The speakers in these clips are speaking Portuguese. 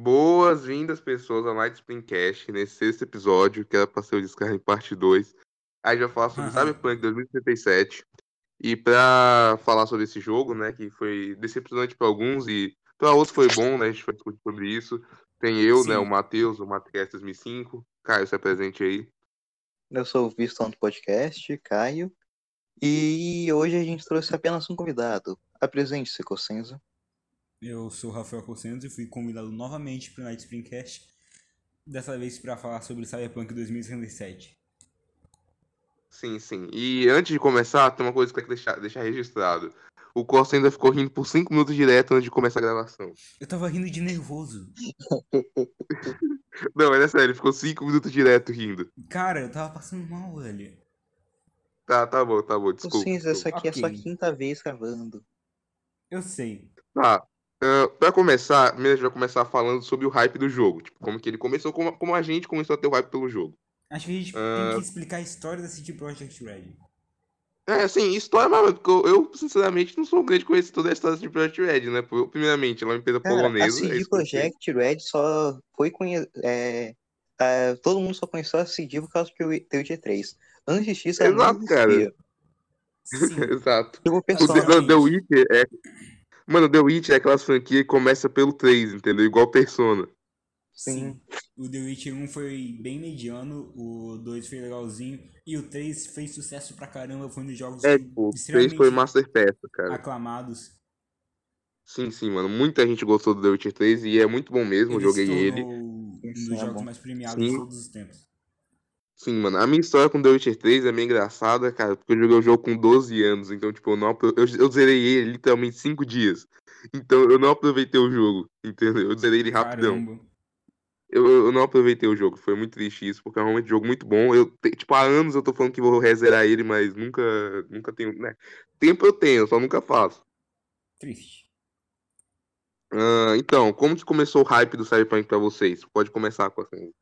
Boas-vindas, pessoas, ao Night Springcast, nesse sexto episódio, que era pra ser o Descarga em parte 2. Aí já falar sobre Aham. Cyberpunk 2077. E pra falar sobre esse jogo, né, que foi decepcionante pra alguns e pra outros foi bom, né, a gente vai discutir sobre isso. Tem eu, Sim. né, o Matheus, o Matheus 2005. Caio, se apresente aí. Eu sou o Viston do podcast, Caio. E hoje a gente trouxe apenas um convidado. Apresente-se, Cossenza. Eu sou o Rafael Cossenzo e fui convidado novamente para o Night Springcast. Dessa vez para falar sobre Cyberpunk 2077. Sim, sim. E antes de começar, tem uma coisa que eu quero deixar, deixar registrado. O Corsa ainda ficou rindo por 5 minutos direto antes de começar a gravação. Eu tava rindo de nervoso. Não, mas é sério, ele ficou 5 minutos direto rindo. Cara, eu tava passando mal, velho. Tá, tá bom, tá bom, desculpa. Cossenza, essa aqui é a sua quinta vez gravando. Eu sei. Tá. Ah, pra começar, primeiro a gente vai começar falando sobre o hype do jogo. Tipo, como que ele começou, como, como a gente começou a ter o hype pelo jogo. Acho que a gente Ah. tem que explicar a história da CD Projekt Red. É, assim, história, mas porque eu, eu, sinceramente, não sou um grande conhecedor da história de Project Red, né? Primeiramente, ela é uma empresa Cara, a polonesa. é CD sei. Projekt Red só foi conhe... é, é, todo mundo só conheceu a CD por causa do Witcher 3. Antes disso, ela Exato, não cara. Exato. Tipo, o The Witcher é. Mano, The Witcher é aquelas franquias que começa pelo 3, entendeu? Igual Persona. Sim. O The Witcher 1 foi bem mediano, o 2 foi legalzinho e o 3 fez sucesso pra caramba, foi um dos jogos É, tipo, o 3 extremamente foi Master Peça, cara. aclamados. Sim, sim, mano. Muita gente gostou do The Witcher 3 e é muito bom mesmo. Eu Ele joguei ele. um dos Sim, é jogos bom. mais premiados Sim. de todos os tempos. Sim, mano. A minha história com The Witcher 3 é meio engraçada, cara, porque eu joguei o jogo com 12 anos, então, tipo, eu, não, eu, eu zerei ele literalmente 5 dias. Então, eu não aproveitei o jogo, entendeu? Eu zerei ele rapidão. Eu, eu não aproveitei o jogo, foi muito triste isso, porque é realmente um jogo muito bom. Eu, tipo, há anos eu tô falando que vou rezerar ele, mas nunca, nunca tenho, né? Tempo eu tenho, só nunca faço. Triste. Ah, então, como que começou o hype do Cyberpunk pra vocês? Pode começar com assim.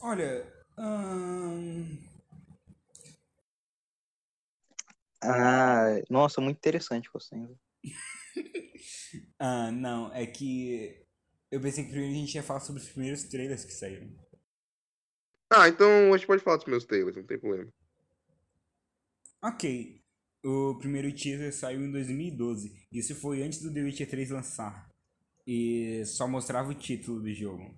Olha, ahn, Ah, nossa, muito interessante, Cossenza. ah, não, é que eu pensei que primeiro a gente ia falar sobre os primeiros trailers que saíram. Ah, então a gente pode falar dos meus trailers, não tem problema. Ok, o primeiro teaser saiu em 2012. Isso foi antes do The Witcher 3 lançar. E só mostrava o título do jogo.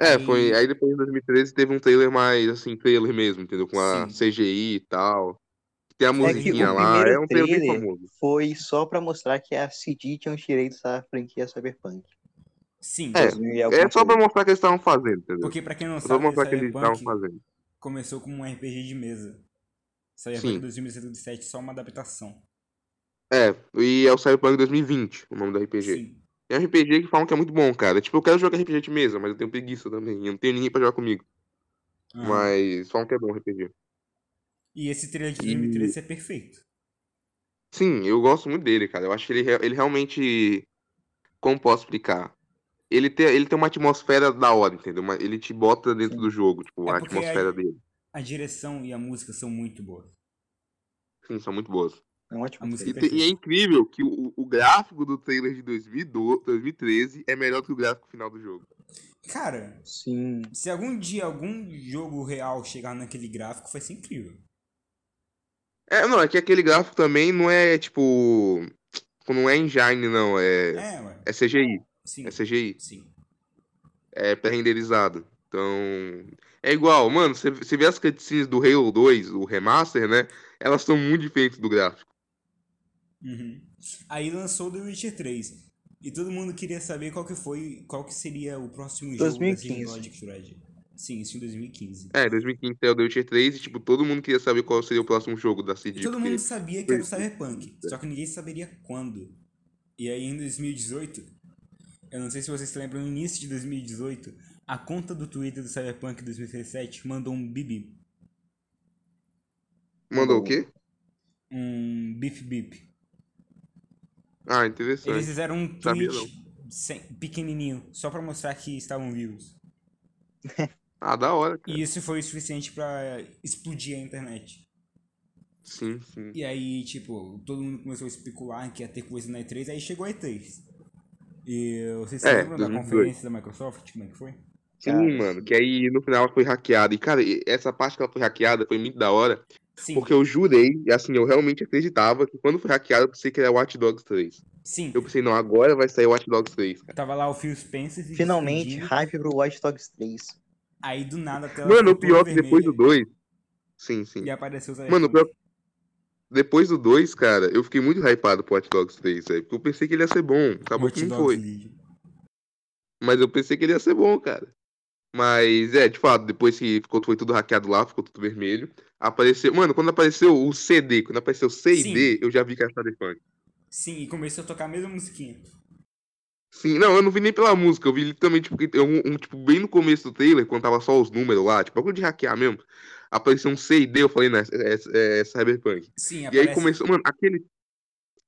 É, Aí- foi. Aí depois em 2013 teve um trailer mais, assim, trailer mesmo, entendeu? Com a Sim. CGI e tal. Tem a É musiquinha o lá. É um trailer bem famoso. foi só pra mostrar que a CD tinha os direitos da franquia Cyberpunk. Sim, É, 2000 alguma É só pra mostrar o que eles estavam fazendo, entendeu? porque pra quem não Só pra sabe, mostrar que eles estavam fazendo. começou como um RPG de mesa. Cyberpunk Sim. 2077 só uma adaptação. É, e é o Cyberpunk 2020, o nome do RPG. Sim. É um RPG que falam que é muito bom, cara. Tipo, eu quero jogar RPG de mesa, mas eu tenho preguiça também. Eu não tenho ninguém pra jogar comigo. Aham. Mas falam que é bom o RPG. E esse trailer de E- 2013 é perfeito. Sim, eu gosto muito dele, cara. Eu acho que ele, ele realmente. Como posso explicar? Ele tem, ele tem uma atmosfera da hora, entendeu? Ele te bota dentro Sim. do jogo, tipo, É a atmosfera aí- dele. A direção e a música são muito boas. Sim, são muito boas. É um ótimo música E, e é incrível que o, o gráfico do trailer de 2012, 2013 é melhor do que o gráfico final do jogo. Cara, Sim. se algum dia algum jogo real chegar naquele gráfico, vai ser incrível. É, não, é que aquele gráfico também não é tipo. Não é engine, não. É, É, ué. é CGI. Sim. É CGI. Sim. É pré-renderizado. Então. É igual, mano, você você vê as cutscenes do Halo 2, o remaster, né? Elas são muito diferentes do gráfico. Uhum. Aí lançou The Witcher 3. E todo mundo queria saber qual que foi, qual que seria o próximo jogo da 2015. CD Projekt Red. Sim, isso em 2015. É, 2015 saiu The Witcher 3 e, tipo, todo mundo queria saber qual seria o próximo jogo da E CD. todo porque- mundo sabia que era o Cyberpunk, só que ninguém saberia quando. E aí em 2018, eu não sei se vocês se lembram, no início de 2018, a conta do Twitter do Cyberpunk 2017 mandou um bibi, Mandou o quê? um bip bip. Ah, interessante. Eles fizeram um tweet sem- pequenininho, só pra mostrar que estavam vivos. Ah, da hora, cara. E isso foi o suficiente pra explodir a internet. Sim, sim. E aí, tipo, todo mundo começou a especular que ia ter coisa na E3, aí chegou a E3. E vocês se É, lembram da 2018. conferência da Microsoft? Como é que foi? Sim, Cara, mano, que aí no final ela foi hackeada. E, cara, essa parte que ela foi hackeada foi muito da hora, Sim, porque eu jurei, e assim, eu realmente acreditava que quando foi hackeada eu pensei que era Watch Dogs 3. sim. Eu pensei, não, agora vai sair Watch Dogs 3, cara. Tava lá o Phil Spencer Finalmente, hype pro Watch Dogs 3. Aí do nada a tela Mano, o pior é que depois do vermelha 2. Sim, sim. E apareceu o Mano, o pior- depois do 2, cara, eu fiquei muito hypado pro Watch Dogs 3, velho. Porque eu pensei que ele ia ser bom. Acabou Watch que não foi. Legion. Mas eu pensei que ele ia ser bom, cara. Mas, é, de fato, depois que ficou, foi tudo hackeado lá, ficou tudo vermelho. Apareceu. Mano, quando apareceu o CD, quando apareceu C e Sim. D, eu já vi que era Cyberpunk. Sim, e começou a tocar a mesma musiquinha. Sim, não, eu não vi nem pela música, eu vi literalmente porque tem um, um, tipo, bem no começo do trailer, quando tava só os números lá, tipo, bagulho de hackear mesmo. Apareceu um C e D, eu falei, né, é, é, é Cyberpunk. Sim, E aparece... aí começou, mano, aquele.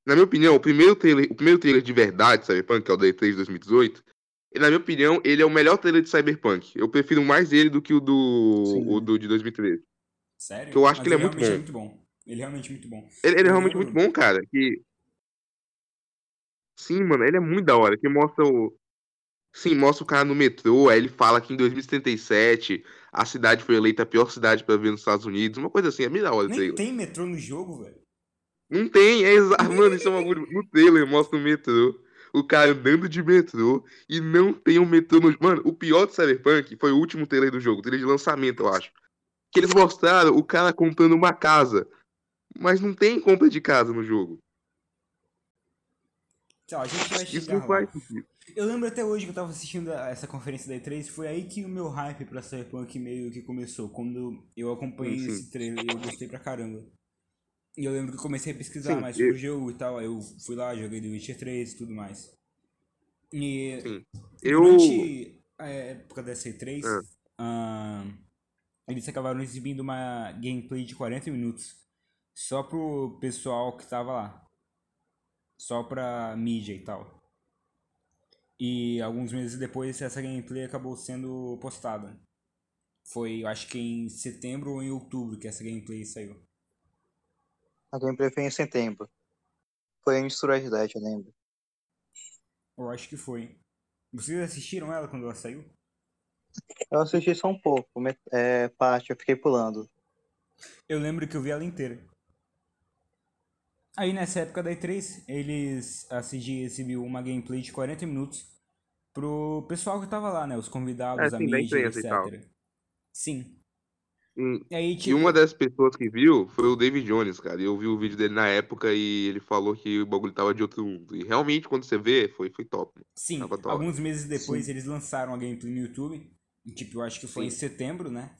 Na minha opinião, o primeiro trailer, o primeiro trailer de verdade de Cyberpunk, que é o Day 3 de 2018, e na minha opinião, ele é o melhor trailer de Cyberpunk. Eu prefiro mais ele do que o do, Sim. o do de 2013. Sério? que eu acho Mas que ele é muito é muito bom. Ele é realmente muito bom. Ele, ele é realmente muito bom, cara. Que... Sim, mano, ele é muito da hora. Que mostra o. Sim, mostra o cara no metrô. Aí ele fala que em 2077 a cidade foi eleita a pior cidade pra ver nos Estados Unidos. Uma coisa assim, é bem da hora Nem tem metrô no jogo, velho. Não tem, é exato. Mano, isso é um bagulho. No trailer mostra o metrô. O cara andando de metrô e não tem um metrô no. Mano, o pior de Cyberpunk foi o último trailer do jogo, o trailer de lançamento, eu acho. Que eles mostraram o cara comprando uma casa. Mas não tem compra de casa no jogo. Lá, a gente vai Isso chegar não lá. faz sentido. Eu lembro até hoje que eu tava assistindo a- essa conferência da E3, foi aí que o meu hype pra Cyberpunk meio que começou, quando eu acompanhei Sim, sim. esse trailer e eu gostei pra caramba. E eu lembro que eu comecei a pesquisar Sim, mais eu- sobre o jogo e tal, aí eu fui lá, joguei The Witcher 3 e tudo mais. E Sim. Eu. durante a época da C3, Ah. ahn, eles acabaram exibindo uma gameplay de 40 minutos só pro pessoal que tava lá. Só pra mídia e tal. E alguns meses depois essa gameplay acabou sendo postada. Foi, eu acho que em setembro ou em outubro que essa gameplay saiu. A gameplay foi em setembro. Foi Red Dead, eu lembro. Eu acho que foi. Vocês assistiram ela quando ela saiu? Eu assisti só um pouco, é, parte, eu fiquei pulando. Eu lembro que eu vi ela inteira. Aí nessa época da E3, eles a CG exibiu uma gameplay de 40 minutos pro pessoal que tava lá, né? Os convidados, É, sim, mídia, imprensa e tal. etc. Sim. Hum, E aí, E tipo, uma das pessoas que viu foi o David Jones, cara. E eu vi o vídeo dele na época e ele falou que o bagulho tava de outro mundo. E realmente, quando você vê, foi, foi top. sim, hora. alguns meses depois eles lançaram a gameplay no YouTube. Tipo, eu acho que foi em setembro, né?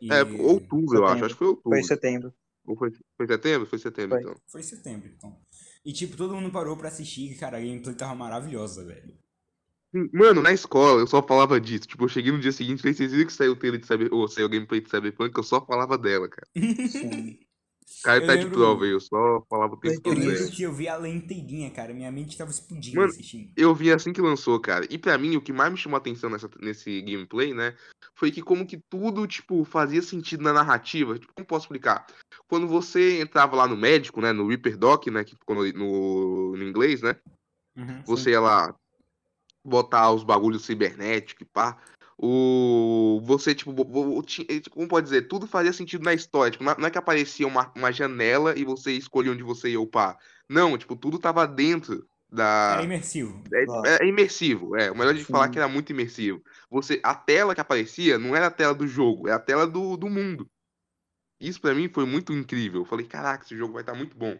E- É, outubro, eu acho. Acho que foi outubro. Foi em setembro. Ou foi, foi setembro? Foi setembro, Foi. então. Foi em setembro, então. E tipo, todo mundo parou pra assistir cara, a gameplay tava maravilhosa, velho. Sim, Mano, na escola eu só falava disso. Tipo, eu cheguei no dia seguinte, falei, vocês viram que saiu o trailer de Cyber... ou saiu o gameplay de Cyberpunk, eu só falava dela, cara. Sim. O cara Eu tá de prova aí, eu só falava o tempo Eu Eu todo lembro dela. que eu vi ela inteirinha, cara. Minha mente tava explodindo Mano, assistindo. Eu vi assim que lançou, cara. E pra mim, o que mais me chamou a atenção nessa, nesse gameplay, né? Foi que como que tudo, tipo, fazia sentido na narrativa. Tipo, como posso explicar? Quando você entrava lá no médico, né? No Reaper Doc, né? Que ficou no, no, no inglês, né? Uhum. Você ia lá botar os bagulhos cibernéticos e pá. O. Você, tipo, como pode dizer? Tudo fazia sentido na história. Tipo, não é que aparecia uma, uma janela e você escolhia onde você ia upar. Não, tipo, tudo tava dentro da. Era imersivo. É, é imersivo, é. O melhor de falar é que era muito imersivo. Você, a tela que aparecia não era a tela do jogo, é a tela do, do mundo. Isso pra mim foi muito incrível. Eu falei, caraca, esse jogo vai estar muito bom.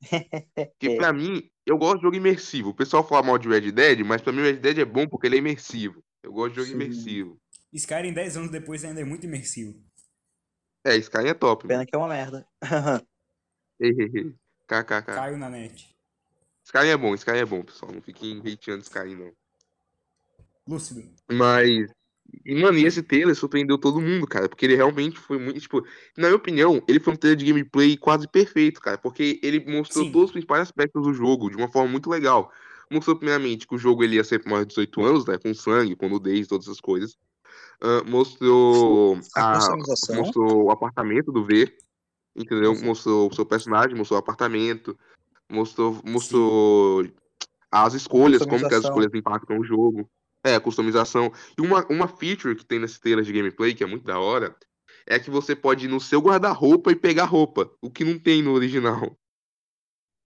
Porque pra mim, eu gosto de jogo imersivo. O pessoal fala mal de Red Dead, mas pra mim o Red Dead é bom porque ele é imersivo. Eu gosto de jogo Sim. imersivo. Skyrim 10 anos depois ainda é muito imersivo. É, Skyrim é top. mano. Pena que é uma merda. KKK. Caiu na net. Skyrim é bom, Skyrim é bom, pessoal. Não fiquem hateando Skyrim, não. Lúcido. Mas. E, mano, e esse trailer surpreendeu todo mundo, cara. Porque ele realmente foi muito. Tipo, na minha opinião, ele foi um trailer de gameplay quase perfeito, cara. Porque ele mostrou Sim. todos os principais aspectos do jogo de uma forma muito legal. Mostrou, primeiramente, que o jogo ele ia ser por mais de 18 anos, né? Com sangue, com nudez, todas essas coisas. Ah, mostrou. A a- mostrou o apartamento do V. Entendeu? Mostrou o seu personagem, mostrou o apartamento. Mostrou. Mostrou. as escolhas, como que as escolhas impactam o jogo. É, a customização. E uma, uma feature que tem nesse trailer de gameplay, que é muito da hora, é que você pode ir no seu guarda-roupa e pegar roupa, o que não tem no original.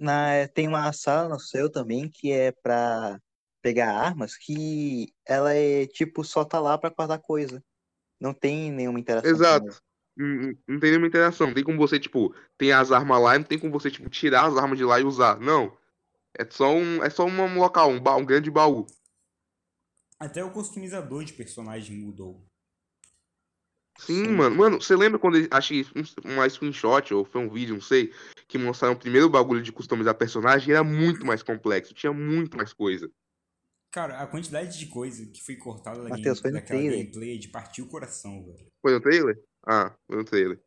Na, tem uma sala no seu também que é pra pegar armas, que ela é tipo só tá lá pra guardar coisa. Não tem nenhuma interação Exato. não- não tem nenhuma interação. Não tem como você, tipo, tem as armas lá e não tem como você, tipo, tirar as armas de lá e usar. Não. É só um, é só um local, um, ba- um grande baú. Até o customizador de personagem mudou. Sim, Sim. mano. Mano, você lembra quando achei um, uma screenshot ou foi um vídeo, não sei, que mostraram o primeiro bagulho de customizar personagem era muito mais complexo, tinha muito mais coisa. Cara, a quantidade de coisa que foi cortada da Matheus, foi no daquela trailer. gameplay de partir o coração, velho. Foi no trailer? Ah, foi no trailer.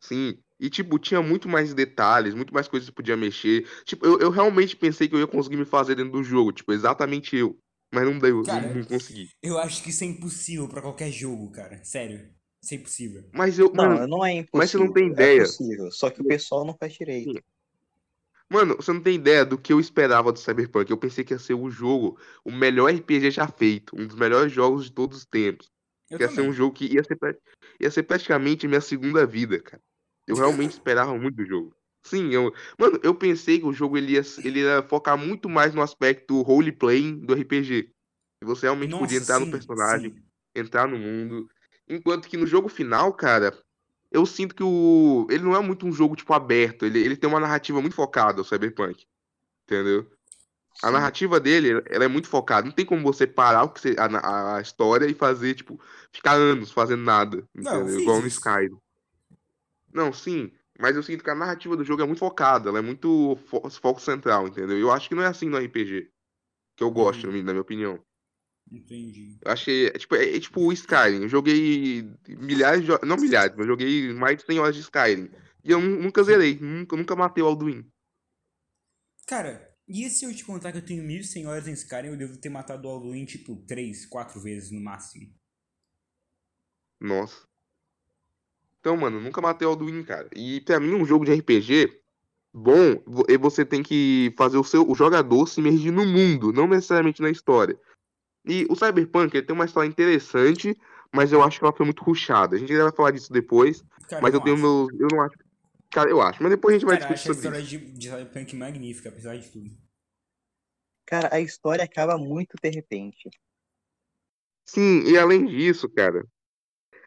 Sim. E, tipo, tinha muito mais detalhes, muito mais coisas que podia mexer. Tipo, eu, eu realmente pensei que eu ia conseguir me fazer dentro do jogo. Tipo, exatamente eu. Mas não deu, Cara, não, não consegui. Eu acho que isso é impossível pra qualquer jogo, cara. Sério. Isso é impossível. Mas eu, Não, mano, não é impossível. mas você não tem É ideia. possível, só que o pessoal não faz direito. Mano, você não tem ideia do que eu esperava do Cyberpunk. Eu pensei que ia ser o jogo, o melhor RPG já feito, um dos melhores jogos de todos os tempos. Eu que ia ser também. um jogo que ia ser, ia ser praticamente minha segunda vida, cara. Eu realmente esperava muito do jogo. Sim, eu, mano, eu pensei que o jogo ele ia, ele ia focar muito mais no aspecto roleplaying do RPG. Você realmente podia Nossa, entrar sim, no personagem, sim. entrar no mundo. Enquanto que no jogo final, cara, eu sinto que o. Ele não é muito um jogo, tipo, aberto. Ele, ele tem uma narrativa muito focada, o Cyberpunk. Entendeu? A Sim. narrativa dele, ela é muito focada. Não tem como você parar o que você- a, a história e fazer, tipo, ficar anos fazendo nada. Não, eu Entendeu? fiz Igual no. Skyrim. Não, sim. Mas eu sinto que a narrativa do jogo é muito focada. Ela é muito fo foco central, entendeu? Eu acho que não é assim no RPG. Que eu gosto, Hum. na minha- na minha opinião. Entendi. Eu achei. É tipo, é, é tipo o Skyrim. Eu joguei milhares de. Não milhares, mas eu joguei mais de 100 horas de Skyrim. E eu nu- nunca zerei. Nunca, nunca matei o Alduin. Cara, e se eu te contar que eu tenho 1100 horas em Skyrim, eu devo ter matado o Alduin, tipo, 3, 4 vezes no máximo. Nossa. Então, mano, eu nunca matei o Alduin, cara. E pra mim, um jogo de RPG bom, vo- e você tem que fazer o seu o jogador se imergir no mundo, não necessariamente na história. E o Cyberpunk, ele tem uma história interessante, mas eu acho que ela foi muito rushada. A gente ainda vai falar disso depois, Cara, mas eu não tenho acho. meus. Eu não acho. Cara, eu acho. Mas depois a gente vai Cara, eu discutir acho a sobre história isso. de, de Cyberpunk magnífica, apesar de tudo. Cara, a história acaba muito de repente. Sim, e além disso, cara,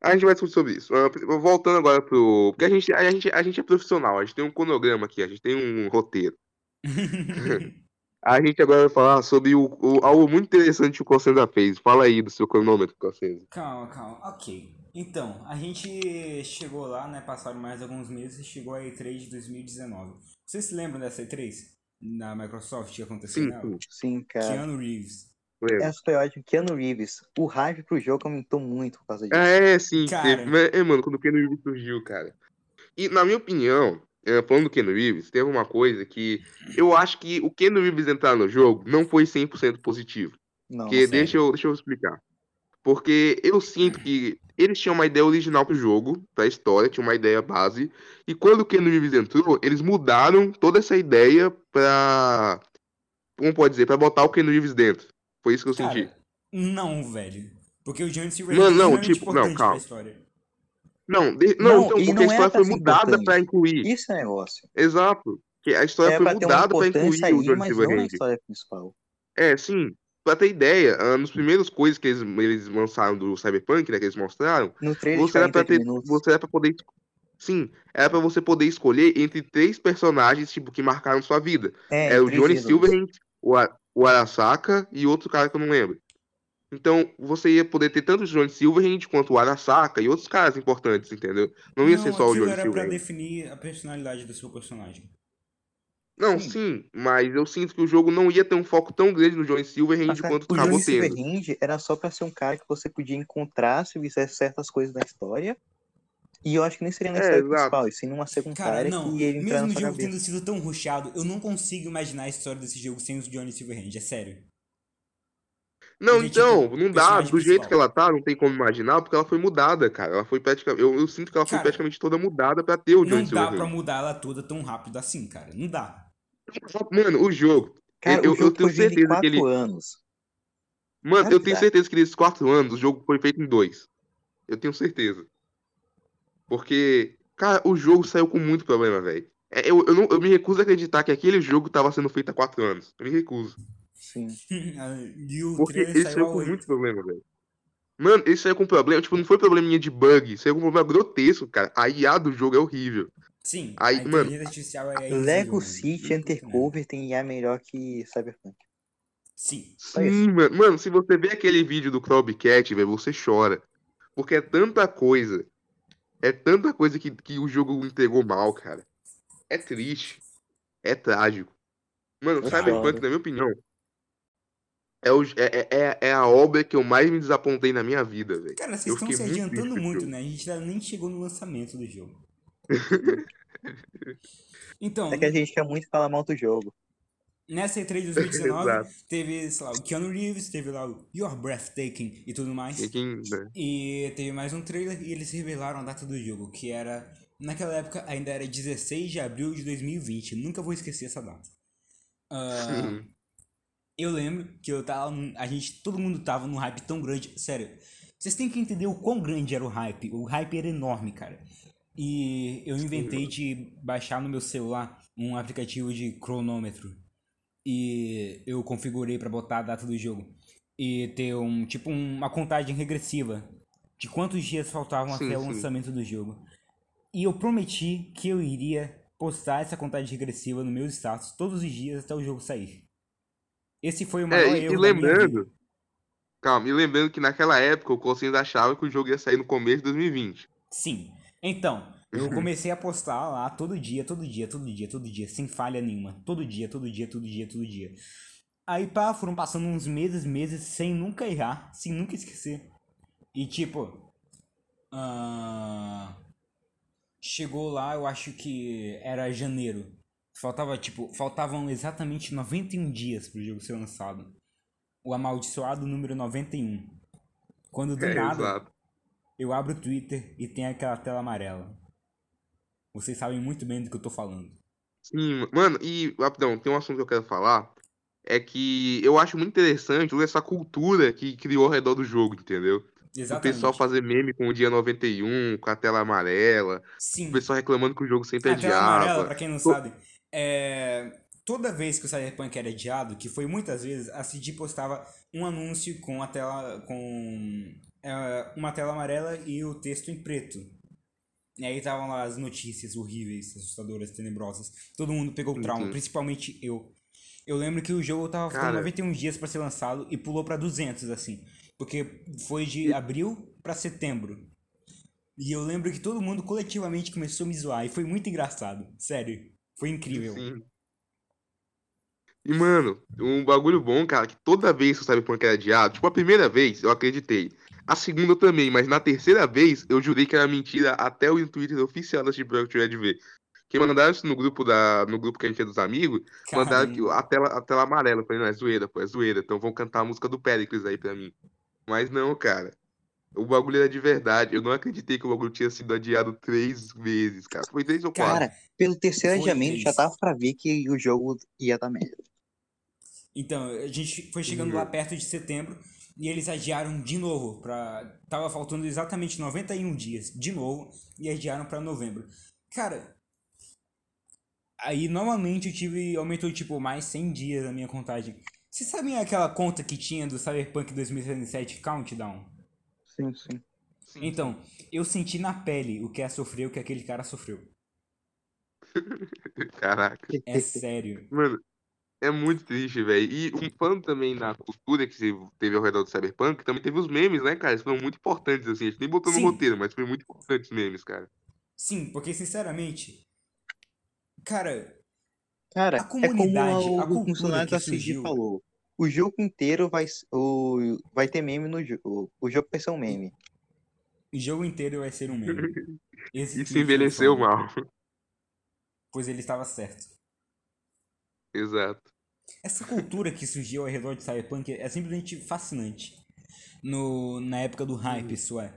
a gente vai discutir sobre isso. Ah, Voltando agora pro. Porque a gente, a, gente, a gente é profissional, a gente tem um cronograma aqui, a gente tem um roteiro. A gente agora vai falar sobre o, o- algo muito interessante que o Cossenda fez. Fala aí do seu cronômetro, Cossenda. calma, calma. Ok. Então, a gente chegou lá, né? Passaram mais alguns meses e chegou a E3 de 2019. Vocês se lembram dessa E3? Na Microsoft que aconteceu sim. Sim, cara. Keanu Reeves. Foi ótima. Keanu Reeves. O hype pro jogo aumentou muito por causa disso. É, sim, Cara. É, mano, quando o Keanu Reeves surgiu, cara. E, na minha opinião, é, falando do Keanu Reeves, teve uma coisa que eu acho que o Keanu Reeves entrar no jogo não foi 100% positivo. Não, Porque sério. deixa eu, deixa eu explicar. Porque eu sinto que eles tinham uma ideia original pro jogo, pra história, tinha uma ideia base. E quando o Keanu Reeves entrou, eles mudaram toda essa ideia pra. Como pode dizer? Pra botar o Keanu Reeves dentro. Foi isso que eu senti. Cara, não, velho. Porque o John Silver Não, é não, extremamente tipo, não, calma. pra história. Não, de- Não, não, então, e porque não a história pra foi mudada pra incluir. Isso é negócio. Exato. Que a história É foi mudada pra incluir o aí, não na Silverhand. história principal. É, sim. Pra ter ideia, ah, nos primeiros coisas que eles, eles lançaram do Cyberpunk, né, que eles mostraram, você era pra 48 ter, minutos. você era pra poder, sim, era pra você poder escolher entre três personagens, tipo, que marcaram sua vida. É, Era o três Johnny. Silverhand, o, o Arasaka e outro cara que eu não lembro. Então, você ia poder ter tanto o Johnny Silverhand quanto o Arasaka e outros caras importantes, entendeu? Não ia ser só o Johnny era pra Silverhand. definir a personalidade do seu personagem. Não, Sim. sim, mas eu sinto que o jogo não ia ter um foco tão grande no Johnny Silverhand Mas, quanto o acabou Johnny tendo. Silverhand era só pra ser um cara que você podia encontrar se fizesse certas coisas na história. E eu acho que nem seria na É, história exato. principal, e sim numa Cara, secundária não. que ele entrar Mesmo o jogo cabeça. tendo sido tão rushado, eu não consigo imaginar a história desse jogo sem o Johnny Silverhand. É sério. Não, Porque, então, tipo, não dá. Do jeito principal. que ela tá, não tem como imaginar, porque ela foi mudada, cara. Ela foi praticamente. Eu, eu sinto que ela foi Cara, praticamente toda mudada pra ter o Não Johnny dá pra Silverhand. mudar ela toda tão rápido assim, cara. Não dá. Mano, o jogo. Cara, eu, o jogo eu tenho foi certeza que ele. anos. Mano, Claro eu tenho certeza que nesses quatro anos o jogo foi feito em dois. Eu tenho certeza. Porque, cara, o jogo saiu com muito problema, velho. É, Eu, eu, não- eu me recuso a acreditar que aquele jogo tava sendo feito há quatro anos. Eu me recuso. Sim. e o Porque ele saiu com 8. muito problema, velho. Mano, ele saiu com problema. Tipo, não foi probleminha de bug, saiu com problema grotesco, cara. A IA do jogo é horrível. Sim, Aí, a mano, é Lego invisível, City mano. Undercover tem IA melhor que Cyberpunk. Sim. Sim, mano. Mano, se você vê aquele vídeo do Crowbcat, velho, você chora. Porque é tanta coisa. É tanta coisa que, que o jogo entregou mal, cara. É triste. É trágico. Mano, Eu Cyberpunk, na minha opinião, é, o, é, é, é a obra que eu mais me desapontei na minha vida, velho. Cara, vocês Eu estão se muito adiantando muito, jogo. né? A gente ainda nem chegou no lançamento do jogo. Então, É que a gente quer muito falar mal do jogo. Nessa E3 de 2019, Exato. teve, sei lá, o Keanu Reeves, teve lá o Your Breathtaking e tudo mais. E né? E teve mais um trailer e eles revelaram a data do jogo, que era. Naquela época ainda era 16 de abril de 2020. Nunca vou esquecer essa data. Sim. eu lembro que eu tava. A gente. Todo mundo tava num hype tão grande. Sério. Vocês têm que entender o quão grande era o hype. O hype era enorme, cara. E eu inventei de baixar no meu celular um aplicativo de cronômetro. E eu configurei pra botar a data do jogo. E ter um tipo uma contagem regressiva de quantos dias faltavam Sim, até o sim. lançamento do jogo. E eu prometi que eu iria postar essa contagem regressiva no meu status todos os dias até o jogo sair. Esse foi o maior É, e, erro e lembrando. Calma, e lembrando que naquela época o Cossins achava que o jogo ia sair no começo de 2020. Sim. Então, eu comecei a postar lá todo dia, todo dia, todo dia, todo dia, sem falha nenhuma. Todo dia, todo dia, todo dia, todo dia. Aí, pá, foram passando uns meses, meses, sem nunca errar, sem nunca esquecer. E, tipo, ah, chegou lá, eu acho que era janeiro. Faltava, tipo, faltavam exatamente 91 dias pro jogo ser lançado. O amaldiçoado número 91. Quando do É, nada, exato. eu abro o Twitter e tem aquela tela amarela. Vocês sabem muito bem do que eu tô falando. Sim, mano, e rapidão, tem um assunto que eu quero falar. É que eu acho muito interessante essa cultura que criou ao redor do jogo, entendeu? O Exatamente. pessoal fazer meme com o dia 91, com a tela amarela, Sim. o pessoal reclamando que o jogo sempre A tela amarela, pra quem não sabe, é... toda vez que o Cyberpunk era adiado, que foi muitas vezes, a CD postava um anúncio com a tela com é, uma tela amarela e o texto em preto. E aí estavam lá as notícias horríveis, assustadoras, tenebrosas. Todo mundo pegou o trauma, Uhum. principalmente eu. Eu lembro que o jogo tava ficando Cara. 91 dias pra ser lançado e pulou pra 200 assim, porque foi de abril pra setembro. E eu lembro que todo mundo coletivamente começou a me zoar e foi muito engraçado, sério. Foi incrível. Sim. E, mano, um bagulho bom, cara, que toda vez que o Cyberpunk era adiado, tipo, a primeira vez eu acreditei. A segunda também, mas na terceira vez eu jurei que era mentira até o Twitter oficial da ia de ver. Que mandaram isso no grupo da, no grupo que a gente é dos amigos, mandaram que Caramba. a tela, a tela amarela. Eu falei, não, é zoeira, pô, é zoeira. Então vão cantar a música do Pericles aí pra mim. Mas não, cara. O bagulho era de verdade. Eu não acreditei que o bagulho tinha sido adiado três vezes, cara. Foi três ou quatro. Cara, pelo terceiro Foi adiamento já tava pra ver que o jogo ia dar merda. Então, a gente foi chegando Uhum. lá perto de setembro e eles adiaram de novo pra... Tava faltando exatamente 91 dias, de novo, e adiaram pra novembro. Cara, aí novamente eu tive... Aumentou, tipo, mais 100 dias a minha contagem. Vocês sabem aquela conta que tinha do Cyberpunk 2077 Countdown? Sim, sim. Sim, Então, eu senti na pele o que é sofrer, o que aquele cara sofreu. Caraca. É sério. Mano, é muito triste, velho. E um falando também na cultura que teve ao redor do Cyberpunk, também teve os memes, né, cara? Eles foram muito importantes, assim. A gente nem botou no Sim. roteiro, mas foi muito importante os memes, cara. Sim, porque sinceramente, cara, Cara, A é como comunidade, o, a o cultura funcionário que da CG surgiu. falou. O jogo inteiro vai, o, vai ter meme no jogo. O jogo vai ser um meme. o jogo inteiro vai ser um meme. Esse Isso envelheceu mal. Pois ele estava certo. Exato. Essa cultura que surgiu ao redor de Cyberpunk é simplesmente fascinante. No, na época do hype, isso é.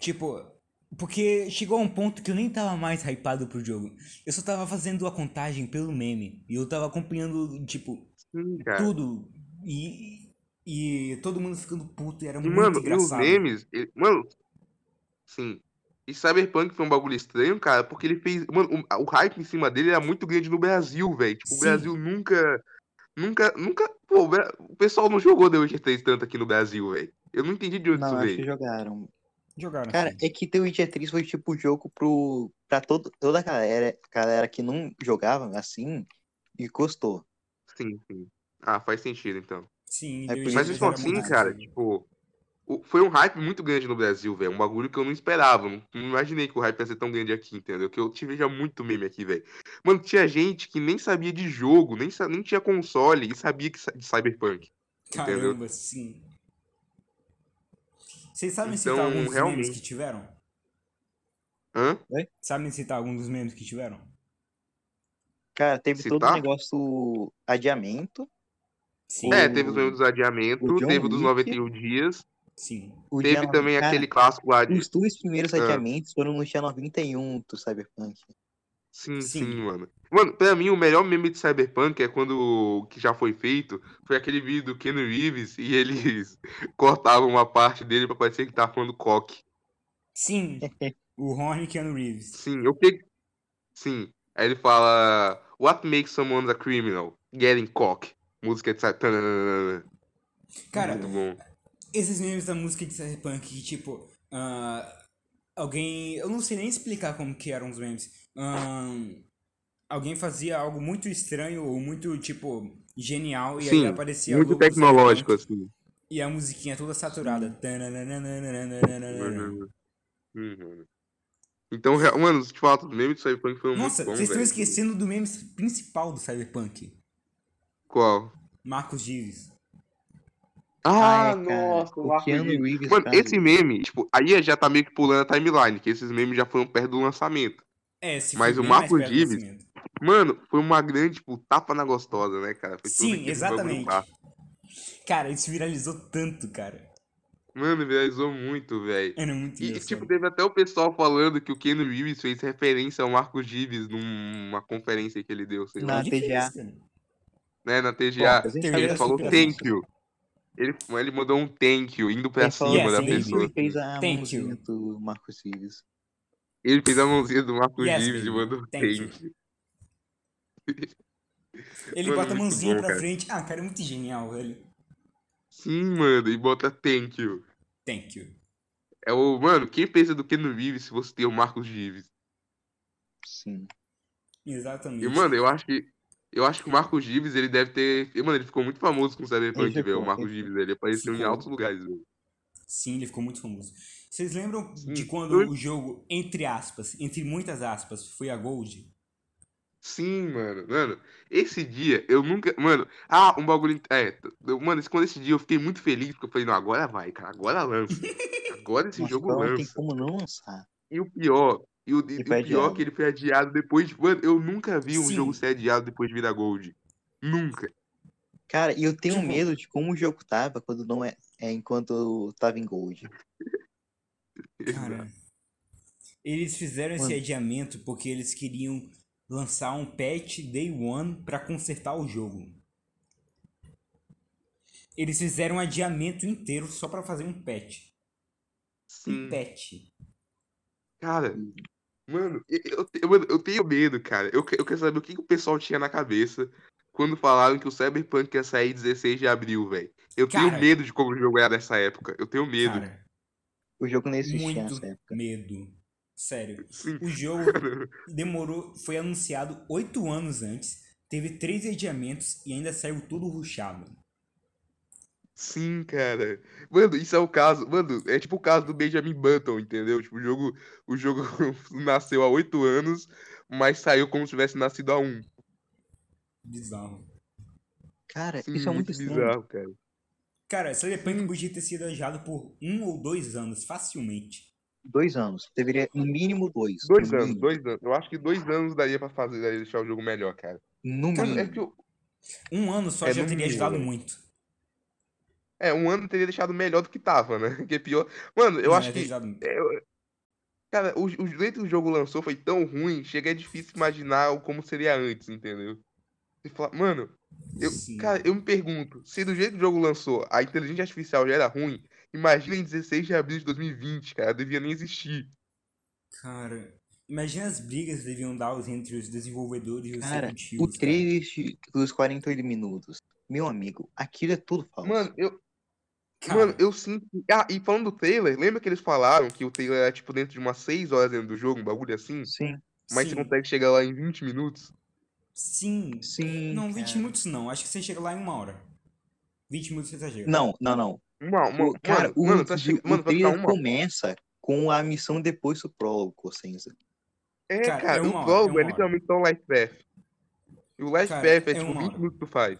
Tipo, porque chegou a um ponto que eu nem tava mais hypado pro jogo. Eu só tava fazendo a contagem pelo meme. E eu tava acompanhando, tipo, Sim, tudo. E, e todo mundo ficando puto e era E, muito mano, e os engraçado. memes, ele- mano, sim. E Cyberpunk foi um bagulho estranho, cara, porque ele fez. Mano, o, o hype em cima dele era muito grande no Brasil, velho. Tipo, o Sim. Brasil nunca. Nunca. Nunca. Pô, o o pessoal não jogou The Witcher 3 tanto aqui no Brasil, velho. Eu não entendi de onde Não, isso acho que veio. jogaram. Jogaram. Cara, sim. é que The Witcher 3 foi tipo o jogo pro, pra todo, toda a galera, galera que não jogava assim e gostou. Sim, sim. Ah, faz sentido então. Sim, É Mas mesmo assim, cara, tipo. Foi um hype muito grande no Brasil, velho. Um bagulho que eu não esperava. Não, não imaginei que o hype ia ser tão grande aqui, entendeu? Que eu tive já muito meme aqui, velho. Mano, tinha gente que nem sabia de jogo, nem, sa- nem tinha console e sabia que, sa- de Cyberpunk. Entendeu? Caramba, sim. Vocês sabem citar Então, alguns dos memes realmente. que tiveram? Hã? Sabem citar alguns dos memes que tiveram? Cara, teve todo Citar? o negócio adiamento. Sim. É, teve os memes dos adiamentos, teve o dos Wick. 91 dias, Sim. O teve dia, também cara, aquele clássico lá de. Os dois primeiros Ah. adiamentos foram no dia 91 do Cyberpunk. Sim, Sim. sim, mano. Mano, pra mim, o melhor meme de Cyberpunk é quando que já foi feito, foi aquele vídeo do Ken Reeves e eles cortavam uma parte dele pra parecer que tava falando coque. Sim. o Ron e Keanu Reeves. Sim, o que. Sim. Aí ele fala. What makes someone a criminal? Getting cock. Música de Cyberpunk. Cara, Muito bom. Esses memes da música de Cyberpunk que, tipo, ah, alguém. Eu não sei nem explicar como que eram os memes. Ahn, alguém fazia algo muito estranho ou muito, tipo, genial e aí Sim, aparecia a muito tecnológico, Cyberpunk assim. E a musiquinha toda saturada. Uhum. Então, mano, te falar dos memes do Cyberpunk foram Nossa, muito bons, vocês estão esquecendo do meme principal do Cyberpunk. Qual? Marcos Gives. Ah, é, nossa, o Keanu Reeves. Mano, cara. esse meme, tipo, aí já tá meio que pulando a timeline, que esses memes já foram perto do lançamento. É, se Mas o Marcos Gives-. Mano, foi uma grande, tipo, tapa na gostosa, né, cara? Foi Sim, exatamente. Cara, isso viralizou tanto, cara. Mano, viralizou muito, velho. Era muito E, tipo, teve até o pessoal falando que o Keanu Reeves fez referência ao Marcos Gives numa conferência que ele deu, sei lá, Na é TGA. né, na TGA. Gente Ele falou thank you. Ele, ele mandou um thank you, indo pra Ele cima da Yes, you pessoa. e fez a Thank mãozinha you. do Marcos Rives. Ele fez a mãozinha do Marcos Yes, Gives e mandou Thank you. thank you. Ele Mano, bota a mãozinha bom, pra cara. frente. Ah, cara, é muito genial, velho. Sim, mano, e bota thank you. Thank you. É o, mano, quem pensa do Keanu Reeves se você tem o Marcos Gives? Sim. Exatamente. E, mano, eu acho que. Eu acho que o Marcos Gives, ele deve ter. Mano, ele ficou muito famoso com o Cyberpunk, velho. O Marcos Gives, ele apareceu em Ficou. altos lugares, velho. Sim, ele ficou muito famoso. Vocês lembram Sim, de quando o jogo, entre aspas, entre muitas aspas, foi a Gold? Sim, mano. Mano, esse dia eu nunca. Mano, ah, um bagulho. É, eu- mano, esse- quando esse dia eu fiquei muito feliz, porque eu falei, não, agora vai, cara, agora lança. Agora esse Nossa, jogo então não tem lança. como não lançar. E o pior, e o, e o pior é adiado. que ele foi adiado depois. de- Mano, eu nunca vi um Sim. jogo ser adiado depois de virar Gold. Nunca. Cara, e eu tenho Tipo- medo de como o jogo tava quando não é, é enquanto tava em Gold. Cara, eles fizeram esse Mano. adiamento porque eles queriam lançar um patch Day One pra consertar o jogo. Eles fizeram um adiamento inteiro só pra fazer um patch. Um Sim. patch. Cara, mano, eu, eu, eu- tenho medo, cara. Eu, que- eu quero saber o que, que o pessoal tinha na cabeça quando falaram que o Cyberpunk ia sair 16 de abril, velho. Eu tenho Cara. medo de como o jogo era nessa época. Eu tenho medo. Cara, O jogo nem existia muito nessa época. medo. Sério. Sim. O jogo demorou, foi anunciado oito anos antes, teve três adiamentos e ainda saiu tudo rushado. Sim, cara. Mano, isso é o caso. Mano, é tipo o caso do Benjamin Button, entendeu? Tipo, o jogo, o jogo nasceu há oito anos, mas saiu como se tivesse nascido há um. Bizarro. Cara, Sim, isso é muito estranho. bizarro, cara. Cara, Cyberpunk podia ter sido adiado por um ou dois anos, facilmente. Dois anos. Deveria, no mínimo dois. Dois no anos, mínimo. dois anos. Eu acho que dois anos daria pra fazer, daria deixar o jogo melhor, cara. No Cara, mínimo. é que eu, Um ano só É, já teria mínimo, ajudado né? muito. É, um ano teria deixado melhor do que tava, né? Que é pior. Mano, eu Não, acho que. é, eu- Cara, o, o jeito que o jogo lançou foi tão ruim, chega é difícil imaginar o- como seria antes, entendeu? Você fala, mano, Eu, Sim. cara, eu me pergunto, se do jeito que o jogo lançou, a inteligência artificial já era ruim, imagina em 16 de abril de 2020, cara, devia nem existir. Cara, imagina as brigas que deviam dar os- entre os desenvolvedores e os Cara, executivos. o cara. trailer de- dos 48 minutos. Meu amigo, aquilo é tudo falso. Mano, eu, Cara, mano, eu sinto. Ah, e falando do trailer, lembra que eles falaram que o trailer era tipo dentro de umas 6 horas dentro do jogo, um bagulho assim? Sim, Mas sim, você consegue chegar lá em 20 minutos? Sim. sim. Não, 20 cara. minutos não. Acho que você chega lá em uma hora. 20 minutos você já chega. Não, não, não. Uma, uma, O, cara, mano, o, mano, tá o- chegando. o Mano, trailer uma. começa com a missão depois do prólogo, Cossenza. É, Cara, cara, é o uma hora, prólogo é é literalmente só um life path. E o life Cara, path é, é tipo uma 20 hora. minutos que tu faz.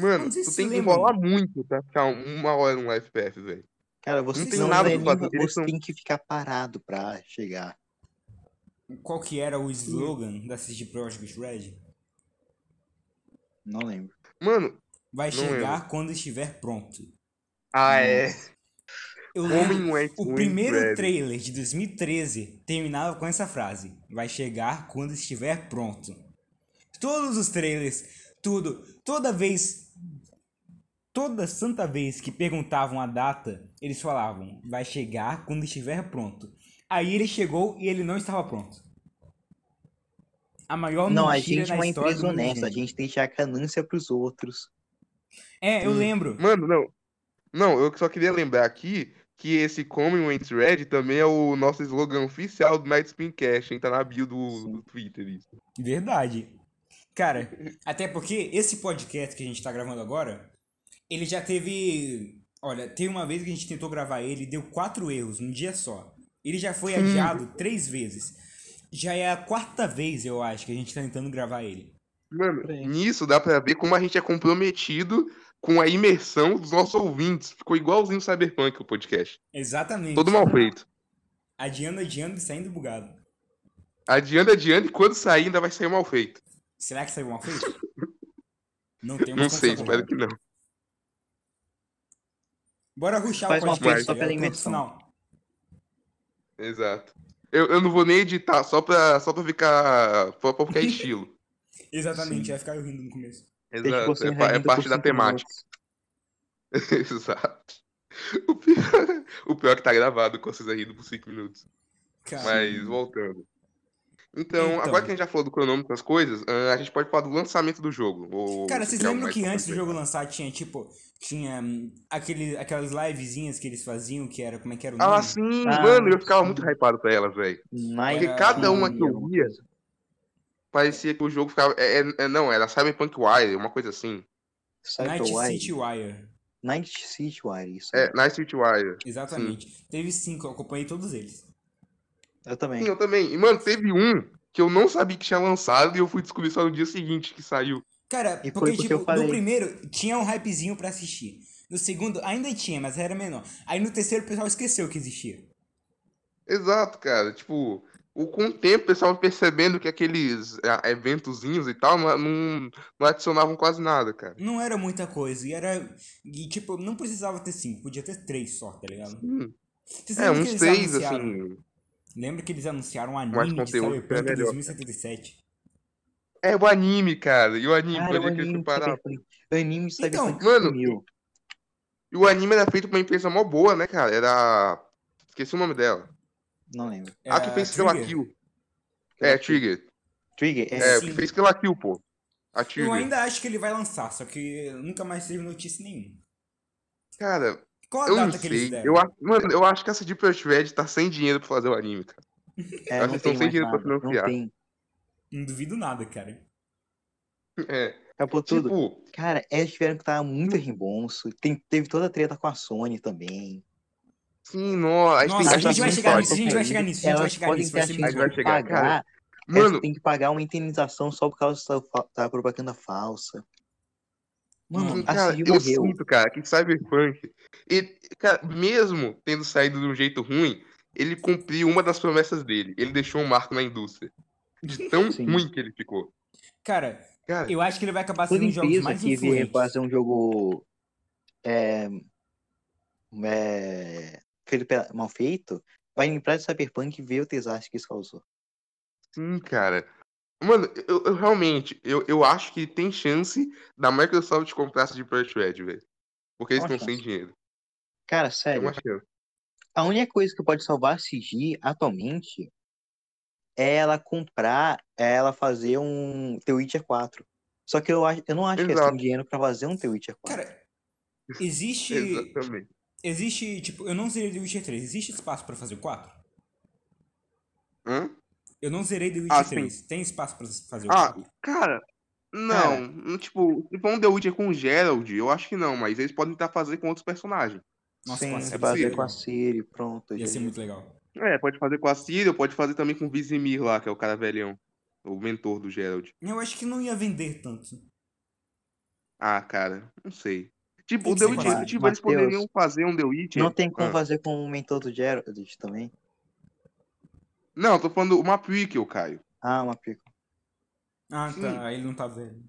Mano, tu tem que enrolar muito pra ficar uma hora no path, velho. Cara, você tem não, nada é pra fazer, você são- tem que ficar parado pra chegar. Qual que era o slogan da CD Projekt Red? Não lembro. Mano, Vai chegar quando estiver pronto. ah, é. Eu lembro, Homem Wet o primeiro trailer de 2013 terminava com essa frase: Vai chegar quando estiver pronto. Todos os trailers, tudo, toda vez, toda santa vez que perguntavam a data, eles falavam: Vai chegar quando estiver pronto. Aí ele chegou e ele não estava pronto. A maior Não, a gente é uma empresa honesta, a gente. tem que dar ganância pros outros. É, eu Sim. lembro. Mano, não. Não, eu só queria lembrar aqui que esse Commonwealth Red também é o nosso slogan oficial do Night Spin Cash, hein? Tá na bio do, do Twitter isso. Verdade. Cara, até porque esse podcast que a gente tá gravando agora, ele já teve. Olha, tem uma vez que a gente tentou gravar ele, deu quatro erros num dia só. Ele já foi adiado três vezes. Já é a quarta vez, eu acho, que a gente tá tentando gravar ele. Mano, nisso dá pra ver como a gente é comprometido com a imersão dos nossos ouvintes. Ficou igualzinho o Cyberpunk o podcast. Exatamente. Todo mal feito. Adiando, adiando e saindo bugado. Adiando, adiando, e quando sair ainda vai sair mal feito. Será que saiu mal feito? Não tem Não sei, espero que não. Bora ruxar Faz o uma tá só pela final. Exato. Eu, eu não vou nem editar, só pra, só pra ficar. Só pra ficar estilo. Exatamente, Sim. vai ficar eu rindo no começo. Exato. É, é parte da temática. Exato. O pior, o pior é que tá gravado com vocês rindo por 5 minutos. Cara, Mas voltando. Então, Então. agora que a gente já falou do cronômetro das coisas, ah, a gente pode falar do lançamento do jogo. Ou Cara, você vocês lembram que antes do jogo lançar tinha, tipo, tinha hum, aquele, aquelas livezinhas que eles faziam, que era, como é que era o Ah, nome? sim, Ah, mano, eu ficava sim. muito hypado pra elas, velho. Porque cada uma City, que eu via-. Parecia que o jogo ficava. É, é- é- não, era Cyberpunk Wire, uma coisa assim. Night. City Wire. Night City Wire, isso. É, Night Street Wire. Exatamente. Teve cinco, eu acompanhei todos eles. Eu também. Sim, eu também. E, mano, teve um que eu não sabia que tinha lançado e eu fui descobrir só no dia seguinte que saiu. Cara, E foi porque, porque tipo, no primeiro tinha um hypezinho pra assistir. No segundo ainda tinha, mas era menor. Aí no terceiro o pessoal esqueceu que existia. Exato, cara. Tipo, o, com o tempo o pessoal percebendo que aqueles ah, eventozinhos e tal não, não, adicionavam quase nada, cara. Não era muita coisa. E era. E, tipo, não precisava ter cinco, podia ter três só, tá ligado? Vocês É, uns três, anunciaram? assim. Lembra que eles anunciaram um Mais anime de conteúdo, Cyberpunk é melhor, 2077? É o anime, cara. E o anime, Cara, pra o onde que ele anime foi de parar? Cyberpunk. O anime de Então, mano, sumiu. E o anime era feito por uma empresa mó boa, né, cara? Era. Esqueci o nome dela. Não lembro. A que fez Kill Trigger? Kill. É, Trigger. Trigger, é. É, que fez Kill Kill, pô. A Eu Trigger. ainda acho que ele vai lançar, só que nunca mais teve notícia nenhuma. Cara, Qual a eu não data que eles sei. deram? Eu, a- mano, eu acho que essa Deep Rush Red tá sem dinheiro pra fazer o anime, cara. É, acho não que estão tem sem dinheiro pra nada. Não financiar. tem. Não duvido nada, cara. É. Acabou tudo. Tipo, Cara, eles tiveram que dar muito reembolso. Tem, teve toda a treta com a Sony também. sim, nó, a gente Nossa, tem a gente vai chegar nisso, a gente vai chegar nisso, a gente vai chegar nisso, vai ser atingido muito vai chegar, pagar. cara. Mano, têm que pagar uma indenização só por causa da propaganda falsa. Mano, Hum, cara, Siri eu morreu. sinto, cara, que Cyberpunk, ele, cara, mesmo tendo saído de um jeito ruim, ele cumpriu uma das promessas dele. Ele deixou um marco na indústria. De tão Sim. ruim que ele ficou. Cara, Cara, eu acho que ele vai acabar sendo um empresa mais que influentes. fazer um jogo é, é, feito mal feito, vai lembrar de Cyberpunk e ver o desastre que isso causou. sim, cara. Mano, eu, eu realmente, eu, eu acho que tem chance da Microsoft comprar essa de Red, velho. Porque eles estão sem dinheiro. Cara, sério, a única coisa que pode salvar a CG atualmente é ela comprar, é ela fazer um The Witcher 4. Só que eu, acho, eu não acho que eles Exato. têm dinheiro pra fazer um The Witcher 4. Cara, existe. Exatamente. Existe, tipo, eu não zerei The Witcher 3. Existe espaço pra fazer o 4? Hã? Eu não zerei The Witcher Ah, sim. 3. Tem espaço pra fazer o Ah, 4? cara, não. não, Tipo, se for um The Witcher com o Gerald, eu acho que não, mas eles podem tentar fazer com outros personagens. Nossa, Sim, com a é Ciri fazer com a. Siri, pronto. Ia ser muito legal. É, pode fazer com a Ciri, ou pode fazer também com o Vizimir lá, que é o cara velhão. O mentor do Gerald. Eu acho que não ia vender tanto. Ah, cara, não sei. Tipo, o The Witcher, tipo, eles poderiam fazer um The Witcher. Não tem como Ah. fazer com o mentor do Gerald também. Não, eu tô falando uma prequel, Caio. Ah, uma pica. Ah, Sim. tá. Aí ele não tá velho.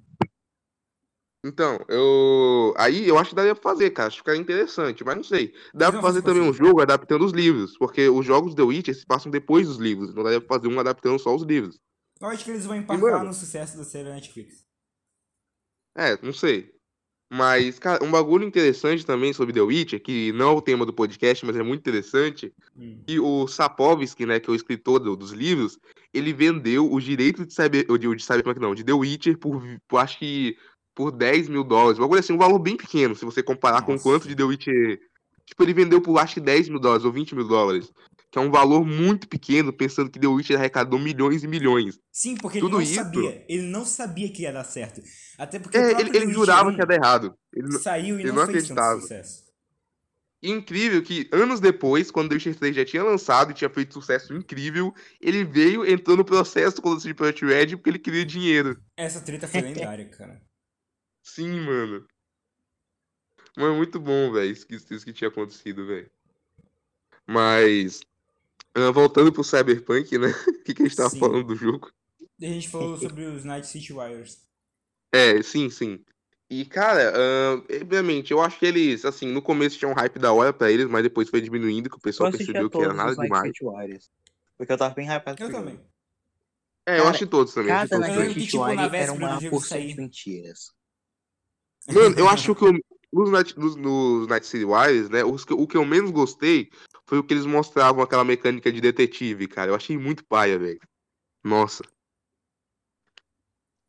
Então, eu. Aí eu acho que daria pra fazer, cara. Acho que ficaria interessante, mas não sei. Dá Mas pra fazer faz também um jogo adaptando os livros, porque os jogos The Witcher se passam depois dos livros. Então daria pra fazer um adaptando só os livros. Eu acho que eles vão mano? no sucesso da série Netflix. É, não sei. Mas, cara, um bagulho interessante também sobre The Witcher, que não é o tema do podcast, mas é muito interessante, Hum. que o Sapkowski, né, que é o escritor do- dos livros, ele vendeu os direitos de Cyber, de, de Cyberpunk, não, de The Witcher por, por, acho que por 10 mil dólares. Um bagulho assim, um valor bem pequeno, se você comparar com Nossa. quanto de The Witcher... Tipo, ele vendeu por acho que 10 mil dólares ou 20 mil dólares. Que é um valor muito pequeno, pensando que The Witcher arrecadou milhões e milhões. Sim, porque Tudo ele não isso- sabia. Ele não sabia que ia dar certo. Até porque É, ele, ele jurava 1 que ia dar errado. Ele saiu e ele não, não acreditava. sucesso. E incrível que anos depois, quando The Witcher 3 já tinha lançado e tinha feito sucesso incrível, ele veio, entrou no processo com o de Project Red porque ele queria dinheiro. Essa treta foi lendária, cara. Sim, mano. Mano, muito bom, velho, isso, que- isso que tinha acontecido, velho. Mas, voltando pro Cyberpunk, né? O que, que a gente tava Sim. falando do jogo? A gente falou sobre os Night City Wires. É, sim, sim. E, cara, ah, obviamente, eu acho que eles, assim, no começo tinha um hype da hora pra eles, mas depois foi diminuindo, que o Eu pessoal percebeu que era nada demais. City Warriors. Porque eu tava bem hypado Eu também. É, eu Cara, assisti todos também. Cada todos Eu Night City tipo, Warrior era uma porção de mentiras. Mano, eu acho que o- nos, Night, nos, nos Night City Wires, né, os que- o que eu menos gostei foi o que eles mostravam aquela mecânica de detetive, cara. Eu achei muito paia, velho. Nossa.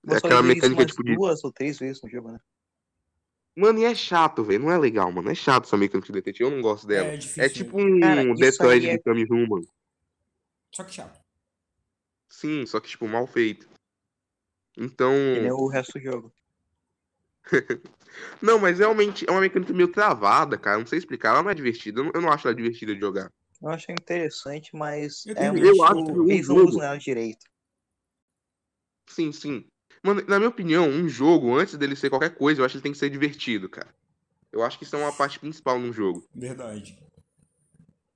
Só aquela mecânica, tipo, de... duas ou três vezes no jogo, né? Mano, e é chato, velho. Não é legal, mano. É chato essa mecânica de detetive. Eu não gosto dela. É É, difícil. tipo um Cara, Detroit é- de Become Human. Só que chato. Sim, só que, tipo, mal feito. Então. Que nem o resto do jogo. Não, mas realmente é uma mecânica meio travada, cara. Não sei explicar. Ela não é divertida. Eu não, eu não acho ela divertida de jogar. Eu achei interessante, mas Eu é. Eu acho que o eles não jogo- usam ela direito. Sim, sim. Mano, na minha opinião, um jogo, antes dele ser qualquer coisa, eu acho que ele tem que ser divertido, cara. Eu acho que isso é uma parte principal num jogo. Verdade.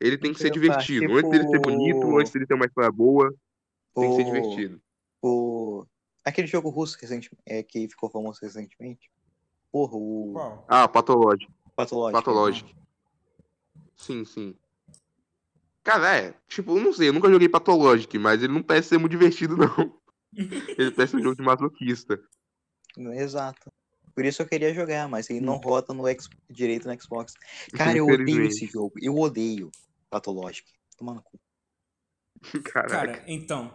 Ele tem que ser divertido. Antes dele ser tipo- bonito, antes dele ter uma história boa, tem que ser O- divertido. O... Aquele jogo russo recente... é, que ficou famoso recentemente. Porra, o Qual? Ah, Patológico. Patológico. Patológico. Sim, sim. Cara, é. Tipo, eu não sei, eu nunca joguei Patológico, mas ele não parece ser muito divertido, não. ele parece um jogo de masoquista. Exato. Por isso eu queria jogar, mas ele Hum. não roda no X... direito no Xbox. Cara, eu odeio esse jogo. Eu odeio Patológico. Toma no cu. Caraca. Cara, então.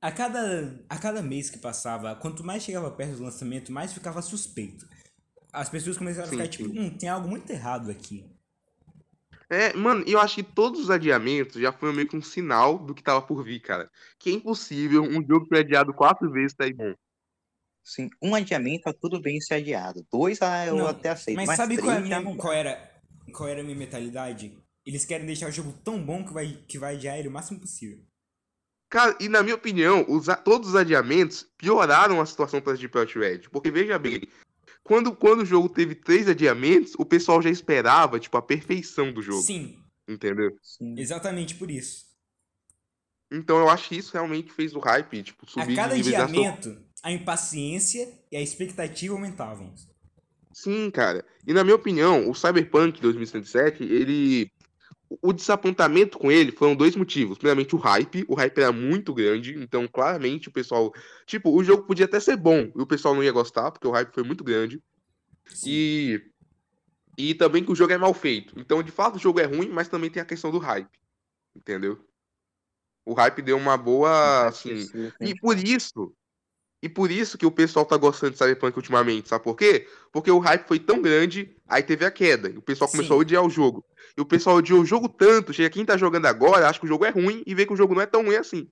A cada, a cada mês que passava, quanto mais chegava perto do lançamento, mais ficava suspeito. As pessoas começaram a Sim, ficar tipo, sim. hum, tem algo muito errado aqui. É, mano, eu acho que todos os adiamentos já foi meio que um sinal do que tava por vir, cara. Que é impossível um jogo que foi adiado quatro vezes tá aí bom. Sim, um adiamento tá tudo bem ser adiado. Dois, ah, eu Não, até aceito. Mas Mas sabe três qual, é a minha, não dá. qual, era, qual era a minha mentalidade? Eles querem deixar o jogo tão bom que vai, que vai adiar ele o máximo possível. Cara, e na minha opinião, os a- todos os adiamentos pioraram a situação para de Project Red. Porque veja bem, quando, quando o jogo teve três adiamentos, o pessoal já esperava, tipo, a perfeição do jogo. Sim, Entendeu? Sim. exatamente por isso. Então eu acho que isso realmente fez o hype, tipo, A subir cada de ação. adiamento, a impaciência e a expectativa aumentavam. Sim, cara. E na minha opinião, o Cyberpunk 2077, ele o desapontamento com ele foram dois motivos. Primeiramente, o hype. O hype era muito grande, então claramente o pessoal. Tipo, o jogo podia até ser bom e o pessoal não ia gostar, porque o hype foi muito grande. Sim. E. E também que o jogo é mal feito. Então, de fato, o jogo é ruim, mas também tem a questão do hype. Entendeu? O hype deu uma boa. Assim. E por isso. E por isso que o pessoal tá gostando de Cyberpunk ultimamente, sabe por quê? Porque o hype foi tão grande, aí teve a queda. E o pessoal começou Sim. a odiar o jogo. E o pessoal odiou o jogo tanto, chega quem tá jogando agora, acha que o jogo é ruim e vê que o jogo não é tão ruim assim.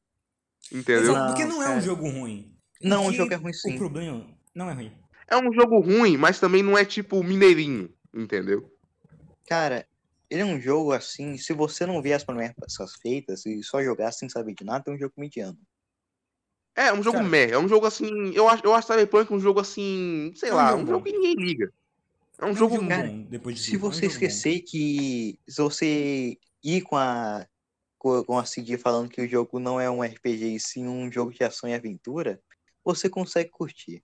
Entendeu? Exato, porque não é um cara. jogo ruim. Não, o jogo é ruim sim. O problema não é ruim. É um jogo ruim, mas também não é tipo mineirinho, entendeu? Cara, ele é um jogo assim, se você não vê as promessas feitas e só jogar sem saber de nada, é um jogo mediano. É, um jogo Cara. meh, é um jogo assim, eu acho, eu acho Cyberpunk um jogo assim, sei É um lá, jogo um bom. jogo que ninguém liga. É um É um jogo cara, bom, depois de Se é você jogo bom. esquecer que se você ir com a com com a CD falando que o jogo não é um RPG e sim um jogo de ação e aventura, você consegue curtir.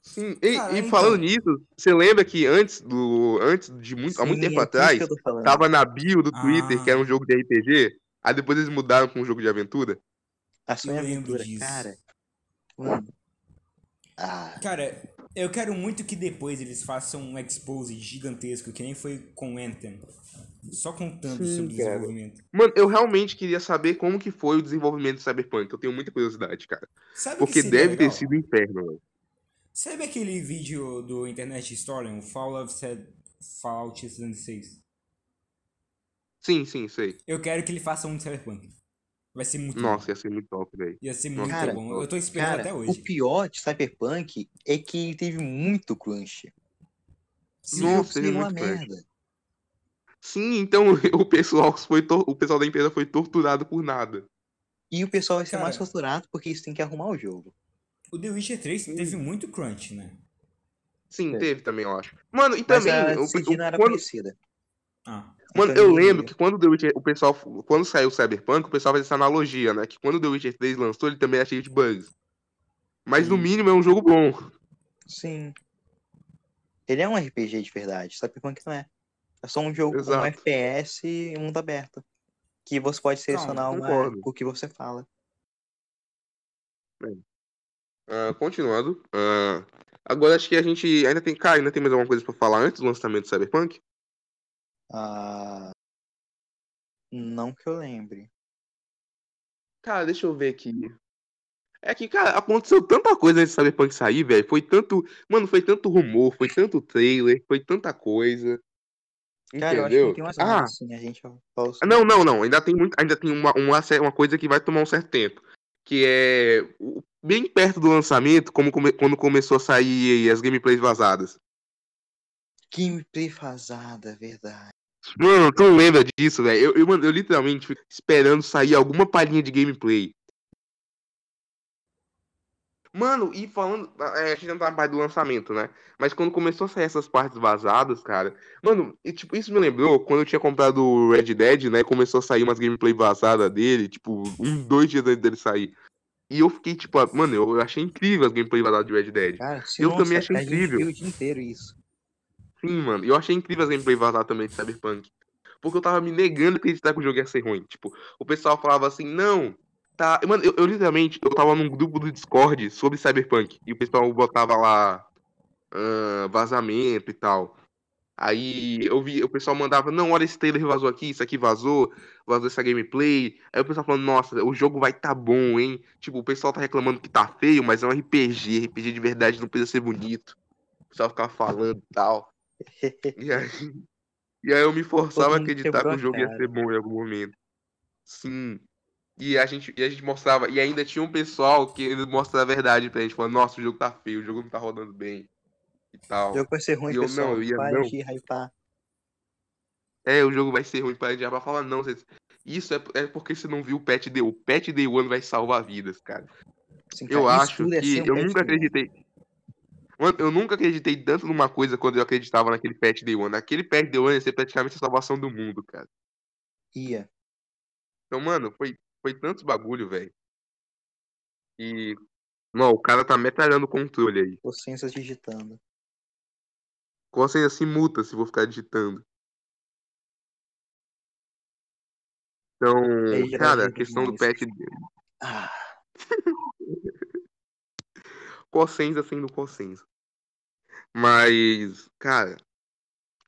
Sim, e, e então- falando nisso, você lembra que antes do antes de muito, há muito Sim, tempo é atrás, tava na bio do Twitter que era Ah. um jogo de RPG, aí depois eles mudaram pra um jogo de aventura. Ação e Eu lembro aventura, disso. cara. Mano. Ah, Cara, eu quero muito que depois eles façam um expose gigantesco, que nem foi com Anthem. Só contando Sim, sobre o desenvolvimento. Mano, eu realmente queria saber como que foi o desenvolvimento do Cyberpunk. Eu tenho muita curiosidade, cara. Sabe Porque deve ter legal? sido um inferno, mano. Sabe aquele vídeo do Internet Story, o Fallout, Fallout 76? Sim, sim, sei. Eu quero que ele faça um de Cyberpunk. Vai ser muito Nossa, bom. ia ser muito top, velho. Ia ser muito Cara, bom. Eu tô esperando cara, até o hoje. pior de Cyberpunk é que teve muito crunch. Sim, o Nossa, teve seria uma crunch. merda. Sim, então o pessoal foi tor- o pessoal da empresa foi torturado por nada. E o pessoal vai ser mais Cara. torturado porque eles têm que arrumar o jogo. O The Witcher 3 Sim. teve muito crunch, né? Sim, É. teve também, eu acho. Mano, e Mas também, a o, o- não era quando, conhecida. Ah, Mano, eu lembro que quando The Witcher, o pessoal, quando saiu o Cyberpunk, o pessoal fez essa analogia, né? Que quando o The Witcher 3 lançou, ele também era cheio de bugs. Mas no Sim. mínimo é um jogo bom. Sim. Ele é um RPG de verdade. Cyberpunk não é. É só um jogo com um. FPS e mundo aberto. Que você pode selecionar uma, concordo. o que você fala. Ah, continuando. ah, agora acho que a gente ainda tem. Cara, ainda tem mais alguma coisa pra falar antes do lançamento do Cyberpunk? Ah, não que eu lembre. Cara, deixa eu ver aqui. É que, cara, aconteceu tanta coisa antes do Cyberpunk sair, velho. Foi tanto. Mano, foi tanto rumor, foi tanto trailer, foi tanta coisa. Cara, eu acho que Entendeu? tem mais Ah, assim. A gente Não, não, não. Ainda tem muito, ainda tem uma, uma, uma coisa que vai tomar um certo tempo. Que é bem perto do lançamento, como come- quando começou a sair as gameplays vazadas. Gameplay vazada, verdade. Mano, tu não lembra disso, velho? Eu, eu, mano, eu literalmente fico esperando sair alguma palhinha de gameplay. Mano, e falando. é, a gente não tá na parte do lançamento, né? Mas quando começou a sair essas partes vazadas, cara. Mano, e, tipo, isso me lembrou quando eu tinha comprado o Red Dead, né? Começou a sair umas gameplay vazadas dele, tipo, um, dois dias antes dele sair. E eu fiquei, tipo, mano, eu achei incrível as gameplay vazadas de Red Dead. Cara, Eu não também achei gente incrível. o dia inteiro isso. Sim, mano. Eu achei incrível as gameplay vazadas também de Cyberpunk. Porque eu tava me negando a acreditar que o jogo ia ser ruim. Tipo, o pessoal falava assim, não, tá. Mano, eu, eu literalmente, eu tava num grupo do Discord sobre Cyberpunk. E o pessoal botava lá ah, vazamento e tal. Aí eu vi, o pessoal mandava, não, olha esse trailer vazou aqui, isso aqui vazou, vazou essa gameplay. Aí o pessoal falando, nossa, o jogo vai tá bom, hein? Tipo, o pessoal tá reclamando que tá feio, mas é um RPG, RPG de verdade não precisa ser bonito. O pessoal ficava falando e tal. E aí, e aí eu me forçava a acreditar que o jogo ia ser bom em algum momento. Sim. E a gente, e a gente mostrava, e ainda tinha um pessoal que mostra a verdade pra gente, falando, nossa, o jogo tá feio, o jogo não tá rodando bem. E tal. O jogo vai ser ruim, eu pessoal. não, eu ia Para não. de hypar. É, o jogo vai ser ruim para diabo falar, não, vocês... isso é, é porque você não viu o Patch Day. O Patch Day One vai salvar vidas, cara. Eu cara, isso acho é que um eu nunca day one. Mano, eu nunca acreditei tanto numa coisa quando eu acreditava naquele Patch Day One. Aquele Patch Day One ia ser praticamente a salvação do mundo, cara. Ia. Então, mano, foi, foi tantos bagulho, velho. E. Não, o cara tá metralhando o controle aí. Vocês digitando. Cossem assim multa se vou ficar digitando. Então, cara, a questão do patch Ah, Cossenza sendo Cossenza. Mas, cara,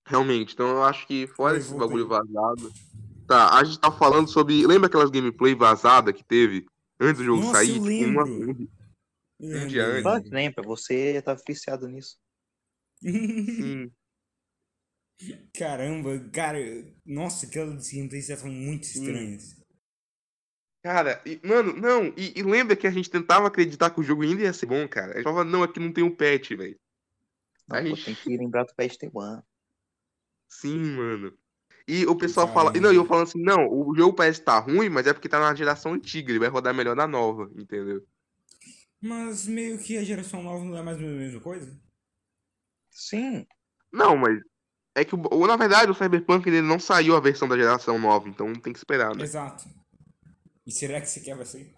realmente, então eu acho que fora esse bagulho vazado. Tá, a gente tá falando sobre. Lembra aquelas gameplay vazada que teve antes do jogo Nossa, sair? eu Tipo, uma- lembro. Um dia antes. claro que lembra, você tá viciado nisso. Sim. Caramba, cara. Nossa, aquelas gameplays são muito estranhas. Cara, e- mano, não, e, e lembra que a gente tentava acreditar que o jogo ainda ia ser bom, cara? A gente falava, não, aqui não tem um patch, velho. Não, A pô, gente- tem que lembrar do Pet One. Sim, mano. E o pessoal fala. E não, eu falando assim, não, o jogo parece estar ruim, mas é porque tá na geração antiga, ele vai rodar melhor na nova, entendeu? Mas meio que a geração nova não é mais a mesma coisa? Sim, Não, mas. É que, na verdade, o Cyberpunk ele não saiu a versão da geração nova, então tem que esperar, né? Exato. E será que você quer vai sair?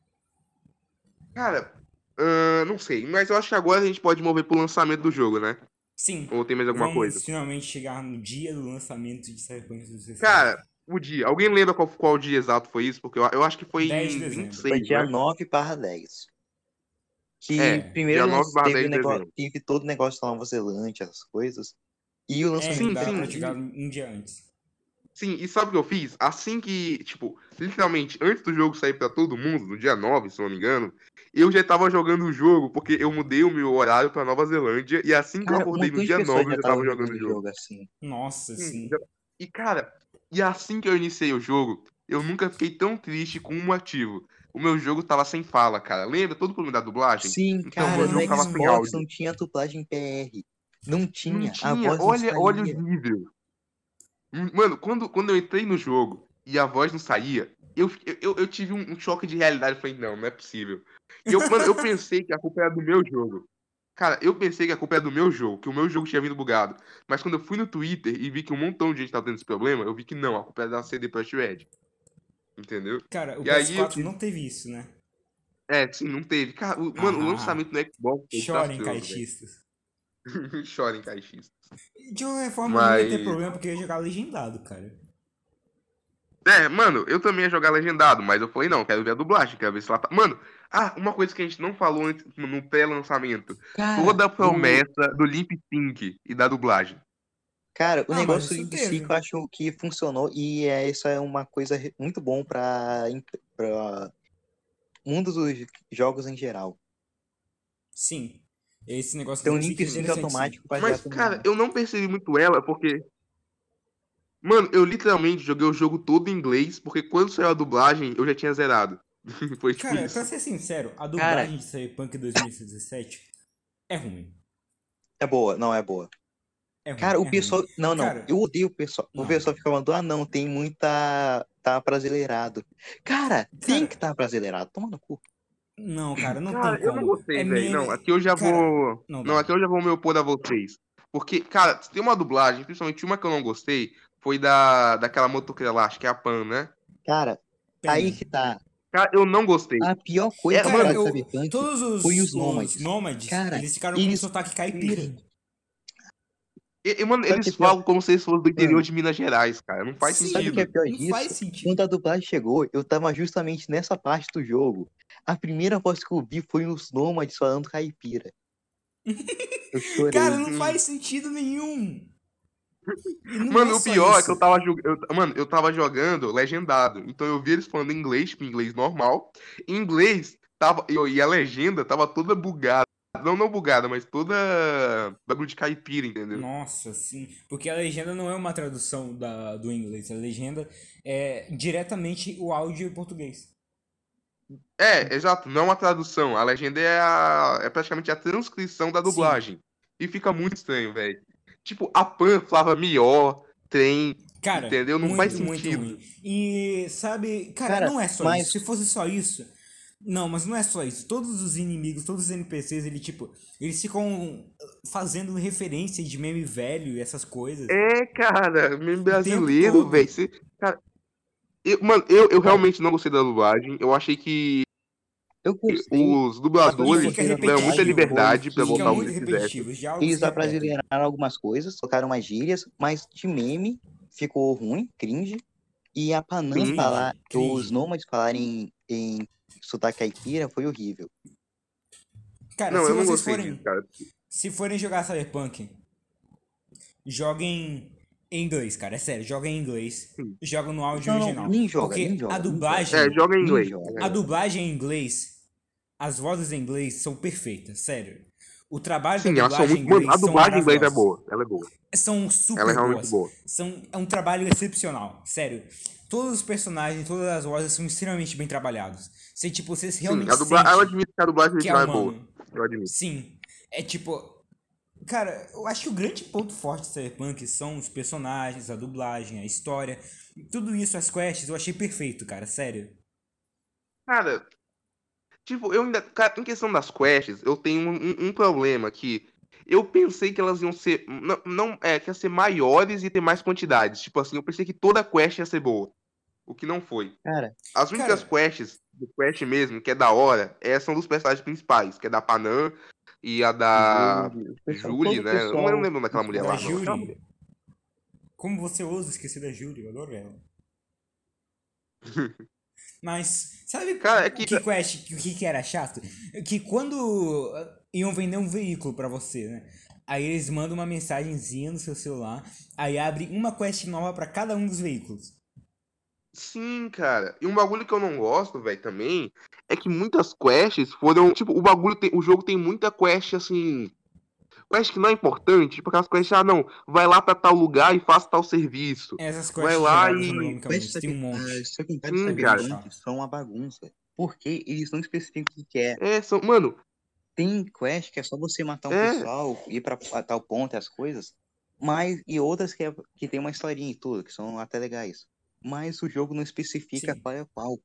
Cara, ahn, não sei, mas eu acho que agora a gente pode mover pro lançamento do jogo, né? Sim. Ou tem mais alguma Vamos coisa? finalmente chegar no dia do lançamento de Cyberpunk 2077. Cara, o dia. Alguém lembra qual, qual dia exato foi isso? Porque eu, eu acho que foi 10 em de dezembro. 26, foi dia né? 9 barra 10. Que É, primeiro dia 9 barra teve, 10 o de negócio, teve todo o negócio da Nova Zelândia, essas coisas. E o é, lançamento Sim, dá sim, sim. chegar um dia antes. Sim, e sabe o que eu fiz? Assim que, tipo, literalmente, antes do jogo sair pra todo mundo, no dia 9, se eu não me engano, eu já tava jogando o jogo, porque eu mudei o meu horário pra Nova Zelândia, e assim que eu Cara, acordei no dia pessoas 9, eu já tava jogando o jogo. assim. Nossa, Sim, sim. já- E, cara, e assim que eu iniciei o jogo, eu nunca fiquei tão triste com um motivo. O meu jogo tava sem fala, cara. Lembra todo o problema da dublagem? Sim, Então, cara, meu no jogo tava sem Xbox não tinha dublagem PR. Não tinha, Não a tinha. Olha, olha o nível. Hum, Mano, quando, quando eu entrei no jogo e a voz não saía, eu, eu, eu tive um, um choque de realidade. Eu falei, não, não é possível. Eu, mano, eu pensei que a culpa era do meu jogo. Cara, eu pensei que a culpa era do meu jogo, que o meu jogo tinha vindo bugado. Mas quando eu fui no Twitter e vi que um montão de gente tava tendo esse problema, eu vi que não, a culpa era da CD Projekt Red. Entendeu? Cara, o E aí eu PS4 fiz- não teve isso, né? É, sim, não teve. Cara, o, mano, o Ah. lançamento no Xbox Chorem, caixistas. Chorem, caixistas. De qualquer forma, não ia ter Mas- problema porque eu ia jogar legendado, cara. É, mano, eu também ia jogar legendado, mas eu falei, não, quero ver a dublagem, quero ver se ela tá. Mano, ah, uma coisa que a gente não falou antes, no pré-lançamento. Toda a o- promessa do Limp Sync e da dublagem. Cara, o Ah, mas negócio do teve. Sync eu acho que funcionou e é, isso é uma coisa muito bom pra, pra mundo dos jogos em geral. Sim. Esse negócio Tem um Sync é automático pra Mas, cara, eu não percebi muito ela, porque. Mano, eu literalmente joguei o jogo todo em inglês, porque quando saiu a dublagem, eu já tinha zerado. Foi tipo Cara, isso. pra ser sincero, a dublagem de Cyberpunk 2077 é ruim. É boa, não é boa. É ruim, Cara, é o ruim. pessoal. Não, não. Cara, eu odeio o pessoal. não. O pessoal fica falando, ah, não, tem muita. Tá brasileirado. Cara, tem Cara- que tá brasileirado. Toma no cu. Não, cara, não Cara, tem eu como. não gostei, É velho. Não, aqui eu já Cara, vou. não Não, aqui eu já vou me opor a vocês. Porque, cara, se tem uma dublagem, principalmente uma que eu não gostei, foi da daquela motoqueira lá, acho que é a Pan, né? Cara, Pena. aí que tá. Cara, eu não gostei. A pior coisa É, mano, cara, eu- Cyberpunk Todos os, foi os os nômades. nômades, Cara, eles ficaram eles- com sotaque caipira. E, e, mano, Sabe eles é pior? falam como se eles fossem do interior Mano. de Minas Gerais, cara. Não faz Sim. Sabe o que é sentido. pior Não faz sentido. Quando a dublagem chegou, eu tava justamente nessa parte do jogo. A primeira voz que eu vi foi os nômades falando caipira. Eu chorei. Cara, não faz sentido nenhum. Mano, é o pior é isso. que eu tava jogando. Mano, eu tava jogando legendado. Então eu vi eles falando inglês, tipo, inglês normal. Em inglês, tava. E a legenda tava toda bugada. Não, não bugada, mas toda. Bagulho de caipira, entendeu? Nossa, sim. Porque a legenda não é uma tradução da, do inglês. A legenda é diretamente o áudio em português. É, exato, não uma tradução. A legenda é, a, é praticamente a transcrição da dublagem. E fica muito estranho, velho. Tipo, a Pan falava melhor, trem. Cara, Entendeu? Não muito, faz muito sentido. ruim. E, sabe, cara, Cara, não é só mas- isso. Se fosse só isso. Não, mas não é só isso. Todos os inimigos, todos os NPCs, ele, tipo, eles ficam fazendo referência de meme velho e essas coisas. É, cara, meme brasileiro, velho. Cara, eu, mano, eu, eu realmente não gostei da dublagem. Eu achei que Eu gostei. os dubladores fica tiveram muita liberdade Fica botar o que diálogos Eles abrasileiraram algumas coisas, colocaram umas gírias, mas de meme ficou ruim, cringe. E a Panam falar, cringe. os nômades falarem em, em sotaque caipira foi horrível. Cara, Não, se eu não vocês gostei forem. disso, cara. Se forem jogar Cyberpunk, joguem em inglês, cara. É sério, joguem em inglês. Sim. Joga no áudio Não, não, original. nem joga, porque nem joga, a nem dublagem. É, joga em inglês. joga. A dublagem em inglês, as vozes em inglês são perfeitas, sério. O trabalho Sim, da dublagem muito. em Mano, inglês a dublagem em inglês é boa. Ela é boa. São super Ela é realmente boas. boa. São, é um trabalho excepcional, sério. Todos os personagens, todas as vozes são extremamente bem trabalhados. Você, tipo, você Sim, realmente a dubla... sente eu admito que a dublagem que é original é boa. Eu admito. Sim, é tipo... Cara, eu acho que o grande ponto forte de Cyberpunk são os personagens, a dublagem, a história. Tudo isso, as quests, eu achei perfeito, cara, sério. Cara, tipo, eu ainda. Cara, em questão das quests, eu tenho um, um- um problema que eu pensei que elas iam ser. Não, não, é, que ia ser maiores e ter mais quantidades. Tipo assim, eu pensei que toda quest ia ser boa. O que não foi. Cara, As únicas Cara- quests, do quest mesmo, que é da hora, é, são dos personagens principais, que é da Panam e a da Julie, o pessoal- Julie, né? Eu não lembro daquela mulher Da lá. aquela Júlia. mulher. Como você ousa esquecer da Júlia? Eu adoro ela. Mas, sabe Cara, é que- que Quest, o que, que era chato? Que quando uh, iam vender um veículo pra você, né? Aí eles mandam uma mensagenzinha no seu celular, aí abre uma quest nova pra cada um dos veículos. Sim, cara. E um bagulho que eu não gosto, velho, também, é que muitas quests foram. Tipo, o bagulho tem. O jogo tem muita quest, assim. Quest que não é importante. Tipo, aquelas quests, ah, não, vai lá pra tal lugar e faça tal serviço. Essas Vai quests lá geradas e- economicamente, Quest tem um monte. Sim, são uma bagunça. Porque eles não especificam o que é. É, são. Mano, Tem quest que é só você matar um É. pessoal, ir pra a tal ponto e as coisas. Mas, e outras que, é, que tem uma historinha e tudo, que são até legais. Mas o jogo não especifica Sim. qual é qual.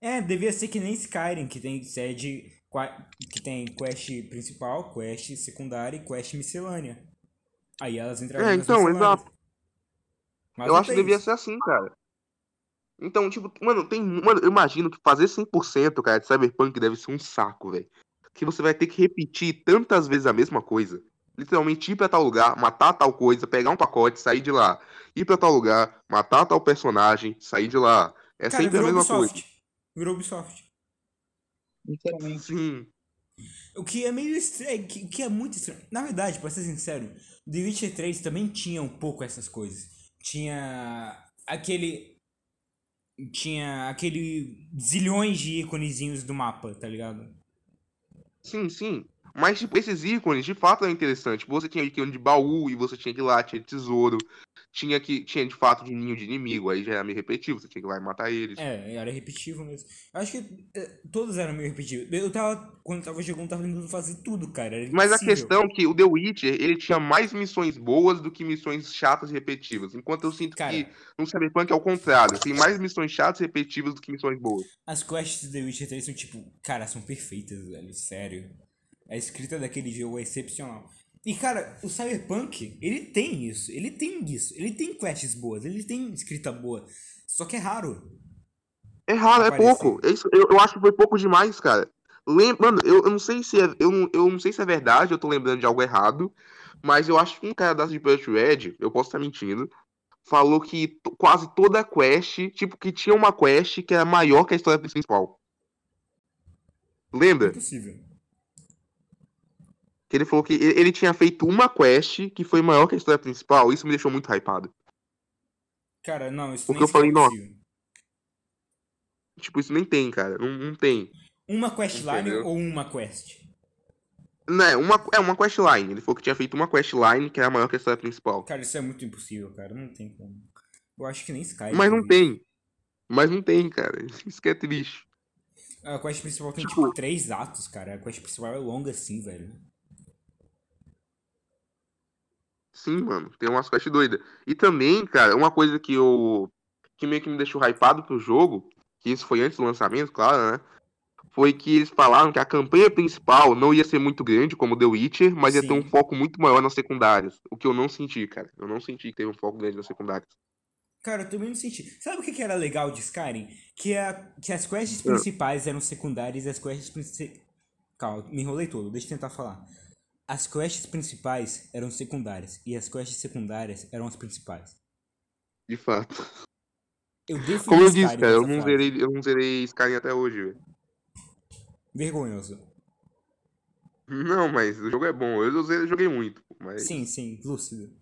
É, devia ser que nem Skyrim, que tem sede, que tem quest principal, quest secundária e quest miscelânea. Aí elas entrariam É, então, exato. Mas eu acho que devia isso. ser assim, cara. Então, tipo, mano, tem. Mano, eu imagino que fazer 100%, cara, de Cyberpunk deve ser um saco, velho. Que você vai ter que repetir tantas vezes a mesma coisa. Literalmente ir pra tal lugar, matar tal coisa, pegar um pacote, sair de lá. Ir pra tal lugar, matar tal personagem, sair de lá. É Cara, sempre a mesma Ubisoft. coisa. Virou Ubisoft. Literalmente. Sim. O que é meio estranho, que, que é muito estranho. Na verdade, pra ser sincero, The Witcher 3 também tinha um pouco essas coisas. Tinha aquele. Tinha aquele zilhões de íconezinhos do mapa, tá ligado? Sim, sim. Mas, tipo, esses ícones, de fato, é interessante. Tipo, Você tinha ícone de baú e você tinha que ir lá, tinha tesouro. Tinha que tinha de fato de ninho de inimigo, aí já era meio repetitivo, você tinha que ir lá e matar eles. É, era repetitivo mesmo. Acho que é, todos eram meio repetitivos. Eu tava, quando eu tava jogando, tava tentando fazer tudo, cara. Mas a questão é que o The Witcher, ele tinha mais missões boas do que missões chatas e repetitivas. Enquanto eu sinto Cara. que no Cyberpunk é o contrário. Tem mais missões chatas e repetitivas do que missões boas. As quests do The Witcher 3 são tipo, cara, são perfeitas, velho, sério. A escrita daquele jogo é excepcional. E cara, o Cyberpunk, ele tem isso, ele tem isso, ele tem quests boas, ele tem escrita boa. Só que é raro. É raro, é Aparecer. pouco. É isso- eu, eu acho que foi pouco demais, cara. Mano, eu, eu não sei se é. Eu não, eu não sei se é verdade, eu tô lembrando de algo errado. Mas eu acho que um cara da de Project Red, eu posso estar mentindo, falou que quase toda a quest, tipo, que tinha uma quest que era maior que a história principal. Lembra? Impossível. Que ele falou que ele tinha feito uma quest que foi maior que a história principal. Isso me deixou muito hypado. Cara, não, isso Porque nem eu falei, é não. Tipo, isso nem tem, cara. Não, não tem. Uma questline ou uma quest? Né, uma, é uma questline. Ele falou que tinha feito uma questline que era maior que a história principal. Cara, isso é muito impossível, cara, não tem como. Eu acho que nem Skyrim. Mas não tem isso. tem. Mas não tem, cara. Isso que é triste. A quest principal tem Tipo- tipo três atos, cara. A quest principal é longa assim, velho. Sim, mano. Tem umas quests doidas. E também, cara, uma coisa que eu. que meio que me deixou hypado pro jogo, que isso foi antes do lançamento, claro, né? Foi que eles falaram que a campanha principal não ia ser muito grande, como The Witcher, mas ia ter um Sim. foco muito maior nas secundárias. O que eu não senti, cara. Eu não senti que teve um foco grande nas secundárias. Cara, eu também não senti. Sabe o que, que era legal de Skyrim? Que, a, que as quests Ah. principais eram secundárias e as quests principais. Calma, me enrolei todo, deixa eu tentar falar. As quests principais eram secundárias e as quests secundárias eram as principais. De fato. Eu Como eu disse, cara, eu não frase. zerei, eu não zerei Skyrim até hoje, velho. Vergonhoso. Não, mas o jogo é bom. Eu, zerei- joguei muito, mas Sim, sim, lúcido.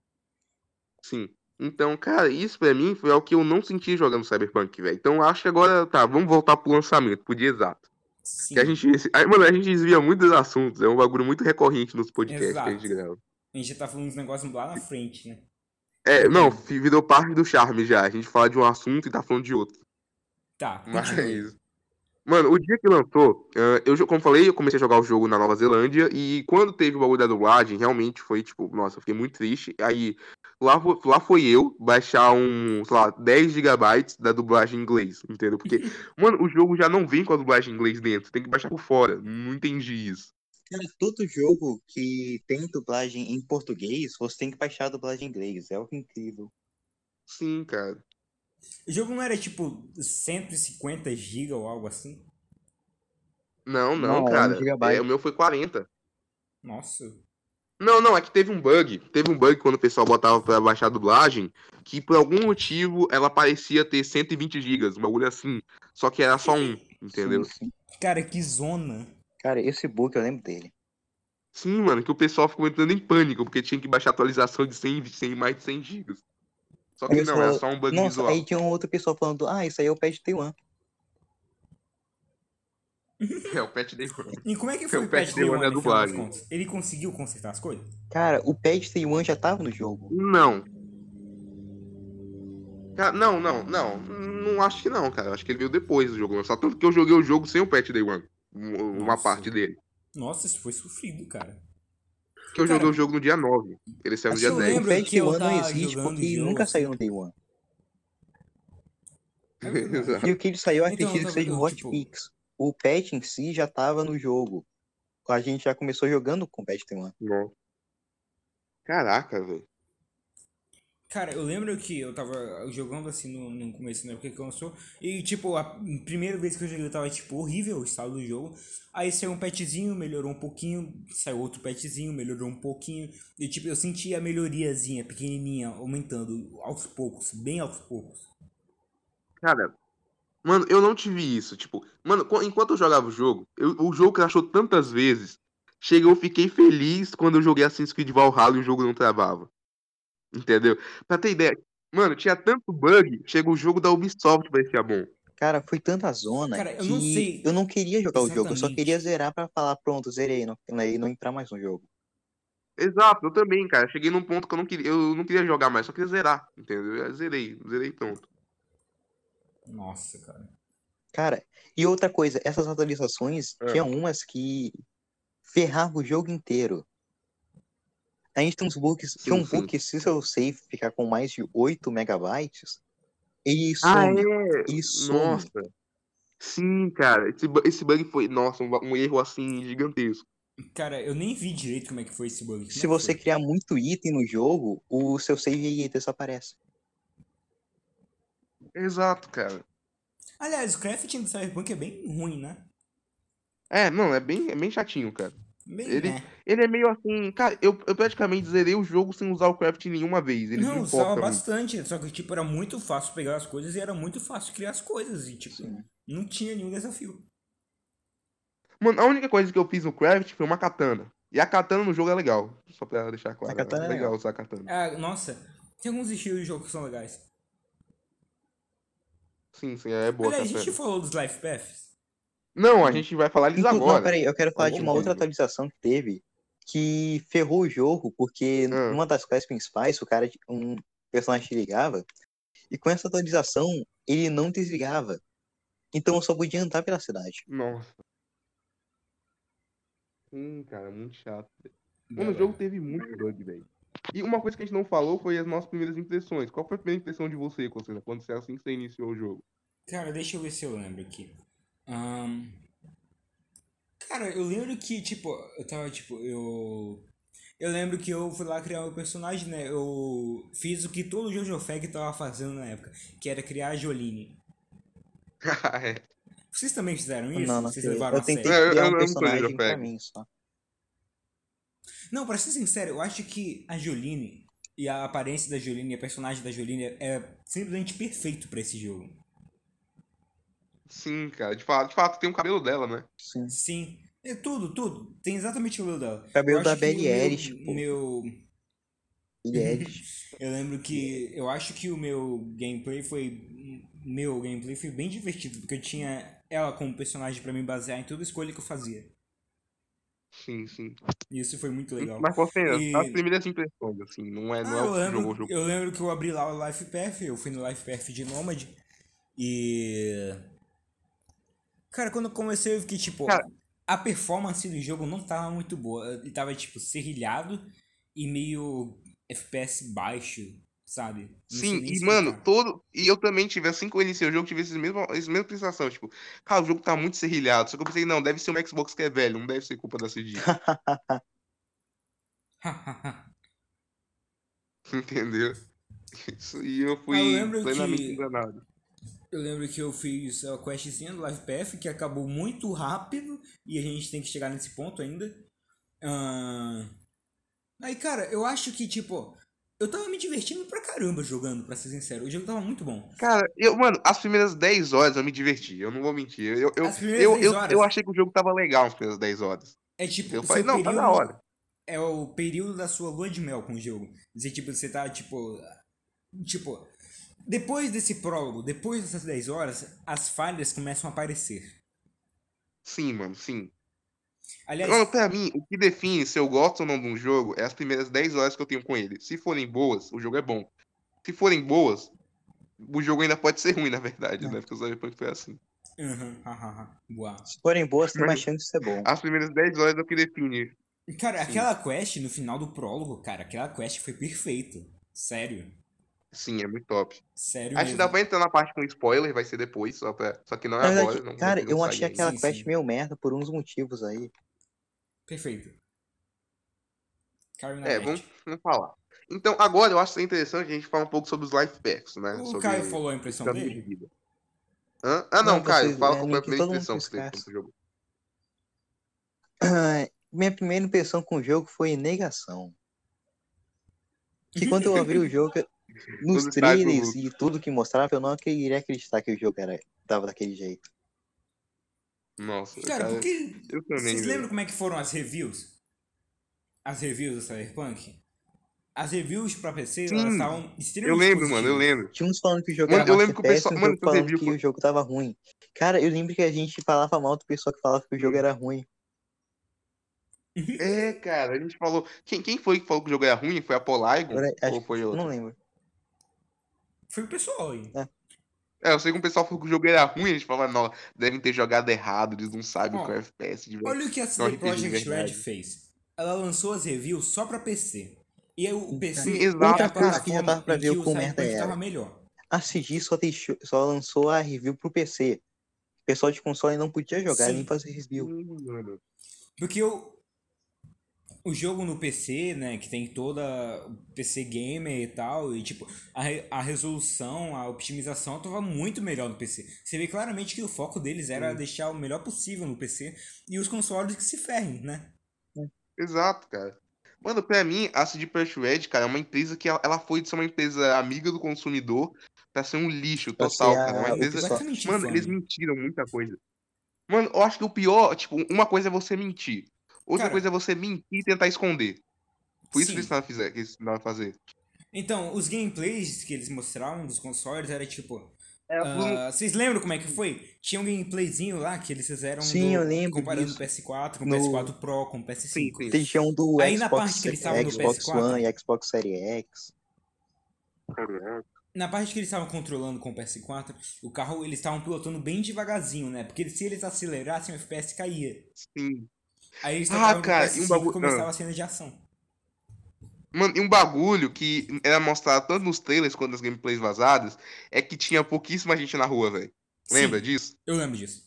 sim. Então, cara, isso pra mim foi algo que eu não senti jogando Cyberpunk, velho. Então, acho que agora, tá, vamos voltar pro lançamento, pro dia exato. Sim. Que a gente, aí, mano, a gente desvia muitos assuntos, é um bagulho muito recorrente nos podcasts que a gente Exato. grava. A gente já tá falando uns negócios lá na frente, né? É, não, virou parte do charme já. A gente fala de um assunto e tá falando de outro. Tá, continue. Mas. Mano, o dia que lançou, eu, como falei, eu comecei a jogar o jogo na Nova Zelândia e quando teve o bagulho da dublagem, realmente foi tipo, nossa, eu fiquei muito triste. Aí lá, lá foi eu baixar um, sei lá, 10 gigabytes da dublagem em inglês, entendeu? Porque, mano, o jogo já não vem com a dublagem em inglês dentro, tem que baixar por fora. Não entendi isso. Cara, todo jogo que tem dublagem em português, você tem que baixar a dublagem em inglês. É algo incrível. Sim, cara. O jogo não era tipo 150 GB ou algo assim? Não, não, Não, é cara. É, o meu foi 40. Nossa. Não, não, é que teve um bug. Teve um bug quando o pessoal botava pra baixar a dublagem, que por algum motivo ela parecia ter 120 GB, um bagulho assim. Só que era só um, entendeu? Sim, sim. Cara, que zona. Cara, esse bug eu lembro dele. Sim, mano, que o pessoal ficou entrando em pânico, porque tinha que baixar atualização de 100, 100 mais de 100 GB. Só que Aí não, eu era só- um bug Nossa, visual. aí tinha um outro pessoal falando, ah, isso aí é o patch Day One. É, o patch day E como é que foi O o patch patch Day One One, é dublagem. contas? Ele conseguiu consertar as coisas? Cara, o patch Day One já tava no jogo. Não. Cara, não, não, não. Não acho que não, cara. Acho que ele veio depois do jogo. Só tanto que eu joguei o jogo sem o patch day one. Um- Uma Nossa. parte dele. Nossa, isso foi sofrido, cara. Porque eu Cara, joguei o jogo no dia 9. Ele saiu no assim, dia eu 10. O lembro patch que Day One não existe porque jogo, nunca assim. saiu no Day One. É. E o que ele saiu, eu Então, que seja o eu, tipo- Hotfix. O patch em si já tava no jogo. A gente já começou jogando com o patch One. Nossa. Caraca, velho. Cara, eu lembro que eu tava jogando assim no, no começo, na época que lançou. E, tipo, a primeira vez que eu joguei eu tava, tipo, horrível o estado do jogo. Aí saiu um patchzinho, melhorou um pouquinho. Saiu outro patchzinho, melhorou um pouquinho. E, tipo, eu senti a melhoriazinha, pequenininha, aumentando aos poucos, bem aos poucos. Cara, mano, eu não tive isso. Tipo, mano, qu- enquanto eu jogava o jogo, eu- o jogo crashou tantas vezes. Chegou, eu fiquei feliz quando eu joguei Assassin's Creed Valhalla e o jogo não travava. Entendeu? Pra ter ideia, mano, tinha tanto bug. Chega o jogo da Ubisoft, parecia bom. Cara, foi tanta zona Cara, eu que não sei eu não queria jogar o jogo. Eu só exatamente. queria zerar pra falar, pronto, zerei. Não, e não entrar mais no jogo. Exato, eu também, cara. Cheguei num ponto que eu não queria, eu não queria jogar mais, só queria zerar, entendeu? Eu zerei, zerei pronto. Nossa, cara. Cara, e outra coisa, essas atualizações, É. tinha umas que ferravam o jogo inteiro. A gente tem uns bugs, Sim, tinha um bug que se seu save ficar com mais de 8 megabytes, ele Ah, é? ele some. Nossa. Sim, cara. Esse, esse bug foi, nossa, um, um erro assim gigantesco. Cara, eu nem vi direito como é que foi esse bug. Como é Se que você foi? criar muito item no jogo, o seu save desaparece. Exato, cara. Aliás, o crafting do Cyberpunk é bem ruim, né? É, não, é bem, é bem chatinho, cara. Bem, Ele- né? Ele é meio assim, cara, eu, eu praticamente zerei o jogo sem usar o craft nenhuma vez. Ele não, usava bastante, só que tipo, era muito fácil pegar as coisas e era muito fácil criar as coisas. E tipo, Sim. não tinha nenhum desafio. Mano, a única coisa que eu fiz no craft foi uma katana. E a katana no jogo é legal. Só pra deixar claro. A katana é é legal legal. usar a katana. Ah, nossa, tem alguns estilos de jogo que são legais. Sim, sim, é boa a Aliás, a gente falou dos life paths. Não, a gente vai falar disso Inclu- agora. Não, peraí, eu quero falar Tá de uma outra atualização que teve que ferrou o jogo, porque Ah. numa das quests principais, o cara, um personagem te ligava, e com essa atualização, ele não desligava. Então eu só podia andar pela cidade. Nossa. Sim, cara, muito chato. Mano, o jogo teve muito bug, velho. E uma coisa que a gente não falou foi as nossas primeiras impressões. Qual foi a primeira impressão de você, Constantino, quando você assim que você iniciou o jogo? Cara, deixa eu ver se eu lembro aqui. Ahn, Cara, eu lembro que, tipo, eu tava, tipo, eu. Eu lembro que eu fui lá criar meu personagem, né? Eu fiz o que todo Jojo Fag tava fazendo na época, que era criar a Joline. é. Vocês também fizeram isso? não, não Vocês levaram Eu a tentei criar um personagem pra mim só. Não, pra ser sincero, eu acho que a Joline E a aparência da Jolene, a personagem da Jolene é simplesmente perfeito pra esse jogo. Sim, cara. De fato, de fato, tem o cabelo dela, né? Sim. Sim. É tudo, tudo. Tem exatamente o cabelo dela. Cabelo da o Billie meu-. Meu. Eu lembro que. Eu acho que o meu gameplay foi. Meu gameplay foi bem divertido, porque eu tinha ela como personagem pra me basear em toda escolha que eu fazia. Sim, sim. Isso foi muito legal. Mas você, E- as primeiras impressões, assim, não é, não Ah, é eu o que lembro, jogou o jogo. eu lembro que eu abri lá o Life Path, eu fui no Life Path de Nomad e. Cara, quando eu comecei eu fiquei tipo. Cara- A performance do jogo não tava muito boa. Ele tava tipo serrilhado e meio FPS baixo, sabe? Não Sim, e mano, todo. E eu também tive, assim que eu iniciei o jogo, tive essa mesma, essa mesma sensação. Tipo, cara, o jogo tá muito serrilhado. Só que eu pensei, não, deve ser um Xbox que é velho, não deve ser culpa da CD. entendeu? Isso, e eu fui Ah, eu lembro plenamente que- enganado. Eu lembro que eu fiz a questzinha do Life Path, que acabou muito rápido, e a gente tem que chegar nesse ponto ainda. Ahn, Aí, cara, eu acho que, tipo, eu tava me divertindo pra caramba jogando, pra ser sincero. O jogo tava muito bom. Cara, eu, mano, as primeiras 10 horas eu me diverti, eu não vou mentir. Eu, eu, As primeiras eu, 10 eu, horas. eu achei que o jogo tava legal nas primeiras 10 horas. É tipo, Eu falei, não, tá período da hora. é o período da sua lua de mel com o jogo. Dizer, tipo, você tá, tipo. Tipo, depois desse prólogo, depois dessas 10 horas, as falhas começam a aparecer. Sim, mano, sim. Aliás, Mano, pra mim, o que define se eu gosto ou não de um jogo é as primeiras 10 horas que eu tenho com ele. Se forem boas, o jogo é bom. Se forem boas, o jogo ainda pode ser ruim, na verdade, É. né? Porque o Cyberpunk foi assim. Uhum, hahaha, uau. Se forem boas, tem mais chance de ser bom. As primeiras 10 horas é o que define. Cara, Sim. aquela quest no final do prólogo, cara, aquela quest foi perfeita. Sério. Sim, é muito top. Sério Acho que dá pra entrar na parte com spoiler, vai ser depois, só, pra... só que não é agora. Não, cara, não eu achei ainda. aquela Sim, quest sim. meio merda por uns motivos aí. Perfeito. Caio na É, vamos, vamos falar. Então, agora eu acho interessante a gente falar um pouco sobre os life packs, né? O sobre Caio falou a impressão dele? vida. Hã? Ah, não, Não, Caio, vocês- fala é, qual foi a primeira impressão que você teve com o jogo. Minha primeira impressão com o jogo foi negação. Que quando eu abri o jogo, nos Os trailers e tudo que mostrava, eu não iria acreditar que o jogo era, tava daquele jeito. Nossa, Cara, cara, porque. eu também. Vocês lembram como é que foram as reviews? As reviews do Cyberpunk? As reviews pra PC, Sim, elas estavam Eu extremamente lembro, mano, eu positivas. lembro. Tinha uns falando que o jogo Mano, era eu lembro que o pessoal- mano, falando review que o jogo tava ruim. Cara, eu lembro que a gente falava mal do pessoal que falava que o jogo era ruim. É, cara, a gente falou. Quem, quem foi que falou que o jogo era ruim? Foi a Polygon? Agora, acho Ou foi Eu outro? não lembro. Foi o pessoal aí. É, eu sei que o pessoal falou que o jogo era ruim, a gente falava, não, devem ter jogado errado, eles não sabem que é FPS de verdade. Olha o que a CD Projekt Red fez. Ela lançou as reviews só pra PC. E aí o PC Sim, é exato, a Outra coisa que já plataforma dava pra ver o quão merda era. tava melhor. A CG só, deixou, só lançou a review pro PC. O pessoal de console não podia jogar Sim. nem fazer review. Mano. Porque o, o jogo no PC, né, que tem toda PC gamer e tal, e tipo, a, a resolução, a optimização tava muito melhor no PC. Você vê claramente que o foco deles era Sim. deixar o melhor possível no PC e os consoles que se ferrem, né? Exato, cara. Mano, pra mim, a CD Projekt Red, cara, é uma empresa que ela, foi de ser uma empresa amiga do consumidor pra ser um lixo total, a cara. É Uma empresa... Mano, eles infame. mentiram muita coisa. Mano, eu acho que o pior, tipo, uma coisa é você mentir. Outra Cara- coisa é você mentir e tentar esconder. Por isso Sim. que eles estavam fazer. Então, os gameplays que eles mostraram dos consoles era tipo. É, ah, vocês lembram como é que foi? Tinha um gameplayzinho lá que eles fizeram Sim, do- eu lembro comparando o PS4 com o No- PS4 Pro com o PS5. Sim, tinha um do Aí na Xbox, parte que eles estavam no Xbox PS4. One e Xbox Series X. Na parte que eles estavam controlando com o PS4, o carro eles estavam pilotando bem devagarzinho, né? Porque se eles acelerassem, o FPS caía. Sim. Aí eles Ah, cara, no PS5 e um bagulho- começava a cena de ação. Mano, e um bagulho que era mostrado tanto nos trailers quanto nas gameplays vazadas é que tinha pouquíssima gente na rua, velho. Lembra Sim, disso? Eu lembro disso.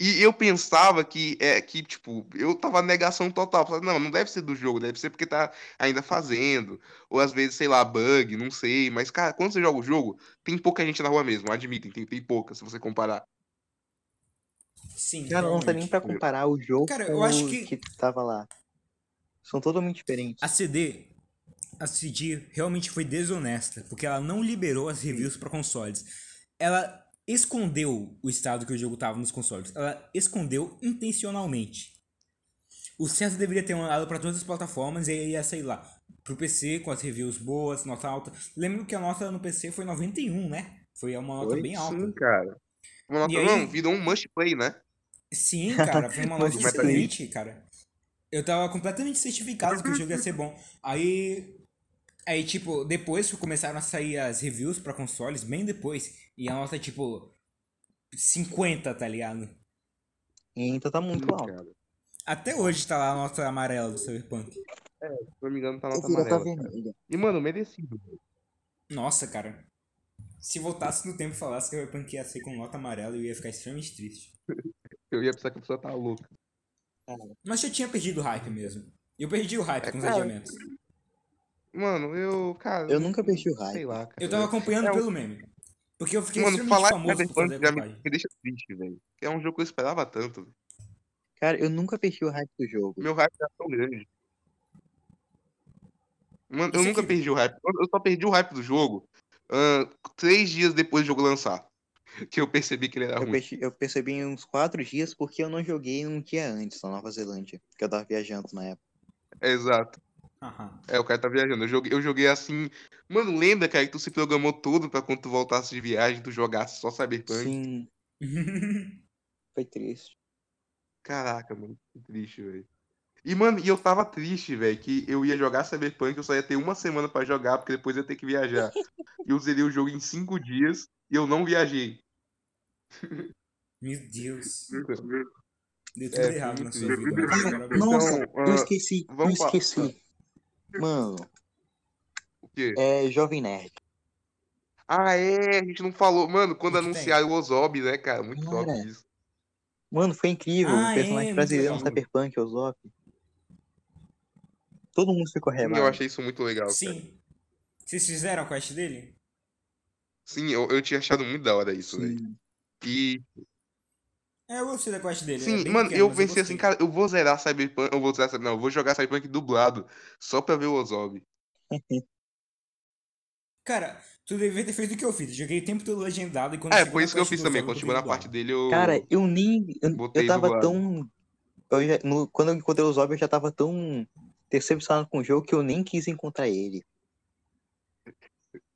E eu pensava que, é, que, tipo, eu tava negação total. Não, não deve ser do jogo, deve ser porque tá ainda fazendo. Ou às vezes, sei lá, bug, não sei. Mas, cara, quando você joga o jogo, tem pouca gente na rua mesmo, admitem, tem, tem pouca, se você comparar. Sim, Cara, não tá nem realmente. pra comparar o jogo Cara, com eu acho o que- que tava lá. São totalmente diferentes. A CD, a CD realmente foi desonesta, porque ela não liberou as reviews para consoles. Ela escondeu o estado que o jogo tava nos consoles. Ela escondeu intencionalmente. O certo deveria ter mandado para todas as plataformas e aí ia sair lá pro PC com as reviews boas, nota alta. Lembro que a nota no PC foi 91, né? Foi uma nota Foi bem alta. Sim, cara. Uma nota, aí- não, virou um must play, né? Sim, cara, foi uma nota tá excelente, cara. Eu tava completamente certificado que o jogo ia ser bom. Aí, aí tipo, depois começaram a sair as reviews pra consoles, bem depois. E a nota, tipo, 50, tá ligado? Então tá muito alto. cara. Até hoje tá lá a nota amarela do Cyberpunk. Se não me engano, tá nota Esse já tá amarela. vermelho. E, mano, merecido. Nossa, cara. Se voltasse no tempo e falasse que o Cyberpunk ia ser com nota amarela, eu ia ficar extremamente triste. Eu ia pensar que a pessoa tá louca. Mas já tinha perdido o hype mesmo. Eu perdi o hype É, com os cara, adiamentos. Mano, eu, cara. Eu nunca perdi o Sei hype. lá, cara. Eu tava acompanhando É um- pelo meme. Porque eu fiquei Mano, extremamente falar famoso por fazer já me, me deixa triste, velho. É um jogo que eu esperava tanto. velho. Cara, eu nunca perdi o hype do jogo. Meu hype era tão grande. Mano, eu nunca aqui- perdi o hype. Eu só perdi o hype do jogo ah, três dias depois do jogo lançar. Que eu percebi que ele era Eu, ruim. perce- eu percebi em uns quatro dias porque eu não joguei um dia antes na Nova Zelândia. Que eu tava viajando na época. Exato. Aham. É, o cara tá viajando. Eu joguei, eu joguei assim. Mano, lembra, cara, que tu se programou todo pra quando tu voltasse de viagem, tu jogasse só Cyberpunk? Sim, foi triste. Caraca, mano, que triste, velho. E, mano, e eu tava triste, velho, que eu ia jogar Cyberpunk, eu só ia ter uma semana pra jogar, porque depois ia ter que viajar. E eu zerei o jogo em cinco dias e eu não viajei. Meu Deus. Então, Deu tudo É, errado na sua vida. parabéns. Nossa, Então, eu esqueci, eu esqueci. Mano, O quê? é Jovem Nerd. Ah, é, a gente não falou. Mano, quando anunciaram o Ozob, né, cara? Muito top isso. Mano, foi incrível. Ah, o personagem é, brasileiro no. Cyberpunk, o Zop. Todo mundo ficou Sim, arrebado. eu achei isso muito legal. cara. Sim. Vocês fizeram a quest dele? Sim, eu, eu tinha achado muito da hora isso, velho. E, É, eu gostei da quest dele. sim, é bem mano, pequeno, eu pensei assim, cara, eu vou zerar Cyberpunk, eu vou zerar, não, eu vou jogar Cyberpunk dublado, só pra ver o Ozob. Cara, tu devia ter feito o que eu fiz. Joguei o tempo todo legendado e quando É, foi isso que eu fiz também, quando chegou na parte dele, eu... Cara, eu nem. Eu, Botei eu tava dublado. tão. eu já- no- quando eu encontrei o Zob, eu já tava tão decepcionado com o jogo que eu nem quis encontrar ele.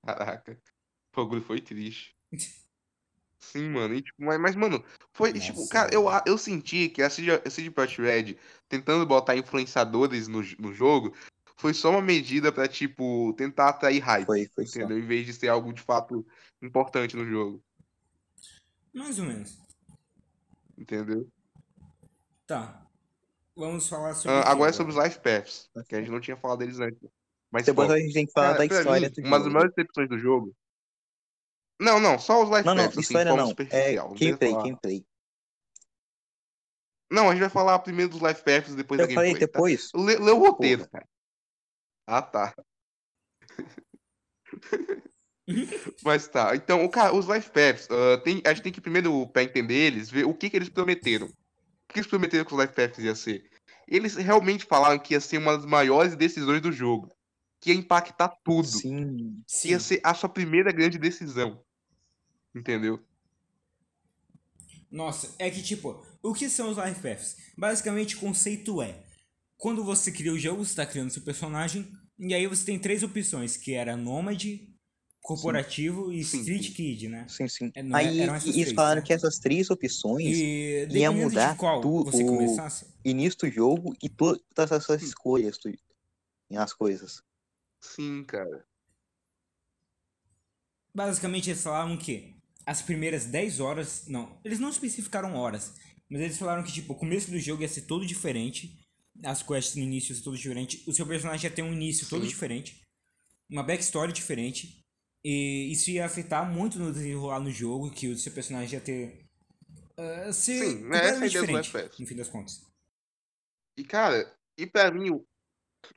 Caraca, o bagulho foi triste. Sim, mano, e, tipo, mas, mas, mano, foi, Nossa, tipo, cara, eu, eu senti que a CD, a CD Projekt Red tentando botar influenciadores no, no jogo foi só uma medida pra, tipo, tentar atrair hype, Foi, foi só. entendeu? Em vez de ser algo de fato importante no jogo, Mais ou menos. entendeu? Tá. Vamos falar sobre. Ah, agora é sobre os Life Paths, que a gente não tinha falado deles antes. Mas, Depois pô, a gente tem que falar cara, da história mim, do uma das maiores decepções do jogo. Não, não, só os Life Não, não, Paths, assim, de história não. É não gameplay, falar- gameplay. Não, a gente vai falar primeiro dos Life Paths e depois da Eu falei gameplay, tá? depois. Lê, lê o roteiro, cara. Ah, tá. Mas tá. Então, o cara, os Life Paths, ah, tem, a gente tem que primeiro, pra entender eles, ver o que, que eles prometeram. O que eles prometeram que os Life Paths ia ser? Eles realmente falaram que ia ser uma das maiores decisões do jogo. Que ia impactar tudo. Sim. Sim. ia ser a sua primeira grande decisão. Entendeu? Nossa, é que tipo, o que são os Life Paths? Basicamente o conceito é, quando você cria o jogo, você está criando seu personagem, e aí você tem três opções, que era Nômade, Corporativo e Sim, Street sim. Kid, né? Sim, sim. É, é- Aí eram essas eles três, falaram né? que essas três opções, E ia mudar de qual tu- você o- começasse, início do jogo e todas as suas escolhas, tu, as coisas. Sim, cara. basicamente eles falaram que as primeiras 10 horas, não, eles não especificaram horas, mas eles falaram que tipo, o começo do jogo ia ser todo diferente, as quests no início ia ser todo diferente, o seu personagem ia ter um início todo diferente, uma backstory diferente, e isso ia afetar muito no desenrolar no jogo, que o seu personagem ia ter uh, ser Sim, né, essa é do diferente, no fim das contas. E, cara, e pra mim, o,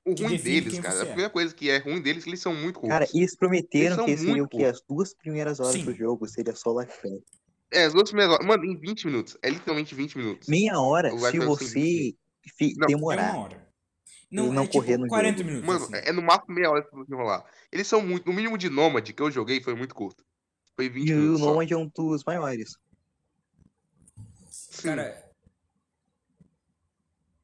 o ruim deles, cara, a é. primeira coisa que é ruim deles é que eles são muito curtos. Cara, eles prometeram são que esse seria o que as duas primeiras horas Sim. do jogo seria só life path. É, as duas primeiras horas. Mano, em 20 minutos. É literalmente 20 minutos. Meia hora se você fi- Não, É demorar. uma hora. Não, não é correr tipo no 40 jogo. minutos. Mano, assim. é no máximo meia hora pra enrolar. Eles são muito. No mínimo de Nomad que eu joguei foi muito curto. Foi 20 E o minutos. só. Nomad é um dos maiores. Sim. Cara.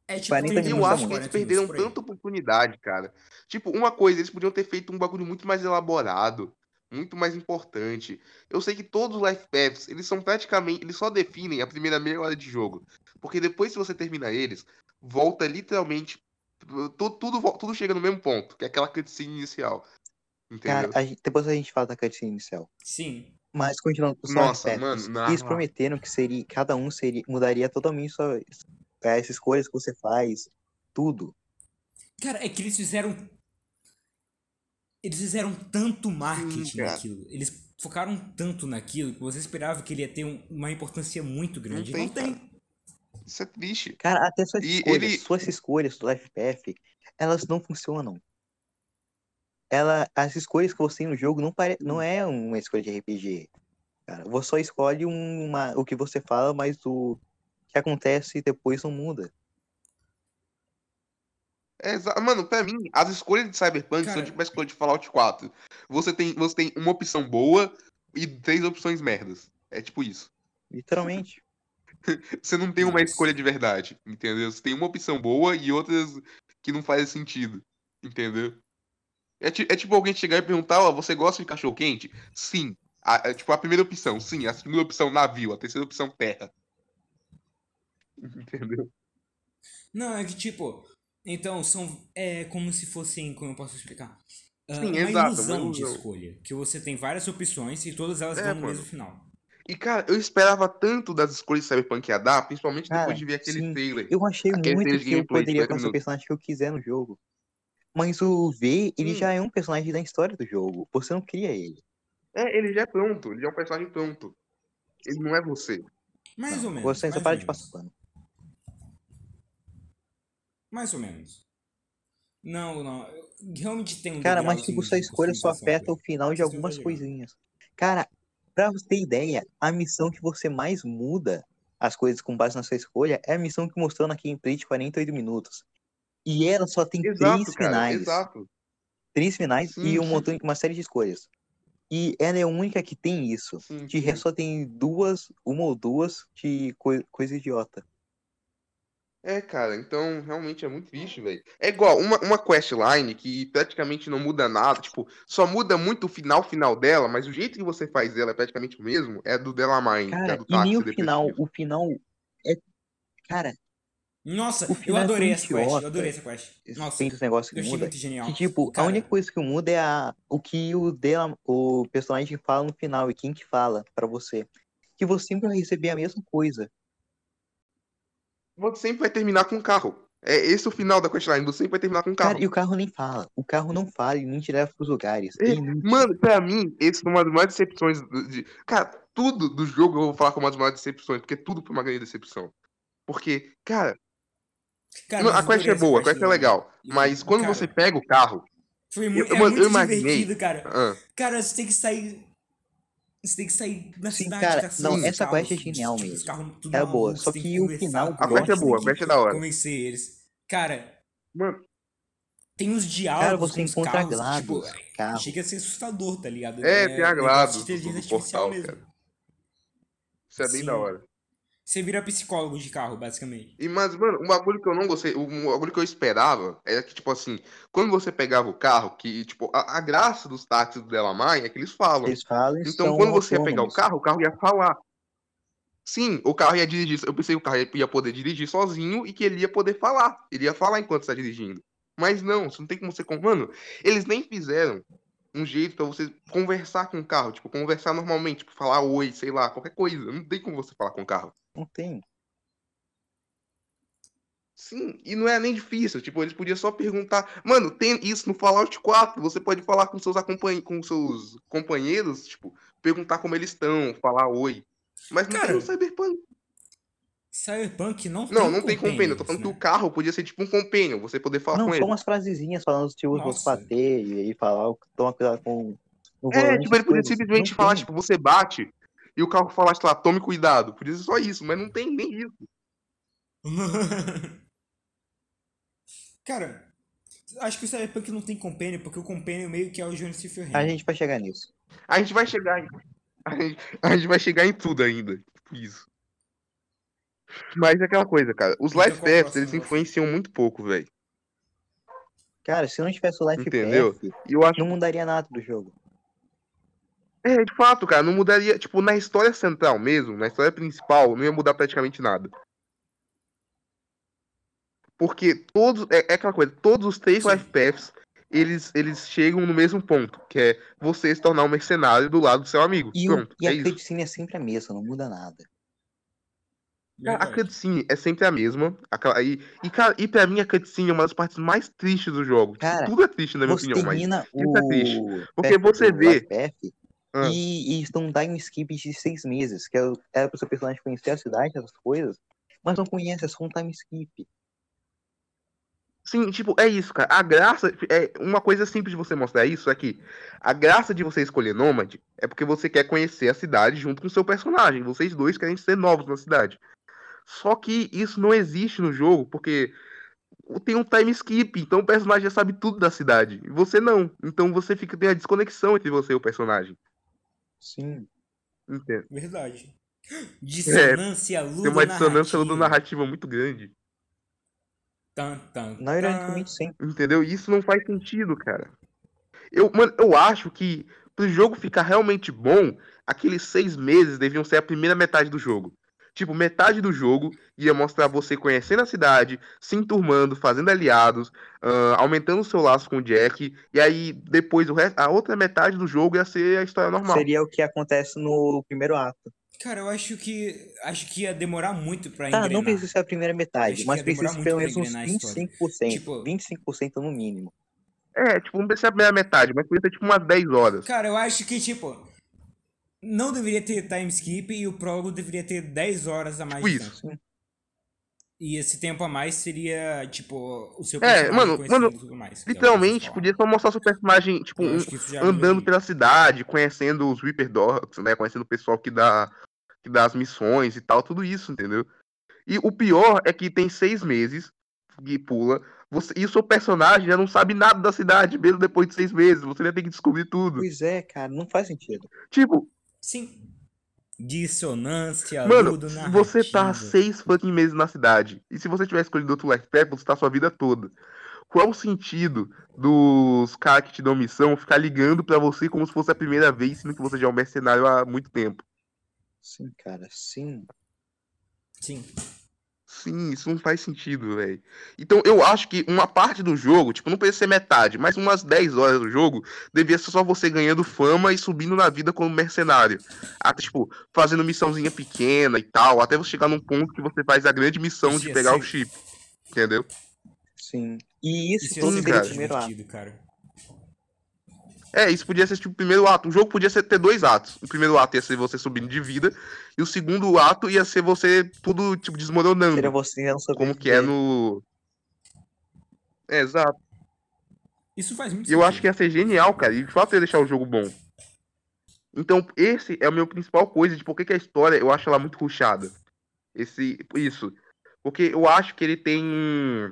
É tipo 40 E 30 eu minutos é acho que eles 40 perderam minutos tanta oportunidade, cara. Tipo, uma coisa, eles podiam ter feito um bagulho muito mais elaborado, muito mais importante. Eu sei que todos os life paths, eles são praticamente, eles só definem a primeira meia hora de jogo. Porque depois que você termina eles, volta literalmente tudo, tudo, tudo chega no mesmo ponto, que é aquela cutscene inicial. Cara, Entendeu? a gente- depois a gente fala da cutscene inicial. Sim. Mas continuando com os Nossa, Life mano, Paths, não. eles prometeram que seria, cada um seria, mudaria totalmente sua, é, as escolhas que você faz, tudo. Cara, é que eles fizeram. Eles fizeram tanto marketing cara. naquilo. Eles focaram tanto naquilo que você esperava que ele ia ter um- uma importância muito grande. tem, Não tem. Isso é triste. Cara, até suas E escolhas, ele- suas escolhas do Path, elas não funcionam. Ela, as escolhas que você tem no jogo não, pare, não é uma escolha de RPG. Cara, você só escolhe uma, o que você fala, mas o que acontece depois não muda. É Mano, pra mim, as escolhas de Cyberpunk Cara- são tipo a escolha de Fallout 4. Você tem, você tem uma opção boa e três opções merdas. É tipo isso. Literalmente. Você não tem uma Nossa. escolha de verdade, entendeu? Você tem uma opção boa e outras que não fazem sentido, entendeu? É, é tipo alguém chegar e perguntar, ó, você gosta de cachorro quente? Sim. A, é tipo a primeira opção, sim. A segunda opção, navio. A terceira opção, terra. Entendeu? Não, é que tipo. Então, são. É como se fossem. Como eu posso explicar? Ah, Sim, uma exato, ilusão uma de ilusão. escolha. Que você tem várias opções e todas elas É, vão no mano. mesmo final. E, cara, eu esperava tanto das escolhas que Cyberpunk ia dar, principalmente Cara, depois de ver aquele sim. trailer. Eu achei Aquele muito de que eu de poderia 50 fazer o personagem que eu quiser no jogo. Mas o V, ele Sim. já é um personagem da história do jogo. Você não cria ele. É, ele já é pronto, ele já é um personagem pronto. Ele não é você. Mais ou menos. Você só para de passar pano. Mais ou menos. Não, não. eu- Realmente tem um Cara, mas tipo, sua de escolha só afeta o final de algumas coisinhas. Cara, pra você ter ideia, a missão que você mais muda as coisas com base na sua escolha é a missão que mostrou na gameplay de 48 minutos. E ela só tem Exato, três cara, finais. exato. Três finais Sim, e um montão, uma série de escolhas. E ela é a única que tem isso. Sim, De sim. só tem duas, uma ou duas de coi- coisa idiota. É, cara, então realmente é muito triste, velho. É igual uma, uma questline que praticamente não muda nada, tipo, só muda muito o final final dela, mas o jeito que você faz ela é praticamente o mesmo, é do Delamain, que é Cara, do e nem táxi o final, o final é. Cara, Nossa, O eu final é adorei tão essa quest. Eu adorei essa quest. Nossa, tem esse negócio eu que achei muda. muito genial. Que, tipo, Cara, a única coisa que muda é a, o que o, dela, o personagem fala no final e quem que fala pra você. Que você sempre vai receber a mesma coisa. Você sempre vai terminar com um carro. É esse o final da questline, você sempre vai terminar com um carro. Cara, e o carro nem fala. O carro não fala e nem te leva pros lugares. É, É. Mano, pra mim, esse foi uma das maiores decepções. De... Cara, tudo do jogo eu vou falar como uma das maiores decepções, porque tudo foi uma grande decepção. Porque, cara, cara, a eu quest é boa, a quest é legal. Mas quando cara, você pega o carro. Foi muito, eu- é eu muito imaginei- divertido, cara. ah, Cara, você tem que sair. Você tem que sair na Sim, cidade, cara, caçando não, essa carros, quest é genial tipo, mesmo. carros tudo É boa, malucos, só tem que o final a quest é boa, a que quest é da hora. Convencer eles. Cara, Mano, tem uns diálogos Cara, você com os encontra carros, glados, tipo, carro. chega a ser assustador, tá ligado? É, tem a glados do- do artificial portal, mesmo. cara. isso é bem Sim. da hora. Você vira psicólogo de carro, basicamente. E, mas, mano, um bagulho que eu não gostei, um bagulho que eu esperava era que, tipo assim, quando você pegava o carro, que, tipo, a, a graça dos táxis do Delamai é que eles falam. Eles falam Então, quando você ia pegar o carro, o carro ia falar. Sim, o carro ia dirigir. Eu pensei que o carro ia poder dirigir sozinho e que ele ia poder falar. Ele ia falar enquanto está dirigindo. Mas não, você não tem como você. Mano, eles nem fizeram um jeito pra você conversar com o carro. Tipo, conversar normalmente. Tipo, falar oi, sei lá, qualquer coisa. Não tem como você falar com o carro. Não tem. Sim, e não é nem difícil. Tipo, eles podiam só perguntar. Mano, tem isso no Fallout 4. Você pode falar com seus, acompanh... com seus companheiros, tipo, perguntar como eles estão, falar oi. Mas não Cara, tem no Cyberpunk. Cyberpunk não tem Não, não tem companion. Eu tô falando que né? o carro podia ser tipo um companion, você poder falar Não, com ele. umas frasezinhas falando tipo, vamos Nossa. bater e aí falar, toma cuidado com É, tipo, ele podia simplesmente Não falar, tipo, você bate e o carro falar, sei lá, tome cuidado. Podia ser só isso, mas não tem nem isso. Cara, Acho que o Cyberpunk não tem companion, porque o companion meio que é o Jonas Silverhand. A gente vai chegar nisso. A gente vai chegar em. A gente, a gente vai chegar em tudo ainda. Tipo isso. Mas é aquela coisa, cara. Os Então, o paths, eles influenciam muito pouco, velho. Cara, se não tivesse o Life Entendeu? Path, eu acho. não mudaria nada do jogo. É, de fato, cara, não mudaria. Tipo, na história central mesmo, na história principal, não ia mudar praticamente nada. Porque todos. É, é aquela coisa, todos os três life paths, eles, eles chegam no mesmo ponto, que é você se tornar um mercenário do lado do seu amigo. E, o- Pronto, e é a isso. cutscene é sempre a mesma, não muda nada. Cara, a Verdade. cutscene é sempre a mesma. aquela- e, e, cara, e pra mim a cutscene é uma das partes mais tristes do jogo. Tipo, Cara, Tudo é triste, na minha opinião, mas. isso é triste. o. Porque você vê- Ah. e, e estão um time skip de seis meses, que o- era pro seu personagem conhecer a cidade, essas coisas, mas não conhece, é só um time skip. Sim, tipo, é isso, cara. A graça. É uma coisa simples de você mostrar isso é que a graça de você escolher Nômade é porque você quer conhecer a cidade junto com o seu personagem. Vocês dois querem ser novos na cidade. Só que isso não existe no jogo, porque tem um time skip, então o personagem já sabe tudo da cidade. E você não. Então você fica tem a desconexão entre você e o personagem. Sim. Entende? Verdade. Dissonância É, Tem uma dissonância ludonarrativa. narrativa muito grande. Tan, tan, Não, ironicamente, sim. Entendeu? Isso não faz sentido, cara. Eu, mano, eu acho que pro jogo ficar realmente bom, aqueles seis meses deviam ser a primeira metade do jogo. Tipo, metade do jogo ia mostrar você conhecendo a cidade, se enturmando, fazendo aliados, ah, aumentando o seu laço com o Jack. E aí, depois, o resto, a outra metade do jogo ia ser a história normal. Seria o que acontece no primeiro ato. Cara, eu acho que acho que ia demorar muito pra Tá, engrenar. não precisa ser a primeira metade, mas precisa pelo menos uns engrenar a história. 25%. Tipo- 25% no mínimo. É, tipo, não precisa ser a primeira metade, mas podia ser tipo umas 10 horas. Cara, eu acho que, tipo, não deveria ter time skip e o prólogo deveria ter 10 horas a mais Tipo de isso. tempo. E esse tempo a mais seria, tipo, o seu É, personagem mano, conhecendo mano, e tudo mais. é Literalmente, vocês podia só mostrar seu personagem, tipo, um- andando pela cidade, conhecendo os Reaper Dogs, né? Conhecendo o pessoal que dá, que dá as missões e tal, tudo isso, entendeu? E o pior é que tem seis meses que pula, você, e o seu personagem já não sabe nada da cidade, mesmo depois de seis meses. Você vai ter que descobrir tudo. Pois é, cara, não faz sentido. Tipo, Sim. Dissonância, mano, ludonarrativa. você tá há seis fucking meses na cidade. E se você tiver escolhido outro Life Path, você tá a sua vida toda. Qual o sentido dos caras que te dão missão ficar ligando pra você como se fosse a primeira vez, sendo que você já é um mercenário há muito tempo? Sim, cara, sim. Sim. Sim, isso não faz sentido, velho. Então eu acho que uma parte do jogo, tipo, não precisa ser metade, mas umas 10 horas do jogo, devia ser só você ganhando fama e subindo na vida como mercenário. Até, tipo, fazendo missãozinha pequena e tal, até você chegar num ponto que você faz a grande missão de pegar o ser- chip. Entendeu? Sim. E isso, Isso tudo Sim, o cara. primeiro ato. divertido, cara. É, isso podia ser tipo o primeiro ato. O jogo podia ser, ter dois atos. O primeiro ato ia ser você subindo de vida, e o segundo ato ia ser você tudo, tipo, desmoronando. Seria você não Como que é no. É, exato. Isso faz muito E eu sentido. acho que ia ser genial, cara. E de fato ia deixar o jogo bom. Então, esse é o meu principal coisa de por que que a história eu acho ela muito rushada. Esse, isso. Porque eu acho que ele tem.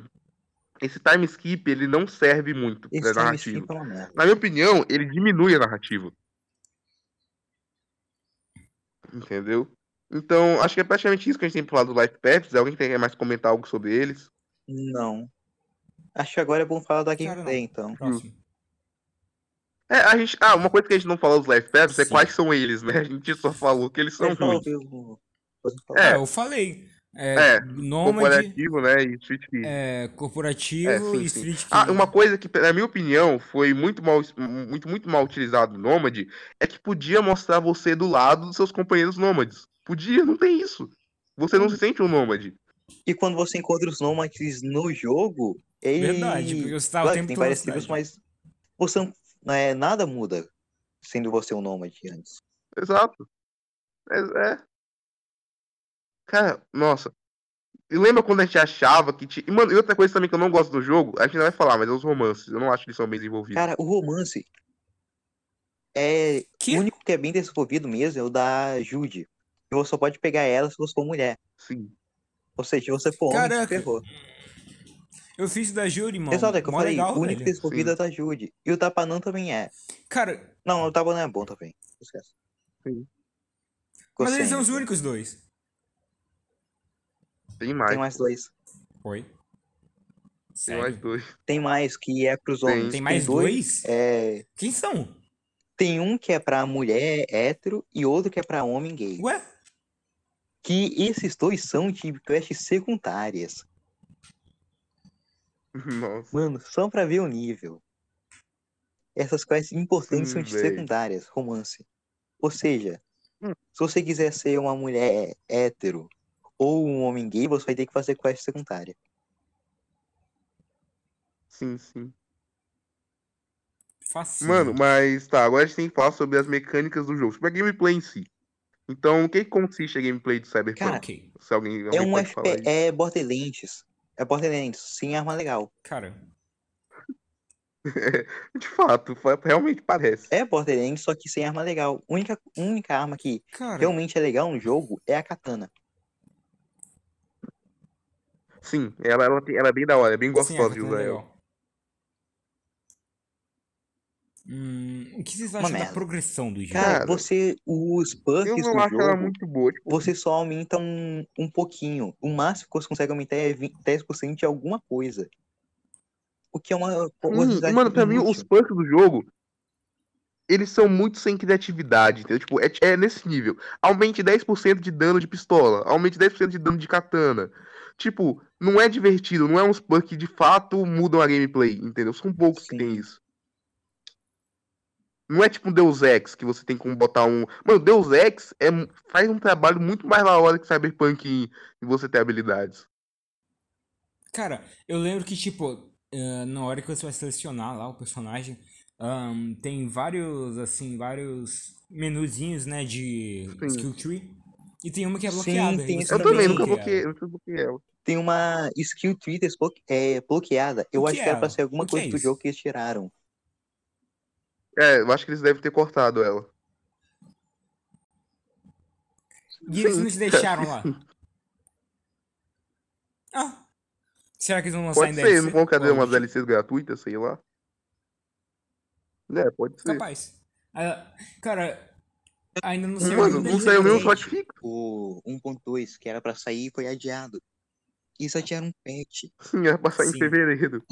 Esse time skip, ele não serve muito Esse pra time narrativa. skip é. Na minha opinião, ele diminui a narrativa. Entendeu? Então, acho que é praticamente isso que a gente tem pra falar do Life Paths. Alguém quer mais comentar algo sobre eles? Não. Acho que agora é bom falar da gameplay, então. Próximo. É, a gente. Ah, uma coisa que a gente não falou dos Life Paths é quais são eles, né? A gente só falou que eles são ruins. É. É, eu falei. É, É, Nômade, Corporativo, né? E Street Kid. é, corporativo É, sim, e sim. Street Kid. Ah, uma coisa que, na minha opinião, foi muito mal, muito, muito mal utilizado no Nômade é que podia mostrar você do lado dos seus companheiros nômades. Podia, não tem isso. Você não se sente um nômade. E quando você encontra os nômades no jogo, ele... Verdade, porque você tá o Claro que tempo tem todo na parecidos, cidade. mas você não, é, nada muda sendo você um nômade antes. Exato. É, é. Cara, nossa. E lembra quando a gente achava que tinha. E, mano, e outra coisa também que eu não gosto do jogo, a gente não vai falar, mas é os romances. Eu não acho que eles são bem desenvolvidos. Cara, o romance é Que? o único que é bem desenvolvido mesmo é o da Jude. E você só pode pegar ela se você for mulher. Sim. Ou seja, se você for homem, Caraca. ferrou. Eu fiz da Judy, mano. Exato, é que eu Mó falei, legal, o único velho. desenvolvido é da Jude. E o Tapanã também é. Cara, Não, o Tapanã é bom também. Esquece. Sim. Mas eles são os únicos dois. Tem mais. Tem mais dois. Oi. Tem Sério? mais dois. Tem mais que é pros Tem. homens. Tem mais dois? É, Quem são? tem um que é pra mulher hétero e outro que é pra homem gay. Ué? Que esses dois são de quests secundárias. Nossa. Mano, só pra ver o nível. Essas quests importantes Sim, são de véi. secundárias, romance. Ou seja, Hum. se você quiser ser uma mulher hétero ou um homem gay, você vai ter que fazer quest secundária. Sim, sim. Facinho. Mano, mas tá, agora a gente tem que falar sobre as mecânicas do jogo, sobre a gameplay em si. Então, o que consiste a gameplay de Cyberpunk? Cara. Se alguém, É alguém um pode falar FP, é Borderlands. É Borderlands, sem arma legal. Cara, De fato, fa- realmente parece. É Borderlands, só que sem arma legal. Única, única arma que cara. realmente é legal no jogo é a katana. Sim, ela, ela, ela é bem da hora, é bem Sim, gostosa a de usar é ela. legal. Hum, o que vocês Uma acham da merda. progressão do jogo? Cara, você. Os não do acho ela jogo, muito boa. Tipo, você só aumenta um, um pouquinho. O máximo que você consegue aumentar é 20, 10% de alguma coisa. O que é uma sim, possibilidade mano, pra mim, os perks do jogo, eles são muito sem criatividade, entendeu? Tipo, é, é nesse nível. Aumente 10% de dano de pistola, aumente 10% de dano de katana. Tipo, não é divertido, não é uns perks que de fato mudam a gameplay, entendeu? São poucos que tem Sim. isso. Não é tipo um Deus Ex, que você tem como botar um. Mano, Deus Ex é, faz um trabalho muito mais da hora que Cyberpunk em, em você ter habilidades. Cara, eu lembro que, tipo, eh, na hora que você vai selecionar lá o personagem, ahn, tem vários, assim, vários menuzinhos, né, de Sim. skill tree. E tem uma que é Sim, bloqueada. e tem Eu também, nunca bloqueei, nunca bloqueei ela. Tem uma skill tree desbloque- é, bloqueada. Eu acho que que é era pra ser alguma coisa é do jogo que eles tiraram. É, eu acho que eles devem ter cortado ela. E eles não te deixaram lá. Ah. Será que eles vão lançar Pode em ser, DLC? não vão cadê Ou umas algo do tipo? DLCs gratuitas, sei lá. É, pode ser. Capaz. Ah, cara, ainda não saiu Mano, não saiu nenhum DLC. shot fix. O 1.2, que era pra sair, foi adiado. E só tinha um patch. Sim, era pra sair em Sim. fevereiro.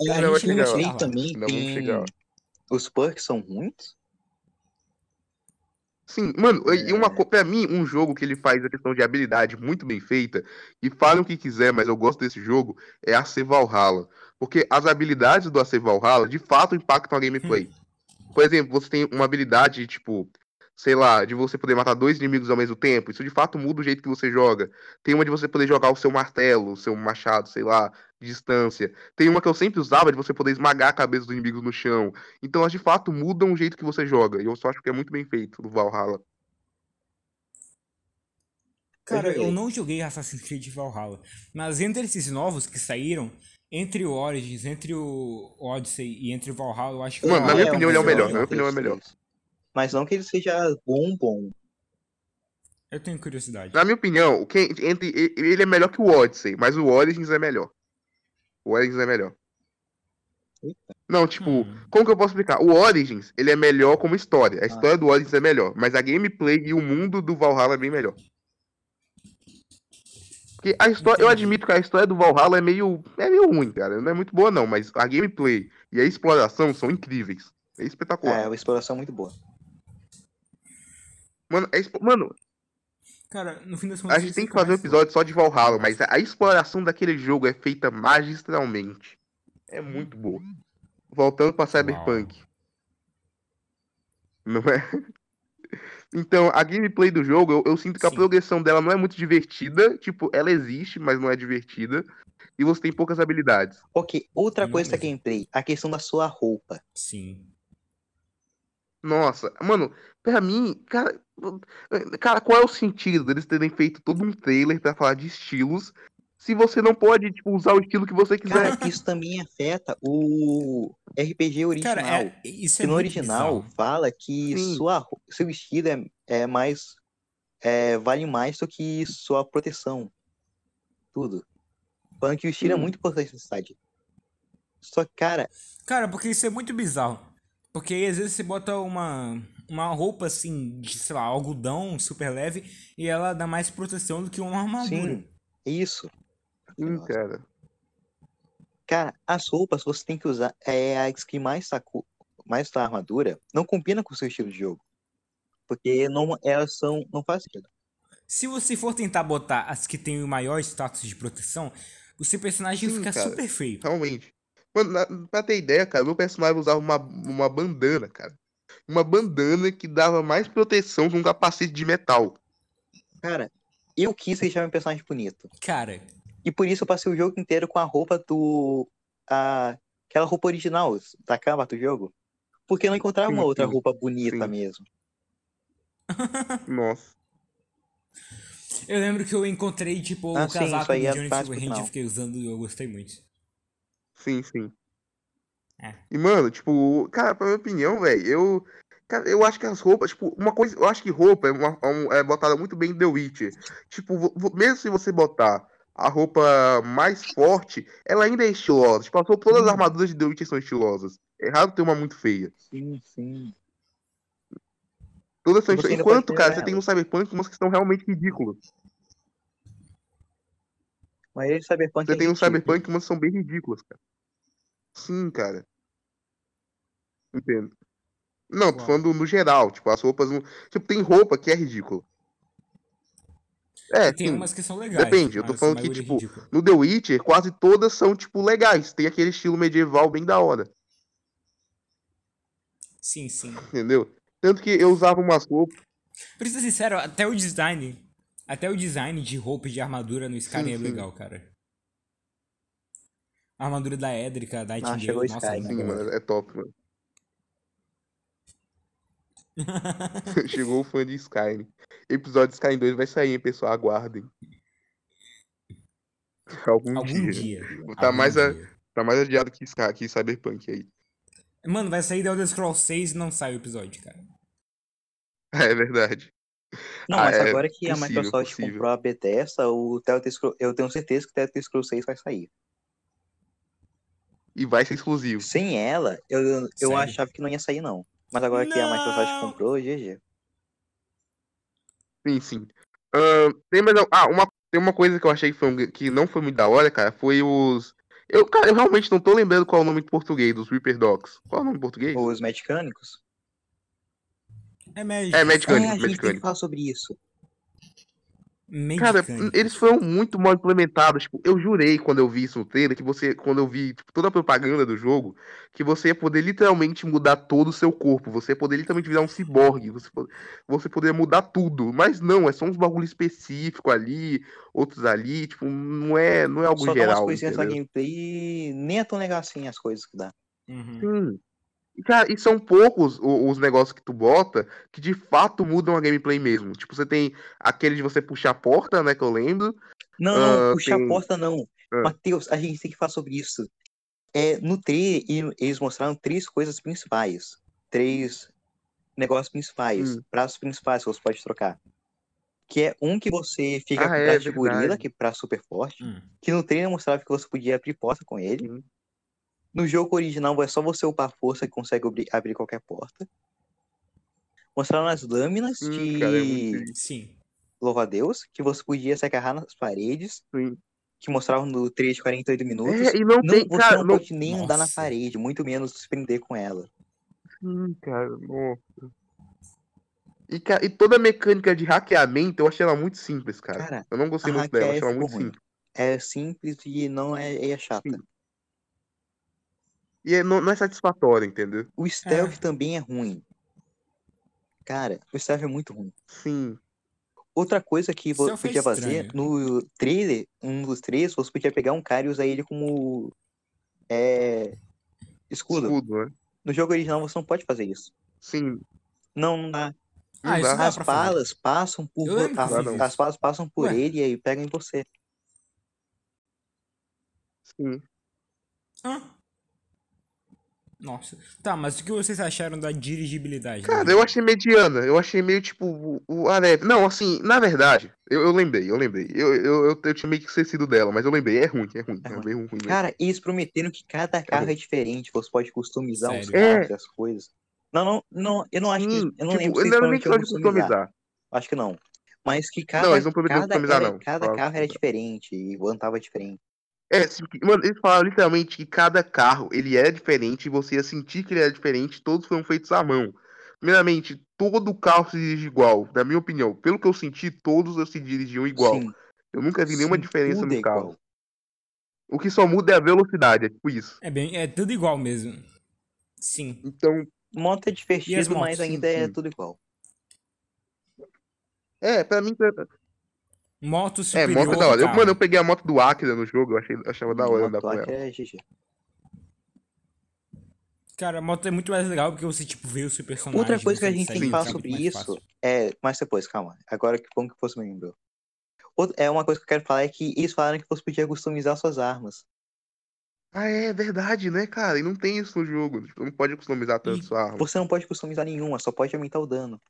E A gente não chegar lá. também vamos tem. Os perks são muitos? Sim, mano, e uma, É. pra mim, um jogo que ele faz a questão de habilidade muito bem feita, e falem o que quiser, mas eu gosto desse jogo, é AC Valhalla. Porque as habilidades do AC Valhalla, de fato, impactam a gameplay. Por exemplo, você tem uma habilidade, tipo, sei lá, de você poder matar dois inimigos ao mesmo tempo, isso de fato muda o jeito que você joga. Tem uma de você poder jogar o seu martelo, o seu machado, sei lá, de distância. Tem uma que eu sempre usava de você poder esmagar a cabeça dos inimigos no chão. Então elas de fato mudam o jeito que você joga. E eu só acho que é muito bem feito do Valhalla. Cara, eu não joguei Assassin's Creed Valhalla. Mas entre esses novos que saíram, entre o Origins, entre o Odyssey e entre o Valhalla, eu acho que o Mano, na Valhalla minha é opinião, ele é o melhor, na minha opinião, é melhor. Mas não que ele seja bom, bom. Eu tenho curiosidade. Na minha opinião, quem, entre, e- ele é melhor que o Odyssey, mas o Origins é melhor. O Origins é melhor. Não, tipo, Hum. como que eu posso explicar? O Origins, ele é melhor como história. Ah. A história do Origins é melhor, mas a gameplay e o mundo do Valhalla é bem melhor. Porque a história, eu Entendi. admito que a história do Valhalla é meio, é meio ruim, cara. Não é muito boa não, mas a gameplay e a exploração são incríveis. É espetacular. É, uma exploração muito boa. Mano, é expo- mano, Cara, no fim das contas. a gente tem que fazer um episódio só de Valhalla, mas a, a exploração daquele jogo é feita magistralmente. É muito boa. Voltando pra Cyberpunk. Não é? Então, a gameplay do jogo, eu, eu sinto que a Sim. progressão dela não é muito divertida. Tipo, ela existe, mas não é divertida. E você tem poucas habilidades. Ok, outra Não coisa da mesmo. gameplay, a questão da sua roupa. Sim. Nossa, mano, pra mim, cara, cara, qual é o sentido deles terem feito todo um trailer pra falar de estilos, se você não pode, tipo, usar o estilo que você quiser? Cara, isso também afeta o RPG original. Cara, é, isso é que no original bizarro. fala que Sim. sua, seu estilo é, é mais. é, vale mais do que sua proteção. tudo. Falando que o estilo é Sim. muito importante na cidade. Só que, cara, Cara, porque isso é muito bizarro. Porque aí às vezes você bota uma, uma roupa assim, de, sei lá, algodão super leve e ela dá mais proteção do que uma armadura. sim, é isso. Sim, cara. Cara, as roupas você tem que usar. É a skin mais sacu, mais da armadura. Não combina com o seu estilo de jogo. Porque não, elas são. Não faz sentido. Se você for tentar botar as que têm o maior status de proteção, o seu personagem Sim, fica cara. super feio. Realmente. Mano, na, pra ter ideia, cara, meu personagem usava uma, uma bandana, cara. Uma bandana que dava mais proteção que um capacete de metal. Cara, eu quis deixar meu personagem bonito. Cara, E por isso eu passei o jogo inteiro com a roupa do. A, aquela roupa original da capa do jogo. Porque eu não encontrava uma Sim, outra sim, roupa bonita sim. mesmo. Nossa. eu lembro que eu encontrei, tipo, Ah, o sim, casaco aí do é Johnny Silverhand e fiquei usando e eu gostei muito. Sim, sim. É. E, mano, tipo, cara, pra minha opinião, velho, eu. Cara, eu acho que as roupas, tipo, uma coisa. Eu acho que roupa é, uma, é é botada muito bem em The Witcher. Tipo, mesmo se você botar a roupa mais forte, ela ainda é estilosa. Tipo, as- todas as armaduras de The Witcher são estilosas. É raro ter uma muito feia. Sim, sim. Todas são Você esti- ainda pode Enquanto, cara, você tem no. Cyberpunk umas que são realmente ridículas. Mas ele Cyberpunk Você é tem ridículo. Cyberpunk umas que são bem ridículas, cara. Sim, cara. Entendo. Não, tô falando no geral. Tipo, as roupas. não- Tipo, tem roupa que é ridícula. É, E tem sim. umas que são legais. Depende, eu tô falando que, é tipo, ridícula. No The Witcher, quase todas são, tipo, legais. Tem aquele estilo medieval bem da hora. Sim, sim. Entendeu? Tanto que eu usava umas roupas. Pra ser sincero, até o design. Até o design de roupa e de armadura no Skyrim Sim, é legal, cara. A armadura da Edrica, da Nightingale, chegou o nossa, Skyrim, muito Sim, mano, é top, mano. Chegou o fã de Skyrim. Episódio de Skyrim 2 vai sair, hein, pessoal? Aguardem. Algum, Algum dia. dia. Tá algum mais, a- dia. tá mais adiado que, Sky- que Cyberpunk aí. Mano, vai sair The Elder Scrolls 6 e não sai o episódio, cara. É verdade. Não, Ah, mas é agora que a possível, Microsoft possível. comprou a Bethesda, o Telltale Scroll- eu tenho certeza que o Telltale Scrolls 6 vai sair. E vai ser exclusivo. Sem ela, eu, eu Sério? achava que não ia sair, não. Mas agora que a Microsoft Não! comprou, GG. Sim, sim. Ahn, tem mais. Ah, uma, tem uma coisa que eu achei que, foi, um- que não foi muito da hora, cara. Foi os. Eu, cara, eu realmente não tô lembrando qual é o nome em português dos Reaper Dogs. Qual é o nome em português? Os mecânicos. É Magic. É, Magic É, a gente tem que falar sobre isso. Cara, eles foram muito mal implementados. Tipo, eu jurei quando eu vi isso no trailer, que você, quando eu vi tipo, toda a propaganda do jogo, que você ia poder literalmente mudar todo o seu corpo. Você ia poder literalmente virar um ciborgue. Você, você poderia mudar tudo. Mas não, é só uns bagulho específico ali, outros ali. Tipo, não é, não é algo Só dá umas geral. coisinhas na gameplay e nem é tão legal assim as coisas que dá. Uhum. Sim. E, Cara, e são poucos os negócios que tu bota que de fato mudam a gameplay mesmo. Tipo, você tem aquele de você puxar a porta, né, que eu lembro. Não, não, Ah, puxar tem- a porta não. Ah. Matheus, a gente tem que falar sobre isso. É, no trailer, e- eles mostraram três coisas principais. Três negócios principais. Hum. Pratos principais que você pode trocar. Que é um que você fica Ah, com é de gorila, que é prato super forte. Hum. Que no trailer mostrava que você podia abrir porta com ele. Sim. No jogo original é só você upar força que consegue abrir, abrir qualquer porta. Mostraram as lâminas Hum, de cara, é Sim. louva-a-Deus, que você podia se agarrar nas paredes, Sim. que mostravam no trailer de 48 minutos. É, e não, Não, tem, você cara, não não, pode nem andar na Nossa. parede, muito menos se prender com ela. Sim, cara, nossa. E, e toda a mecânica de hackeamento, eu achei ela muito simples, cara. Cara, eu não gostei a muito dela, eu achei ela muito ruim. simples. É simples e não é, é chata. Sim. E é- não, não é satisfatória, entendeu? O stealth É. também é ruim. Cara, o stealth é muito ruim. Sim. Outra coisa que você é podia fazer, estranho. no trailer, um dos trailers, você podia pegar um cara e usar ele como é, escudo. Escudo, né? No jogo original você não pode fazer isso. Sim. Não, não dá. Não Ah, isso dá. As balas passam por as, eu fiz as balas passam por Ué. ele e aí pegam em você. Sim. Ah, Nossa. Tá, mas o que vocês acharam da dirigibilidade? do Cara, eu achei mediana. Eu achei meio tipo o, o Aref. Não, assim, na verdade, eu, eu lembrei, eu lembrei. Eu, eu, eu, eu tinha meio que esquecido dela, mas eu lembrei. É ruim, é ruim. É É, ruim. bem ruim. mesmo. Cara, eles prometeram que cada carro bom. é diferente, você pode customizar os Sério? carros É. e as coisas. Não, não, não, eu não acho que. Eu não tipo, lembro se não era nem questão de customizar. Acho que não. Mas que cada, eles não prometeram cada, customizar, era- não. cada carro era diferente e andava diferente. É, sim, mano, eles falaram literalmente que cada carro ele é diferente e você ia sentir que ele era diferente, todos foram feitos à mão. Primeiramente, todo carro se dirige igual, na minha opinião. Pelo que eu senti, todos se dirigiam igual. Sim, Eu nunca vi nenhuma sim, diferença tudo no é carro. igual. O que só muda é a velocidade, é tipo isso. É bem. É tudo igual mesmo. Sim. Então, Moto é divertido, motos? mas Sim, ainda é sim. tudo igual. é, pra mim. Pra- Moto É, superior. moto é da hora. Eu, mano, eu peguei a moto do Acre no jogo, eu achei, achava da hora andar Moto com ela. é GG. Cara, a moto é muito mais legal porque você, tipo, vê o seu personagem. Outra coisa que a gente tem que falar sobre isso é. Mas depois, calma. Agora que como que você me lembrou? Outra- É uma coisa que eu quero falar é que eles falaram que você podia customizar suas armas. Ah, é verdade, né, cara? E não tem isso no jogo. Tipo, não pode customizar tanto E sua arma. Você não pode customizar nenhuma, só pode aumentar o dano.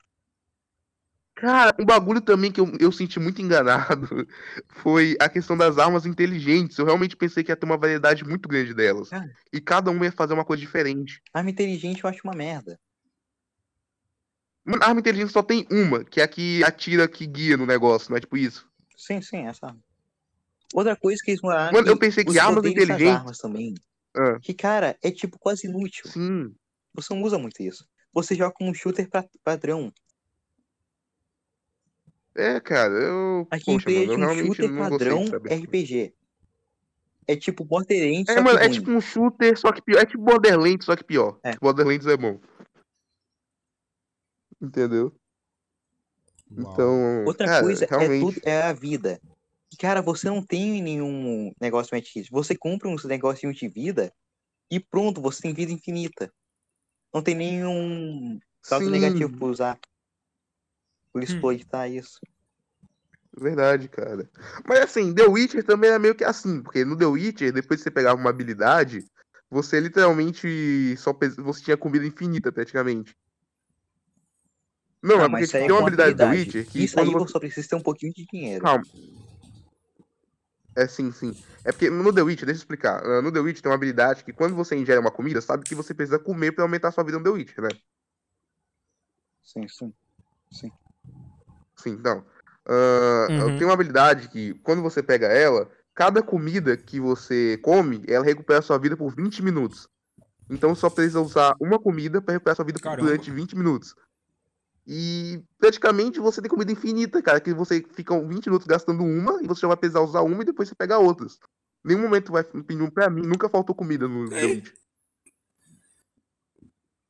Cara, um bagulho também que eu, eu senti muito enganado foi a questão das armas inteligentes. Eu realmente pensei que ia ter uma variedade muito grande delas. Cara. E cada uma ia fazer uma coisa diferente. Arma inteligente eu acho uma merda. Mano, arma inteligente só tem uma, que é a que atira, que guia no negócio, não é tipo isso? Sim, sim, essa arma. Outra coisa que eles moraram Mano, eu pensei que armas inteligentes. armas também. Ah. Que, cara, é tipo quase inútil. Sim. Você não usa muito isso. Você joga como shooter pra- padrão. É, cara, eu. A Poxa, gameplay mano, eu é um shooter não padrão. RPG. É tipo Borderlands, É, mano, é tipo um shooter, só que pior. É tipo Borderlands, só que pior. É. Borderlands é bom. Entendeu? Uau. Então. Outra cara, coisa é, realmente. tudo, é a vida. Cara, você não tem nenhum negócio mais Você compra uns negocinhos de vida e pronto, você tem vida infinita. Não tem nenhum saldo negativo pra usar. Por Hum. exploitar isso. Verdade, cara. Mas assim, The Witcher também é meio que assim, porque no The Witcher, depois que você pegava uma habilidade, você literalmente só pe- você tinha comida infinita praticamente. Não, Não, é porque tipo, é tem uma com habilidade do The habilidade. Witcher que Isso aí quando você só precisa ter um pouquinho de dinheiro. Calma. É sim, sim. É porque no The Witcher, deixa eu explicar. Ah, No The Witcher tem uma habilidade que quando você ingere uma comida, sabe que você precisa comer pra aumentar a sua vida no The Witcher, né? Sim, sim. Sim, então. ah, Uhum. Tem uma habilidade que, quando você pega ela, cada comida que você come, ela recupera sua vida por 20 minutos. Então só precisa usar uma comida para recuperar sua vida Caramba. durante 20 minutos. E praticamente você tem comida infinita, cara, que você fica 20 minutos gastando uma e você já vai precisar usar uma e depois você pega outras. Nenhum momento vai, pra mim, nunca faltou comida no The Witcher.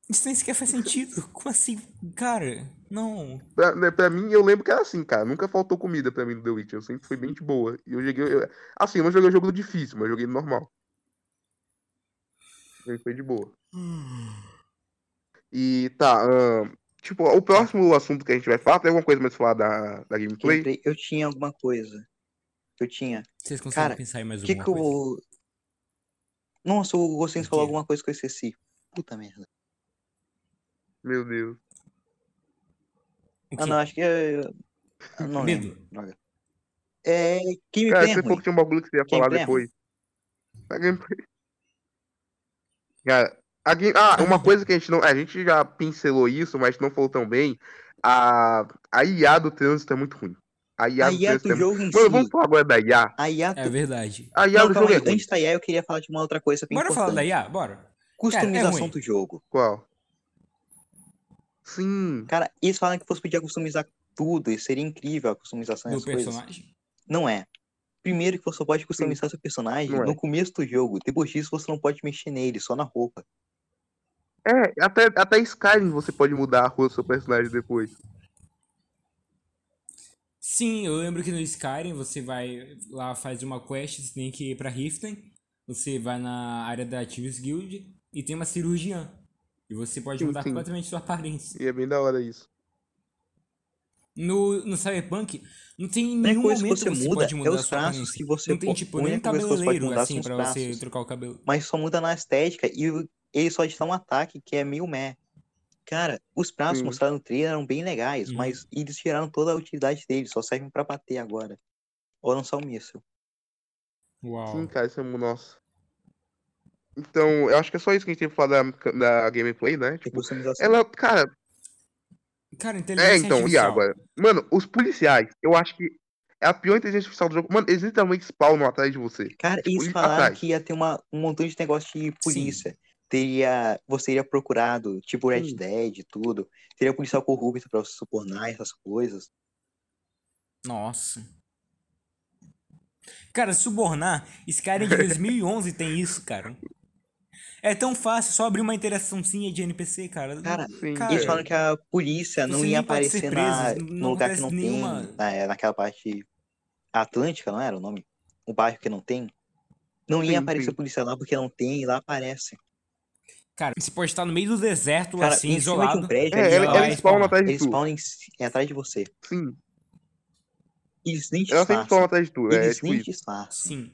Isso nem sequer faz sentido. Como assim? Cara, não. Pra, né, pra mim, eu lembro que era assim, cara. Nunca faltou comida pra mim no The Witcher. Eu sempre fui bem de boa. E eu joguei. eu- assim, eu não joguei o jogo difícil, mas eu joguei no normal. Ele foi de boa. E tá. tipo, o próximo assunto que a gente vai falar, tem alguma coisa mais pra falar da, da gameplay? Gameplay, Eu tinha alguma coisa. Eu tinha. Vocês conseguem Cara, pensar em mais alguma que coisa? eu. Nossa, o Gostens O falou alguma coisa que eu esqueci. Puta merda. Meu Deus. Ah, não, acho que. Eu... eu Não Medo. lembro. É. Gameplay Cara, é você falou que tinha um bagulho que você ia falar é depois. A gameplay. Cara, a game... Ah, uma coisa que a gente não. A gente já pincelou isso, mas não falou tão bem. A, a IA do trânsito é muito ruim. A IA A do IA trânsito do é jogo em Mano, si. vamos falar agora da IA. A IA. É verdade. A IA Não, do jogo é aí. ruim. Antes da IA, eu queria falar de uma outra coisa bem Bora falar da importante. IA? Bora. Customização ruim. do jogo. Qual? Sim. Cara, eles falam que você podia customizar tudo e seria incrível a customização Do das coisas. personagem. Não é. Primeiro que você só pode customizar seu personagem Não é. no começo do jogo. Depois disso, você não pode mexer nele, só na roupa. É, até, até Skyrim você pode mudar a rua do seu personagem depois. Sim, eu lembro que no Skyrim você vai lá, faz uma quest, você tem que ir pra Riften, você vai na área da Thieves Guild e tem uma cirurgiã. E você pode Sim, mudar sim. completamente sua aparência. E é bem da hora isso. No, no Cyberpunk, não tem nenhum coisa que momento você que você muda pode é mudar os sua traços que você Não tem, po- tipo, um você pode cabeleireiro, mudar assim, os pra você traços. trocar o cabelo. Mas só muda na estética e ele só te dá um ataque que é meio meh. Cara, os pratos Sim. mostrados no trailer eram bem legais, Uhum. mas eles tiraram toda a utilidade deles, só servem pra bater agora. Ou lançar um míssil. Uau. Sim, cara, isso é nossa. Então, eu acho que é só isso que a gente tem pra falar da, da gameplay, né? Tipo, ela, cara, Cara, é, inteligência então, e artificial. agora? Mano, os policiais, eu acho que é a pior inteligência artificial do jogo. Mano, eles literalmente spawnam atrás de você. Cara, Tipo, eles e falaram atrás. que ia ter uma, um montão de negócio de polícia. Teria, você iria procurado, tipo Red Sim. Dead e tudo. Teria policial corrupto pra você subornar essas coisas. Nossa. Cara, subornar, Skyrim de 2011 tem isso, cara. É tão fácil, só abrir uma interaçãozinha de NPC, cara. Cara, Cara, Eles é. falaram que a polícia não ia aparecer na, preso, no lugar que não nenhuma- tem, na- naquela parte Atlântica, não era o nome? O bairro que não tem. Não ia Sim, aparecer sim. polícia lá porque não tem e lá aparece. Cara, você pode estar no meio do deserto, Cara, assim, em cima de um isolado. prédio, É, eles, ela, ela ela vai spawn spawnar. atrás de eles tu. spawnam em- é, atrás de você. Sim, Eles nem ela sempre spawn disfarçam. atrás de tu. É Eles tipo nem disfarçam. Sim.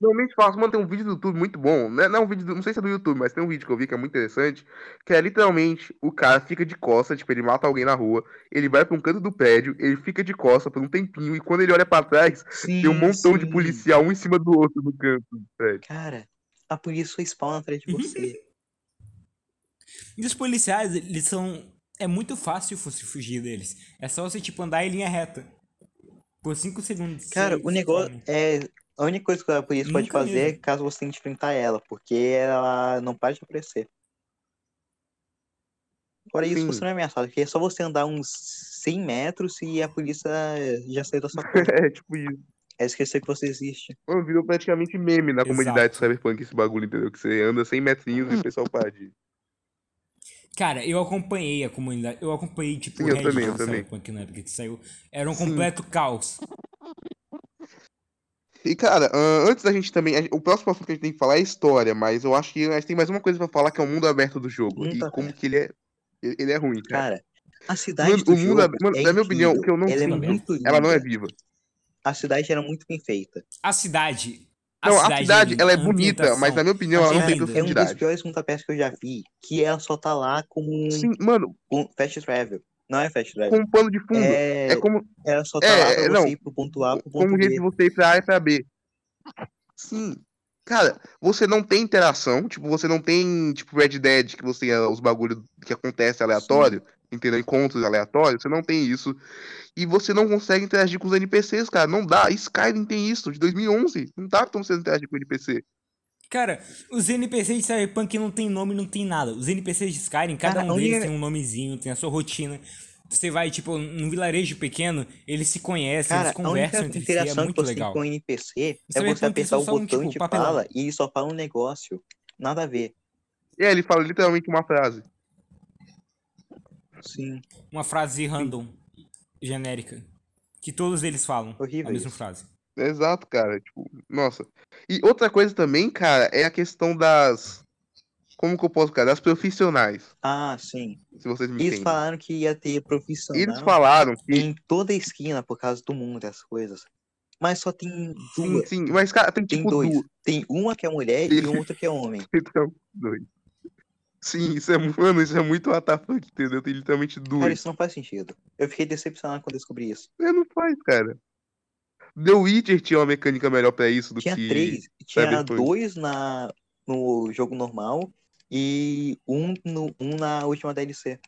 Normalmente faço, mano, tem um vídeo do YouTube muito bom. Não é, não é um vídeo, do- não sei se é do YouTube, mas tem um vídeo que eu vi que é muito interessante. Que é literalmente o cara fica de costas, tipo, ele mata alguém na rua, ele vai pra um canto do prédio, ele fica de costas por um tempinho, e quando ele olha pra trás, Sim, tem um montão de sim. policial um em cima do outro no canto do prédio. Cara, a polícia só spawna atrás de você. E os policiais, eles são. É muito fácil você fugir deles. É só você, tipo, andar em linha reta. Por 5 segundos. Cara, o negócio é. A única coisa que a polícia pode Nunca fazer mesmo. é caso você tenha que enfrentar ela, porque ela não para de aparecer. Fora isso, Sim. você não é ameaçado, porque é só você andar uns 100 metros e a polícia já saiu da sua conta. É, tipo isso. É esquecer que você existe. Mano, virou praticamente meme na Exato. comunidade Cyberpunk esse bagulho, entendeu? Que você anda 100 metrinhos e o pessoal para de. Cara, eu acompanhei a comunidade. Eu acompanhei, tipo, Sim, o eu Reddit também, eu também. Cyberpunk na época que saiu. Era um Sim. completo caos. E, cara, antes da gente também. o próximo assunto que a gente tem que falar é história, mas eu acho que a gente tem mais uma coisa pra falar que é o mundo aberto do jogo. E aberto. como que ele é. Ele é ruim, cara. Cara, a cidade Mano, do o mundo jogo abe- mano, é na minha opinião, o que eu não. Ela é muito linda. Ela não é viva. A cidade era muito bem feita. A cidade. A Não, a cidade, cidade, ela é bonita, mas na minha opinião, ela não tem linda. É um dos profundidade. piores abertos que eu já vi, que ela só tá lá como um, Sim, mano, um fast travel. Não é fast travel. com um pano de fundo. É, É como, ela só tá é, lá pra é, você não, ir pro ponto A pro como ponto jeito B. de você ir pra A e pra B. Sim. Cara, você não tem interação, tipo, você não tem, tipo, Red Dead, que você tem os bagulhos que acontece aleatório, entendeu? Encontros aleatórios, você não tem isso. E você não consegue interagir com os NPCs, cara, não dá. Skyrim tem isso, de 2011. Não dá como você interagir com o NPC. Cara, os NPCs de Cyberpunk não tem nome, não tem nada. Os NPCs de Skyrim, cada Cara, um deles tem um nomezinho, tem a sua rotina. Você vai, tipo, num vilarejo pequeno, eles se conhecem, Cara, eles a única conversam entre si, é interação que muito você legal. tem com o NPC é você apertar o botão tipo, de papelão. fala e ele só fala um negócio. Nada a ver. E aí ele fala literalmente uma frase. Sim. Uma frase random, genérica. Que todos eles falam Horrível a mesma isso. frase. Exato, cara. Tipo, nossa. E outra coisa também, cara, é a questão das. Como que eu posso, cara? Das profissionais. Ah, sim. Se vocês me Eles entendem. falaram que ia ter profissional Eles falaram que. em toda esquina por causa do mundo das coisas. Mas só tem Sim, duas. sim. Mas, cara, tem Tem tipo dois. duas. Tem uma que é mulher e outra que é homem. Então, dois. Sim, isso é, mano, isso é muito WTF, entendeu? Tem literalmente Cara, duas. isso não faz sentido. Eu fiquei decepcionado quando descobri isso. É, não faz, cara. The Witcher tinha uma mecânica melhor pra isso do Tinha que. três. Tinha Cyberpunk. dois na, no jogo normal e um, no, um na última DLC.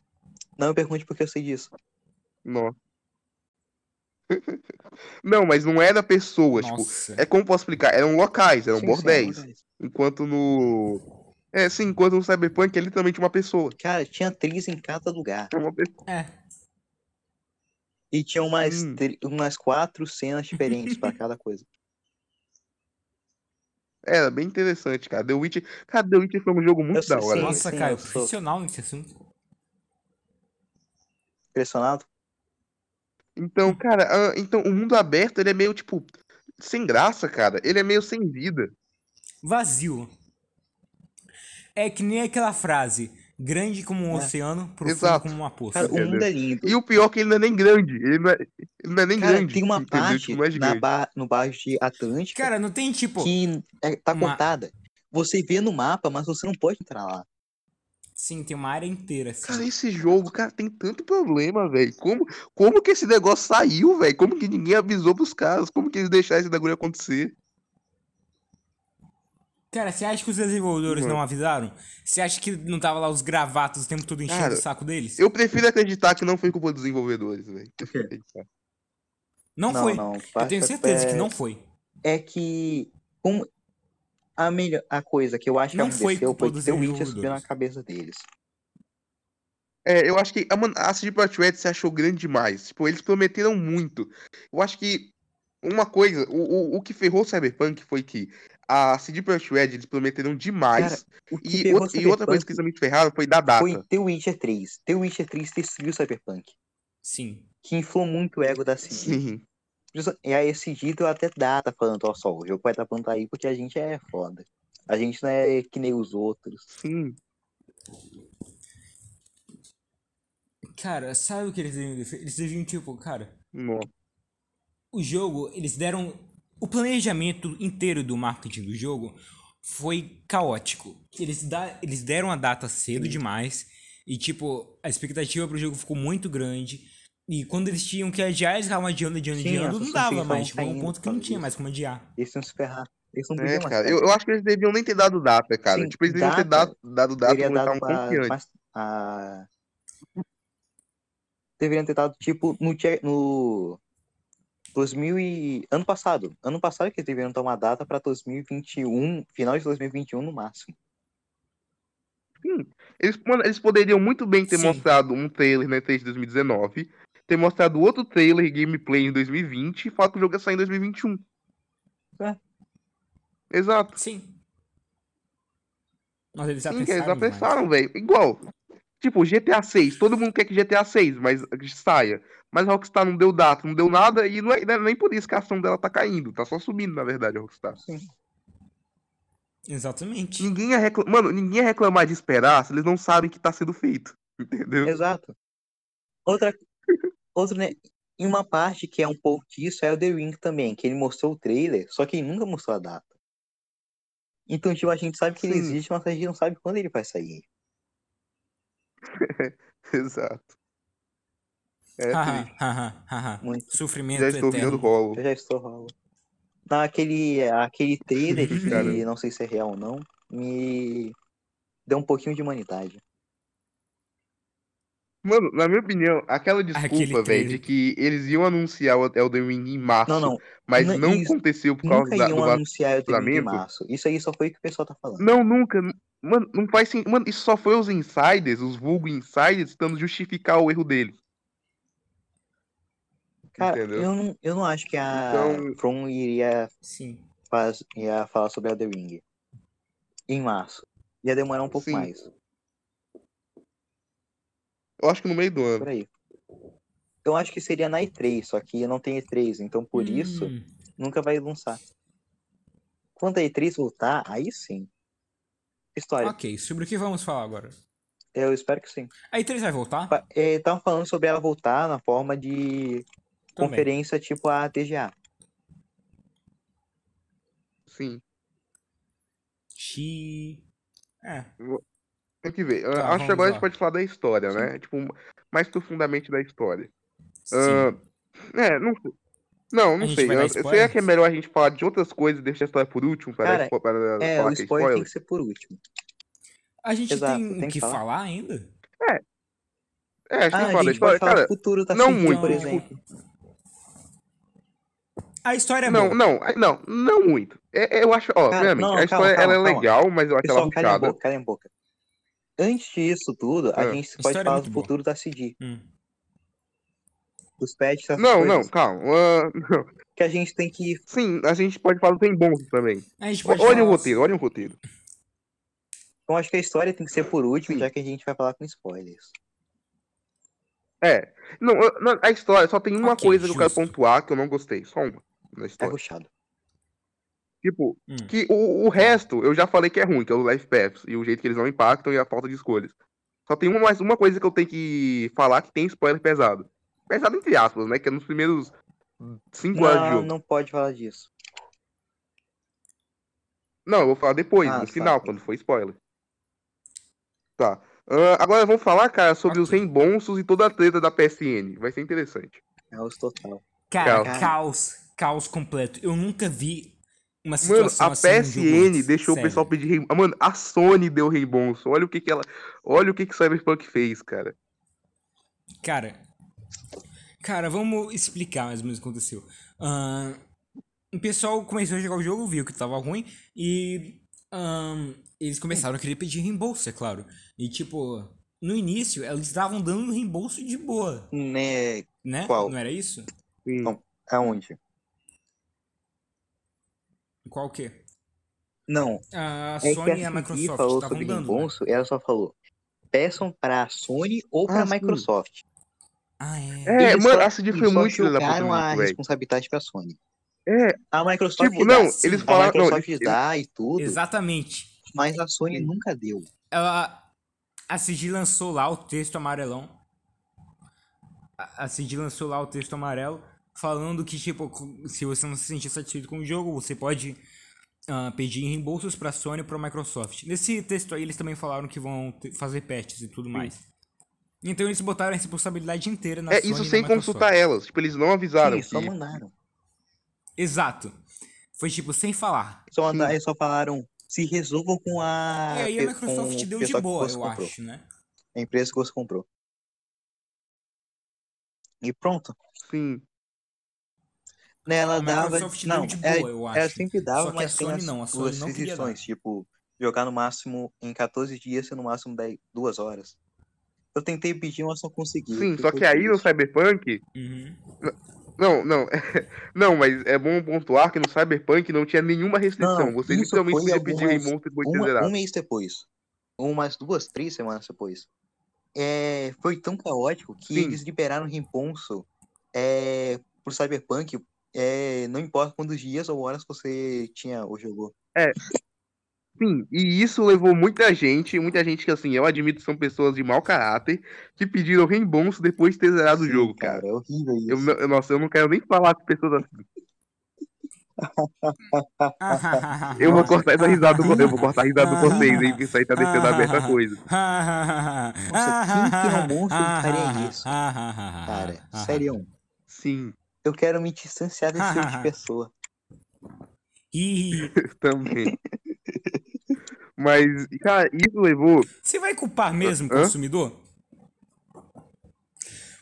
Não me pergunte porque eu sei disso. Nossa. não, mas não era pessoas, tipo. É como posso explicar? Eram locais, eram Sim, sim, bordéis. locais. Enquanto no. É, sim, enquanto no Cyberpunk é literalmente uma pessoa. Cara, tinha atriz em cada lugar. É uma pessoa. É. E tinha umas, Hum. umas quatro cenas diferentes pra cada coisa. Era bem interessante, cara. The Witcher. Cara, The Witcher foi um jogo muito sei, da hora. sim. Nossa, cara, eu sou- profissional nesse assunto. Impressionado? Então, cara, ah, então o mundo aberto ele é meio tipo sem graça, cara. Ele é meio sem vida. Vazio. É que nem aquela frase, grande como um É. oceano, profundo Exato. como uma poça. Cara, o mundo é lindo. E o pior é que ele não é nem grande. Ele não é, ele não é nem Cara, grande. tem uma entendeu? parte Tipo, não é na ba no bairro de Atlântica Cara, não tem tipo. que é- tá uma- cortada. Você vê no mapa, mas você não pode entrar lá. Sim, tem uma área inteira. Assim. Cara, esse jogo, cara, tem tanto problema, velho. Como, como que esse negócio saiu, velho? Como que ninguém avisou pros caras? Como que eles deixaram esse bagulho acontecer? Cara, você acha que os desenvolvedores Mano. não avisaram? Você acha que não tava lá os gravatos o tempo todo enchendo Cara, o saco deles? Eu prefiro acreditar que não foi culpa dos desenvolvedores, velho. Não, Não, foi. não, Eu tenho certeza que é- não foi. É que como a melhor a coisa que eu acho que Não foi aconteceu culpa foi dos que o Witcher na cabeça deles. É, eu acho que a, mano, a CD Projekt Red se achou grande demais. Tipo, eles prometeram muito. Eu acho que uma coisa, o, o, o que ferrou o Cyberpunk foi que a CD Projekt Red eles prometeram demais. O que e, outra, e outra coisa que eles também ferraram foi da data. foi The Witcher 3. The Witcher 3 destruiu o Cyberpunk, Sim. que inflou muito o ego da CD. Sim. E aí esse deu até data falando, ó só, o jogo vai estar pronto aí porque a gente é foda. A gente não é que nem os outros. Sim. Cara, sabe o que eles deviam? Eles deviam, tipo, cara, Nossa. o jogo, eles deram. O planejamento inteiro do marketing do jogo foi caótico. Eles, da, eles deram a data cedo demais. E, tipo, a expectativa pro jogo ficou muito grande. E quando eles tinham que adiar, eles ficavam adiando, adiando, Sim, adiando, não dava mais. Chegou um caindo ponto que não tinha mais como adiar. Eles iam se ferrar. Eles não É, cara. Eu, eu acho que eles deviam nem ter dado data, cara. Sim, tipo, eles deviam ter dado, dado data quando estavam confiantes. a... Deveriam ter dado, tipo, no, no 2000 e... Ano passado. Ano passado que eles deveriam tomar data pra 2021, final de 2021 no máximo. Eles, mano, eles poderiam muito bem ter Sim. mostrado um trailer na E3 de 2019, ter mostrado outro trailer e gameplay em 2020 e falar que o jogo ia sair em 2021. É. Exato. Sim. Mas eles Sim, que eles apressaram apressaram, velho. Igual. Tipo, GTA 6. Todo mundo quer que GTA 6 mas, saia. Mas a Rockstar não deu data, não deu nada, e não é, não é nem por isso que a ação dela tá caindo. Tá só subindo, na verdade, a Rockstar. Exatamente. Ninguém ia reclamar. Mano, ninguém ia reclamar de esperar se eles não sabem que tá sendo feito. Entendeu? Exato. Outra, outro, né? Em uma parte que é um pouco disso é o The Ring também, que ele mostrou o trailer, só que ele nunca mostrou a data. Então, tipo, a gente sabe que ele Sim. existe, mas a gente não sabe quando ele vai sair. Exato. É triste. Sofrimento Já estou virando eterno. rolo. Eu já estou rolo. Naquele aquele trailer, que não sei se é real ou não, me deu um pouquinho de humanidade. Mano, na minha opinião, aquela desculpa, velho, de que eles iam anunciar o Elden Ring em março, Não, não. mas Não, não aconteceu por causa Nunca da, iam do anunciar o The Ring em vazamento. março. Isso aí só foi o que o pessoal tá falando. Não, nunca. Mano, não faz sentido. Mano, isso só foi os insiders, os vulgo insiders, tentando justificar o erro deles. Cara, entendeu? eu não, eu não acho que a Então- From iria, Sim. faz, ia falar sobre Elden Ring em março. Ia demorar um pouco Sim. mais, Eu acho que no meio do ano. por aí. Eu acho que seria na E3, só que não tem E3, então por isso Hum, nunca vai lançar. Quando a E3 voltar, aí sim. História. Ok, sobre o que vamos falar agora? Eu espero que sim. A E3 vai voltar? Estavam falando sobre ela voltar na forma de Também. conferência tipo a TGA. Sim. Xi... É. Tem que ver. Tá, acho que agora a lá. gente pode falar da história, né? Tipo, mais profundamente da história. Sim. Ah, é, não sei. Não, A não gente sei. Eu- Será que é melhor a gente falar de outras coisas e deixar a história por último para, Cara, para É, falar o que é spoiler tem spoiler? que ser por último. A gente Exato, tem tem o que que falar. falar ainda? É, a gente Ah, vai a gente história. pode falar Cara, do futuro da não muito, por exemplo. A história é não, boa. não, não, não muito. É, é, eu acho, ó, Cara, não, a história calma, ela é calma. legal, mas eu acho ela Pessoal, calem a ruchada. boca, calem a boca. Antes disso tudo, a Ah, gente pode é falar do boa. futuro da CD. Hum. Dos patches, essas Não, coisas. não, calma. ah, não. Que a gente tem que. Sim, a gente pode falar do tem bons também. Olha o roteiro, olha o roteiro. Eu acho que a história tem que ser por último, Sim. já que a gente vai falar com spoilers. É. Não, a história só tem uma Ok, coisa que eu quero justo. pontuar que eu não gostei. Só uma na É história. ruxado. Tipo, Hum. que o, o resto eu já falei que é ruim, que é o life paths e o jeito que eles não impactam e a falta de escolhas. Só tem uma, mais uma coisa que eu tenho que falar que tem spoiler pesado. Pesado entre aspas, né? Que é nos primeiros 5 horas de Não, jogo. não pode falar disso. Não, eu vou falar depois, Ah, no tá, final, tá. quando for spoiler. Tá. Ah, agora vamos falar, cara, sobre os Ok. reembolsos e toda a treta da PSN. Vai ser interessante. Caos total. Cara, Caos. caos. Caos completo. Eu nunca vi uma Mano, situação a assim PSN deixou o sério. pessoal pedir reembolso. Mano, a Sony deu reembolso. Olha o que que ela. Olha o que que Cyberpunk fez, cara. Cara, cara, vamos explicar mais ou menos o que aconteceu. Ahn, o pessoal começou a jogar o jogo, viu que tava ruim e ahn, eles começaram a querer pedir reembolso, é claro. E tipo, no início eles estavam dando reembolso de boa, Né? né? Qual? Não era isso? Não. Aonde? Qual o quê? Não. A É que Sony e a a Microsoft falou estavam sobre dando. né? reembolso, ela só falou. Peçam pra Sony ou pra Ah, sim. Microsoft. Ah, é. É, Eles mano, só- a CD eles foi muito filha da puta a responsabilidade pra Sony. É, A Microsoft tipo, dá, não, sim. eles a falaram. Não, Microsoft eles- dá e tudo, Exatamente. mas a Sony Sim. nunca deu. Ela, a CID lançou lá o texto amarelão. A, a CID lançou lá o texto amarelo falando que, tipo, se você não se sentir satisfeito com o jogo, você pode ah, pedir reembolsos pra Sony e pra Microsoft. Nesse texto aí, eles também falaram que vão fazer patches e tudo mais. Então eles botaram a responsabilidade inteira na É, Sony isso sem consultar elas. Tipo, eles não avisaram. Sim, só que- mandaram. Exato. Foi tipo, sem falar. Só mandaram, eles só falaram, se resolvam com a. e aí a Microsoft deu de boa, eu comprou. acho, né? A empresa que você comprou. E pronto. Sim. Né, ela A dava. Microsoft deu Não, de ela, boa, eu ela acho. sempre dava, Só que a mas tem Sony as não, a Sony duas não queria tipo, jogar no máximo em 14 dias e no máximo 10, duas horas. Eu tentei pedir, mas não consegui. Sim, só que aí no. Cyberpunk. Uhum. Não, não. não, mas é bom pontuar que no Cyberpunk não tinha nenhuma restrição. Não, Você literalmente podia pedir Uma, zerado. um mês depois. Umas duas, três semanas depois. É, foi tão caótico que Sim. eles liberaram reembolso é, pro Cyberpunk. É, não importa quantos dias ou horas você tinha ou jogou. Sim, e isso levou muita gente, muita gente que, assim, eu admito que são pessoas de mau caráter, que pediram reembolso depois de ter zerado o Sim, jogo, cara. É horrível isso. Eu, nossa, eu não quero nem falar com pessoas assim. Eu vou cortar essa risada, do- eu vou cortar a risada de vocês, hein, porque isso aí tá deixando aberta a coisa. Nossa, quem que é um monstro faria isso? Cara, sério. Sim, Eu quero me distanciar desse tipo de pessoa. Também. Mas, cara, isso levou. Você vai culpar mesmo o consumidor?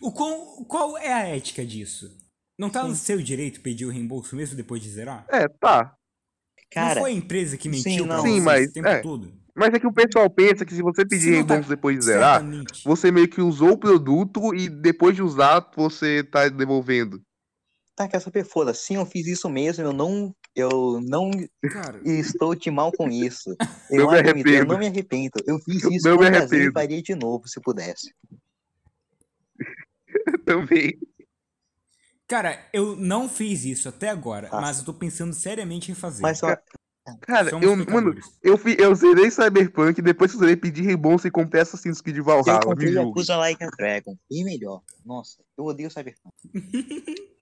O qual, qual é a ética disso? Não tá no seu direito pedir o reembolso mesmo depois de zerar? É, tá. Cara, não foi a empresa que mentiu sim, pra não. vocês Sim, mas- o tempo é. todo? Mas é que o pessoal pensa que se você pedir tá reembolso depois de zerar, certamente. você meio que usou o produto e depois de usar, você tá devolvendo. Tá, quer saber? Foda, sim, eu fiz isso mesmo, eu não, eu não Cara, estou de mal com isso. Não Eu me admito, eu arrependo. não me arrependo. Eu fiz isso Não me prazer e arrependo. faria de novo, se pudesse. Também. cara, eu não fiz isso até agora, Tá. mas eu tô pensando seriamente em fazer. Mas só, Cara, Somos eu, mano, eu, fi- eu zerei Cyberpunk, depois eu zerei, pedi reembolso e comprei Assassin's Creed eu Valhalla. Me comprei. Yakuza Like a Dragon. E melhor. Nossa, eu odeio Cyberpunk.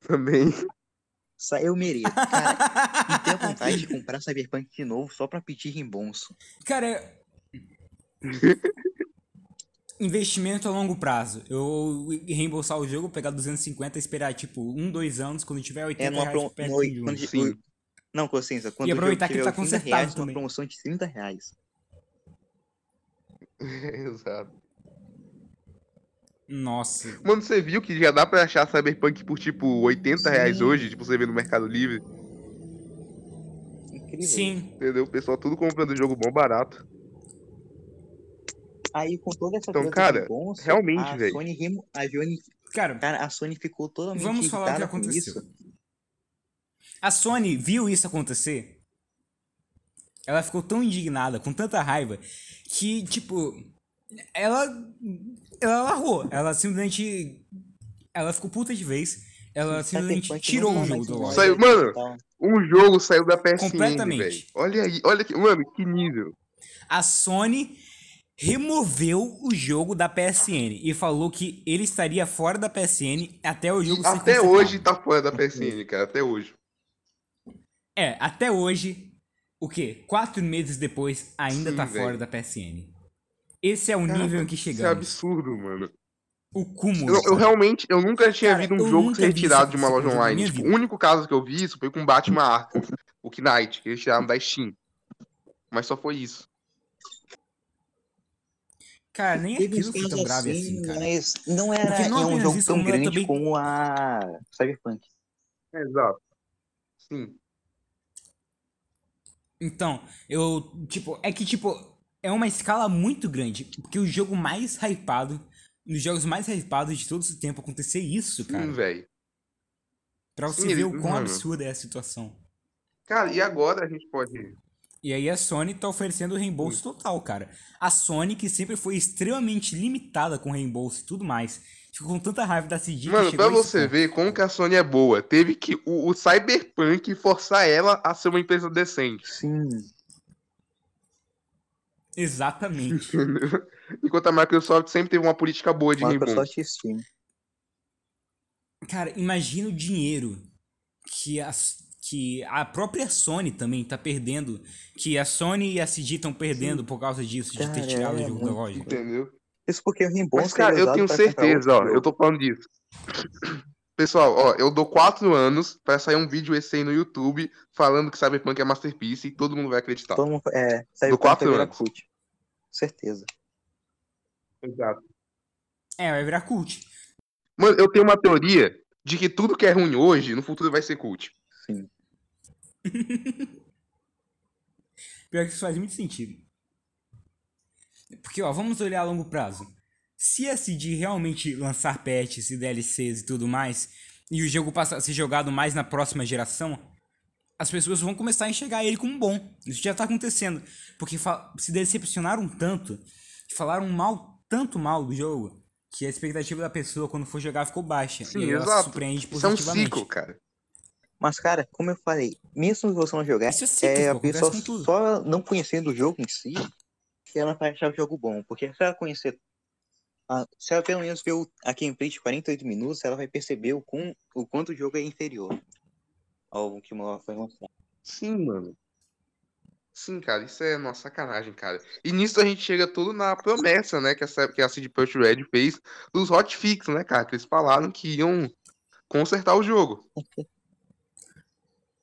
Também. Só eu mereço. Cara, e tenho vontade de comprar Cyberpunk de novo só pra pedir reembolso. Cara, investimento a longo prazo. Eu reembolsar o jogo, pegar 250 e esperar, tipo, um, dois anos, quando tiver 80 É numa reais pro... no- de um. quando, Sim. Não, consciência, quando E aproveitar que tiver tá 80 consertado reais, uma também. promoção de 30 reais. Exato. Nossa. Mano, você viu que já dá pra achar Cyberpunk por tipo 80 reais Sim. hoje? Tipo, você vê no Mercado Livre. Incrível. Sim. Entendeu? O pessoal tudo comprando jogo bom barato. Aí com toda essa Então, coisa cara, de reembolso, realmente, a velho. Sony, remo- a Sony, Cara, cara, a Sony ficou totalmente vamos falar o que aconteceu. isso. A Sony viu isso acontecer. Ela ficou tão indignada, com tanta raiva, que, tipo, ela. Ela largou. Ela simplesmente. Ela ficou puta de vez. Ela simplesmente Cyberpunk tirou o jogo do LoL. Saiu- mano, digital. Um jogo saiu da PSN, Completamente. velho. Olha aí, olha que, mano, que nível. A Sony removeu o jogo da PSN e falou que ele estaria fora da PSN até o jogo ser Até hoje tá fora da PSN, cara, até hoje. É, até hoje o quê? Quatro meses depois ainda Sim, tá velho. fora da PSN. Esse é o Cara, nível em que Isso é chegamos. absurdo, mano. O cúmulo. Eu, eu realmente, eu nunca tinha Cara, visto um jogo ser retirado de uma loja online. Tipo, o único caso que eu vi isso foi com Batman Arkham, o Knight, que eles tiraram da Steam. Mas só foi isso. Cara, nem aquilo foi tão grave assim, cara. Mas não era Porque não é um jogo isso, tão grande também- como a Cyberpunk. Exato. Sim. Então, eu, tipo, é que, tipo, é uma escala muito grande. Porque o jogo mais hypado, um dos jogos mais hypados de todo esse tempo, acontecer isso, cara. Sim, velho. Pra você Sim, ver ele- o quão mano. absurda é a situação. Cara, e agora a gente pode. E aí a Sony tá oferecendo reembolso total, cara. A Sony, que sempre foi extremamente limitada com reembolso e tudo mais, ficou com tanta raiva da CD Mano, pra você ponto. ver como que a Sony é boa, teve que o, o Cyberpunk forçar ela a ser uma empresa decente. Sim. Exatamente. Enquanto a Microsoft sempre teve uma política boa de reembolso. Microsoft e Steam. Cara, imagina o dinheiro que a, que a própria Sony também tá perdendo. Que a Sony e a CD estão perdendo por causa disso, de ter tirado o é jogo da loja. Entendeu? Isso porque o reembolso Mas, cara, é eu tenho certeza, ó. Eu tô falando disso. Pessoal, ó, eu dou quatro anos pra sair um vídeo esse aí no YouTube falando que Cyberpunk é Masterpiece e todo mundo vai acreditar. Todo mundo, é, Do Cyberpunk quatro vai virar anos. cult. Certeza. Exato. É, vai virar cult. Mano, eu tenho uma teoria de que tudo que é ruim hoje, no futuro vai ser cult. Sim. Pior que isso faz muito sentido. Porque, ó, vamos olhar a longo prazo. Se a CD realmente lançar patches e DLCs e tudo mais, e o jogo passar a ser jogado mais na próxima geração, as pessoas vão começar a enxergar ele como bom. Isso já tá acontecendo. Porque se decepcionaram tanto, falaram mal, tanto mal do jogo, que a expectativa da pessoa quando for jogar ficou baixa. Sim, e ela se exato. surpreende Isso é um positivamente. ciclo, cara. Mas, cara, como eu falei, mesmo que você não jogar, Isso é é, a pessoa só não conhecendo o jogo em si, que ela vai achar o jogo bom. Porque se ela conhecer. Se ela pelo menos ver o- a gameplay de 48 minutos, ela vai perceber o, quão, o quanto o jogo é inferior ao que uma foi mostrado. Sim, mano. Sim, cara, isso é uma sacanagem, cara. E nisso a gente chega tudo na promessa, né, que a, que a CD Projekt Red fez dos hotfix, né, cara? Que eles falaram que iam consertar o jogo.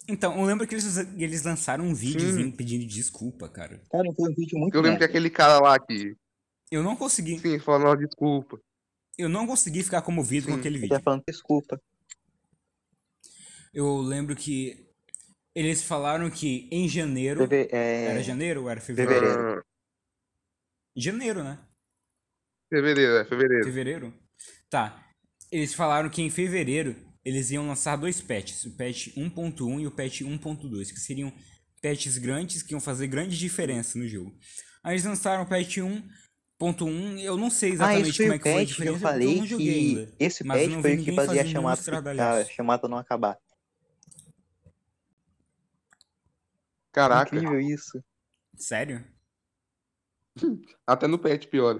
Então, eu lembro que eles, eles lançaram um videozinho pedindo desculpa, cara. Cara, foi um vídeo muito Eu lembro que aquele cara lá que, Eu não consegui. sim, falou, desculpa. Eu não consegui ficar comovido com Sim, aquele Ele vídeo. tá falando desculpa. Eu lembro que eles falaram que em janeiro. É, Era janeiro ou era fevereiro? Fevereiro. Ah, Janeiro, né? fevereiro, é, fevereiro. Fevereiro? Tá. Eles falaram que em fevereiro eles iam lançar dois patches, o patch 1.1 e o patch 1.2, que seriam patches grandes que iam fazer grande diferença no jogo. Aí eles lançaram o patch 1.1, eu não sei Ah, exatamente isso foi como é que foi a patch que eu diferença, porque eu falei não joguei que ainda. esse Mas eu patch não foi o que fazia a chamada, a chamada não acabar. Caraca, Incrível isso. Sério? até no pet pior.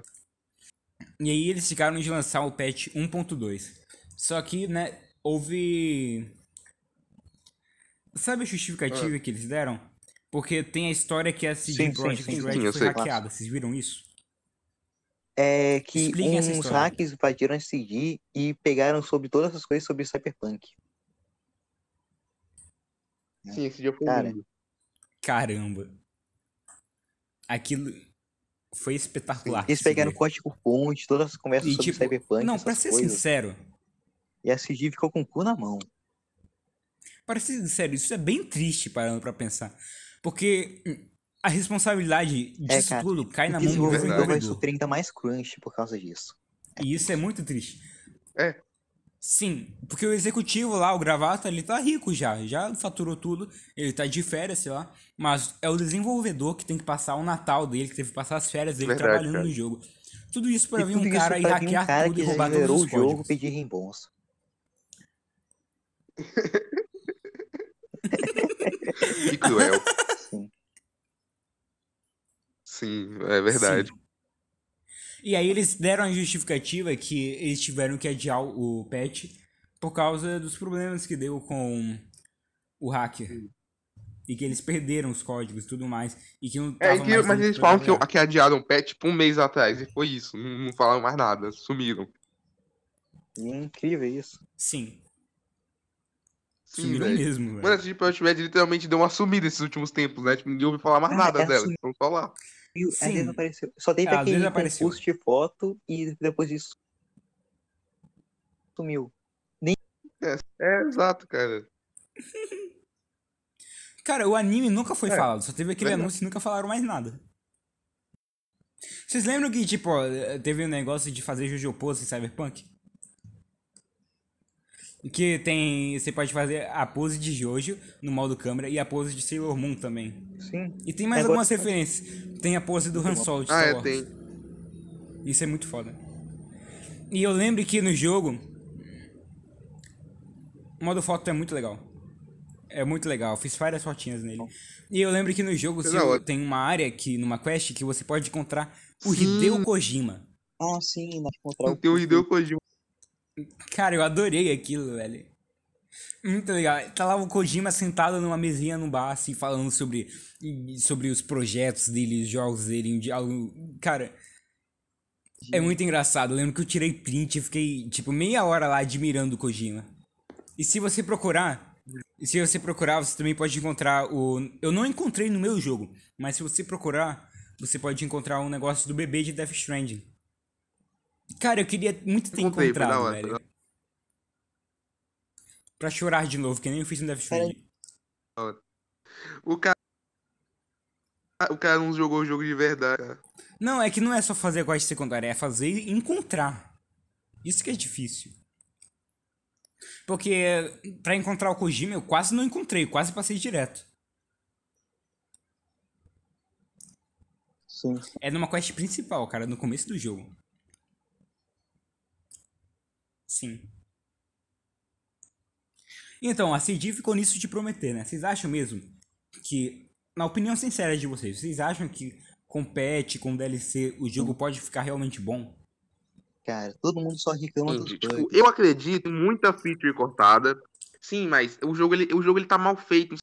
E aí eles ficaram de lançar o patch 1.2. Só que, né, houve. Sabe a justificativa que eles deram? Porque tem a história que a CD Sim, Projekt sim, Red sim, eu foi hackeada. Vocês viram isso? É que Expliquem essa uns hackers invadiram a CD e pegaram sobre todas essas coisas sobre Cyberpunk. Sim, esse dia foi Cara, lindo. Caramba. Aquilo foi espetacular. Eles pegaram ver. código fonte, todas as conversas E, sobre tipo, Cyberpunk, Não, pra ser coisas. sincero, E a CD ficou com o cu na mão. para ser sincero, isso é bem triste parando pra pensar. Porque hum, a responsabilidade disso cara, tudo cai na o mão do desenvolvedor vai desenvolvedor. sofrer ainda mais crunch por causa disso. E isso é muito triste. É. Sim, porque o executivo lá, o gravata, ele tá rico já, já faturou tudo, ele tá de férias, sei lá, mas é o desenvolvedor que tem que passar o Natal dele, que teve que passar as férias dele Verdade, trabalhando cara. no jogo. Tudo isso pra e vir um cara e vir um hackear cara tudo que e roubar todos os o jogo códigos. pedir reembolso. Que cruel. Sim. É verdade. Sim. E aí eles deram a justificativa que eles tiveram que adiar o patch por causa dos problemas que deu com o hacker. E que eles perderam os códigos e tudo mais. E que não É, que, mais mas eles falam que, que adiaram o patch tipo um mês atrás. E foi isso. Não, não falaram mais nada. Sumiram. E é incrível isso. Sim, Sim, sumiram mesmo, velho. Mano, essa Deep Web literalmente deu uma sumida esses últimos tempos, né? Tipo, ninguém ouviu falar mais Cara, nada ela dela. Então só Sim. Ela desapareceu. Só teve Ela aquele concurso de foto e depois disso sumiu. É, exato, cara. Cara, o anime nunca foi É, falado, só teve aquele anúncio e nunca falaram mais nada. Vocês lembram que, tipo, teve um negócio de fazer Jojo Pose em Cyberpunk? Que tem. Você pode fazer a pose de Jojo no modo câmera e a pose de Sailor Moon também. Sim. E tem mais Agora- algumas referências. Tem a pose do Han Solo de Ah, Star é, Wars. tem. Isso é muito foda. E eu lembro que no jogo. O modo foto é muito legal. É muito legal. Fiz várias fotinhas nele. E eu lembro que no jogo É se da hora. tem uma área que, numa quest, que você pode encontrar o Sim. Hideo Kojima. Ah, sim, nós encontramos. Tem o Hideo Kojima. Cara, eu adorei aquilo, velho. Muito legal. Tá lá o Kojima sentado numa mesinha no bar, assim, falando sobre, sobre os projetos dele, os jogos dele, um diálogo. Cara, é muito engraçado. Eu lembro que eu tirei print e fiquei, tipo, meia hora lá admirando o Kojima. E se você procurar, se você procurar, você também pode encontrar o. Eu não encontrei no meu jogo, mas se você procurar, você pode encontrar um negócio do bebê de Death Stranding. Cara, eu queria muito ter da encontrado, hora, velho. da Pra chorar de novo, que nem eu fiz no Death Stranding. O cara. O cara não jogou o jogo de verdade, cara. Não, é que não é só fazer a quest secundária, é fazer e encontrar. Isso que é difícil. Porque pra encontrar o Kojima eu quase não encontrei, quase passei direto. Sim. É numa quest principal, cara, no começo do jogo. Sim. Então, a CD ficou nisso de prometer, né? Vocês acham mesmo que, na opinião sincera de vocês, vocês acham que com patch, com DLC, o jogo pode ficar realmente bom? Cara, todo mundo só reclama dos? Tipo, eu acredito em muita feature cortada. Sim, mas o jogo, ele, o jogo ele tá mal feito, no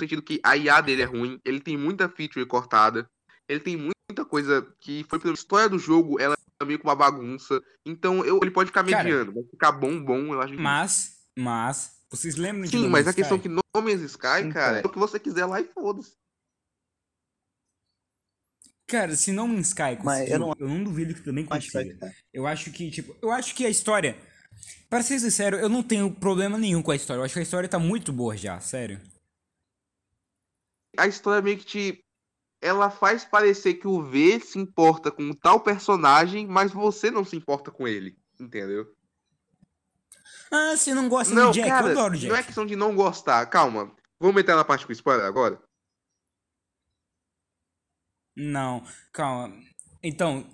sentido que a IA dele é ruim, ele tem muita feature cortada, ele tem muita coisa que foi pela história do jogo, ela meio que uma bagunça. Então eu, ele pode ficar Cara, mediano, vai ficar bom, bom, eu acho que. Mas, mas, vocês lembram de Sim, No mas Man's a questão é Sky? que No Man's Sky, Sim, cara, é o que você quiser lá e foda-se. Cara, se No Man's Sky Mas conseguiu, eu eu não não, duvido que também consiga. Eu acho que, tipo, eu acho que a história. Pra ser sincero, eu não tenho problema nenhum com a história. Eu acho que a história tá muito boa já, sério. A história meio que te. Ela faz parecer que o V se importa com tal personagem, mas você não se importa com ele. Entendeu? Ah, você não gosta Não, do Jack? cara, eu adoro o Jack. não é questão de não gostar. Calma. Vamos entrar na parte com spoiler agora? Não, calma. Então.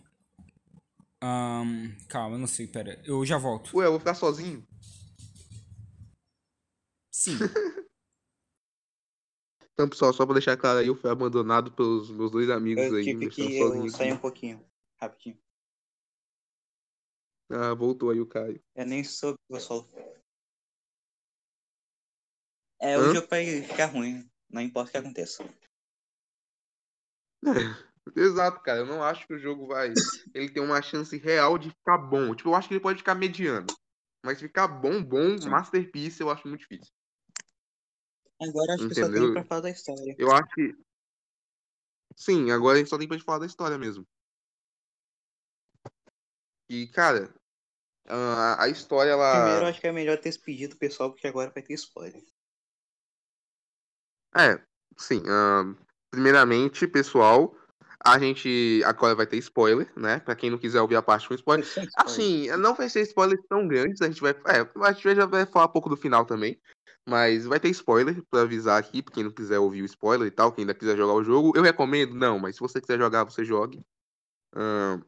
ahn, calma, não sei, pera. Eu já volto. Ué, eu vou ficar sozinho? Sim. Então, pessoal, só pra deixar claro aí, eu fui abandonado pelos meus dois amigos Eu aí. tive que eu aqui. um pouquinho. Rapidinho. Ah, voltou aí o Caio. Eu nem soube o só. É, Hã? o jogo vai ficar ruim. Não importa o que aconteça. Exato, cara. Eu não acho que o jogo vai. Ele tem uma chance real de ficar bom. Tipo, eu acho que ele pode ficar mediano. Mas ficar bom, bom, masterpiece, eu acho muito difícil. Agora acho que só Entendeu? tem pra falar da história. Eu acho que. Sim, agora a gente só tem pra gente falar da história mesmo. E, cara, a, a história, Primeiro, ela. acho que é melhor ter despedido o pessoal, porque agora vai ter spoiler. É, sim. ahn, primeiramente, pessoal, a gente agora vai ter spoiler, né? Pra quem não quiser ouvir a parte com spoiler. Spoiler. Assim, não vai ser spoilers tão grandes, a gente vai. É, a gente já vai falar um pouco do final também. Mas vai ter spoiler pra avisar aqui, pra quem não quiser ouvir o spoiler e tal, quem ainda quiser jogar o jogo. Eu recomendo? Não, mas se você quiser jogar, você jogue. Ahn,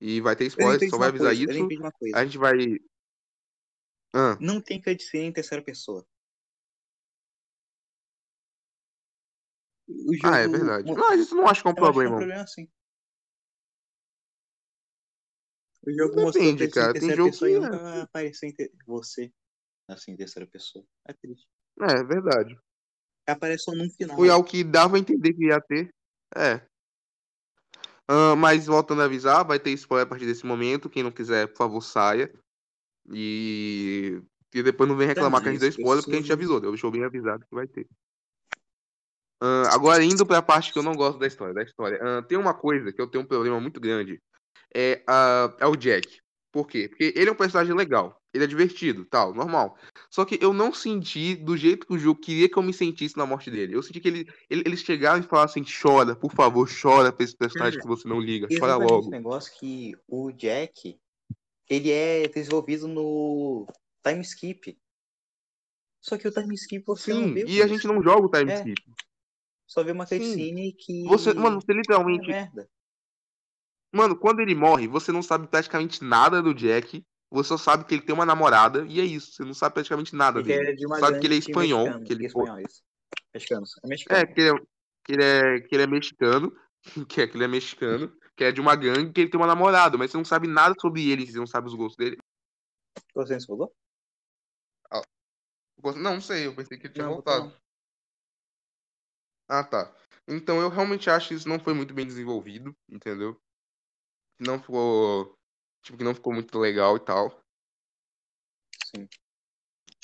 e vai ter spoiler, só vai avisar coisa, isso. A gente vai. Ah, Não tem cutscene em terceira pessoa. Jogo, ah, é verdade. Mas isso não acho que é um eu acho que é um problema. problema sim. O jogo mostrou Depende, cutscene cara. em Tem jogo pessoa que. nunca vai aparecer em ter- você assim em terceira pessoa. É triste. É, é verdade. aparece só no final. Foi algo que dava a entender que ia ter. É. Ah, mas voltando a avisar, vai ter spoiler a partir desse momento. Quem não quiser, por favor, saia. E, e depois não vem reclamar que a gente deu spoiler, porque a gente pessoas- avisou. Eu deixou bem avisado que vai ter. Ah, agora, indo pra parte que eu não gosto da história. Da história. Ah, tem uma coisa que eu tenho um problema muito grande. É, é o Jack. Por quê? Porque ele é um personagem legal. Ele é divertido, tal, normal. Só que eu não senti do jeito que o jogo queria que eu me sentisse na morte dele. Eu senti que ele, ele- eles chegaram e falaram assim: chora, por favor, chora pra esse personagem Cara, que você não liga, chora Exatamente logo. o negócio que o Jack, ele é desenvolvido no time skip. Só que o time skip você não Sim, vê o e a gente não joga o time É. skip. Só vê uma cutscene que. Você, mano, você é literalmente. merda. Mano, quando ele morre, você não sabe praticamente nada do Jack. Você só sabe que ele tem uma namorada e é isso. Você não sabe praticamente nada Ele dele. é de uma Sabe que ele é de espanhol, mexicano. que ele- Espanhol, isso. Mexicanos. É mexicano. É, que ele é, que ele é, que ele é mexicano, que, é, que ele é mexicano, que é de uma gangue, que ele tem uma namorada, mas você não sabe nada sobre ele, você não sabe os gostos dele. Você não falou? Não, não sei, eu pensei que ele tinha Não, voltado. não. Ah, tá. Então eu realmente acho que isso não foi muito bem desenvolvido, entendeu? Não ficou. Tipo, que não ficou muito legal e tal. Sim.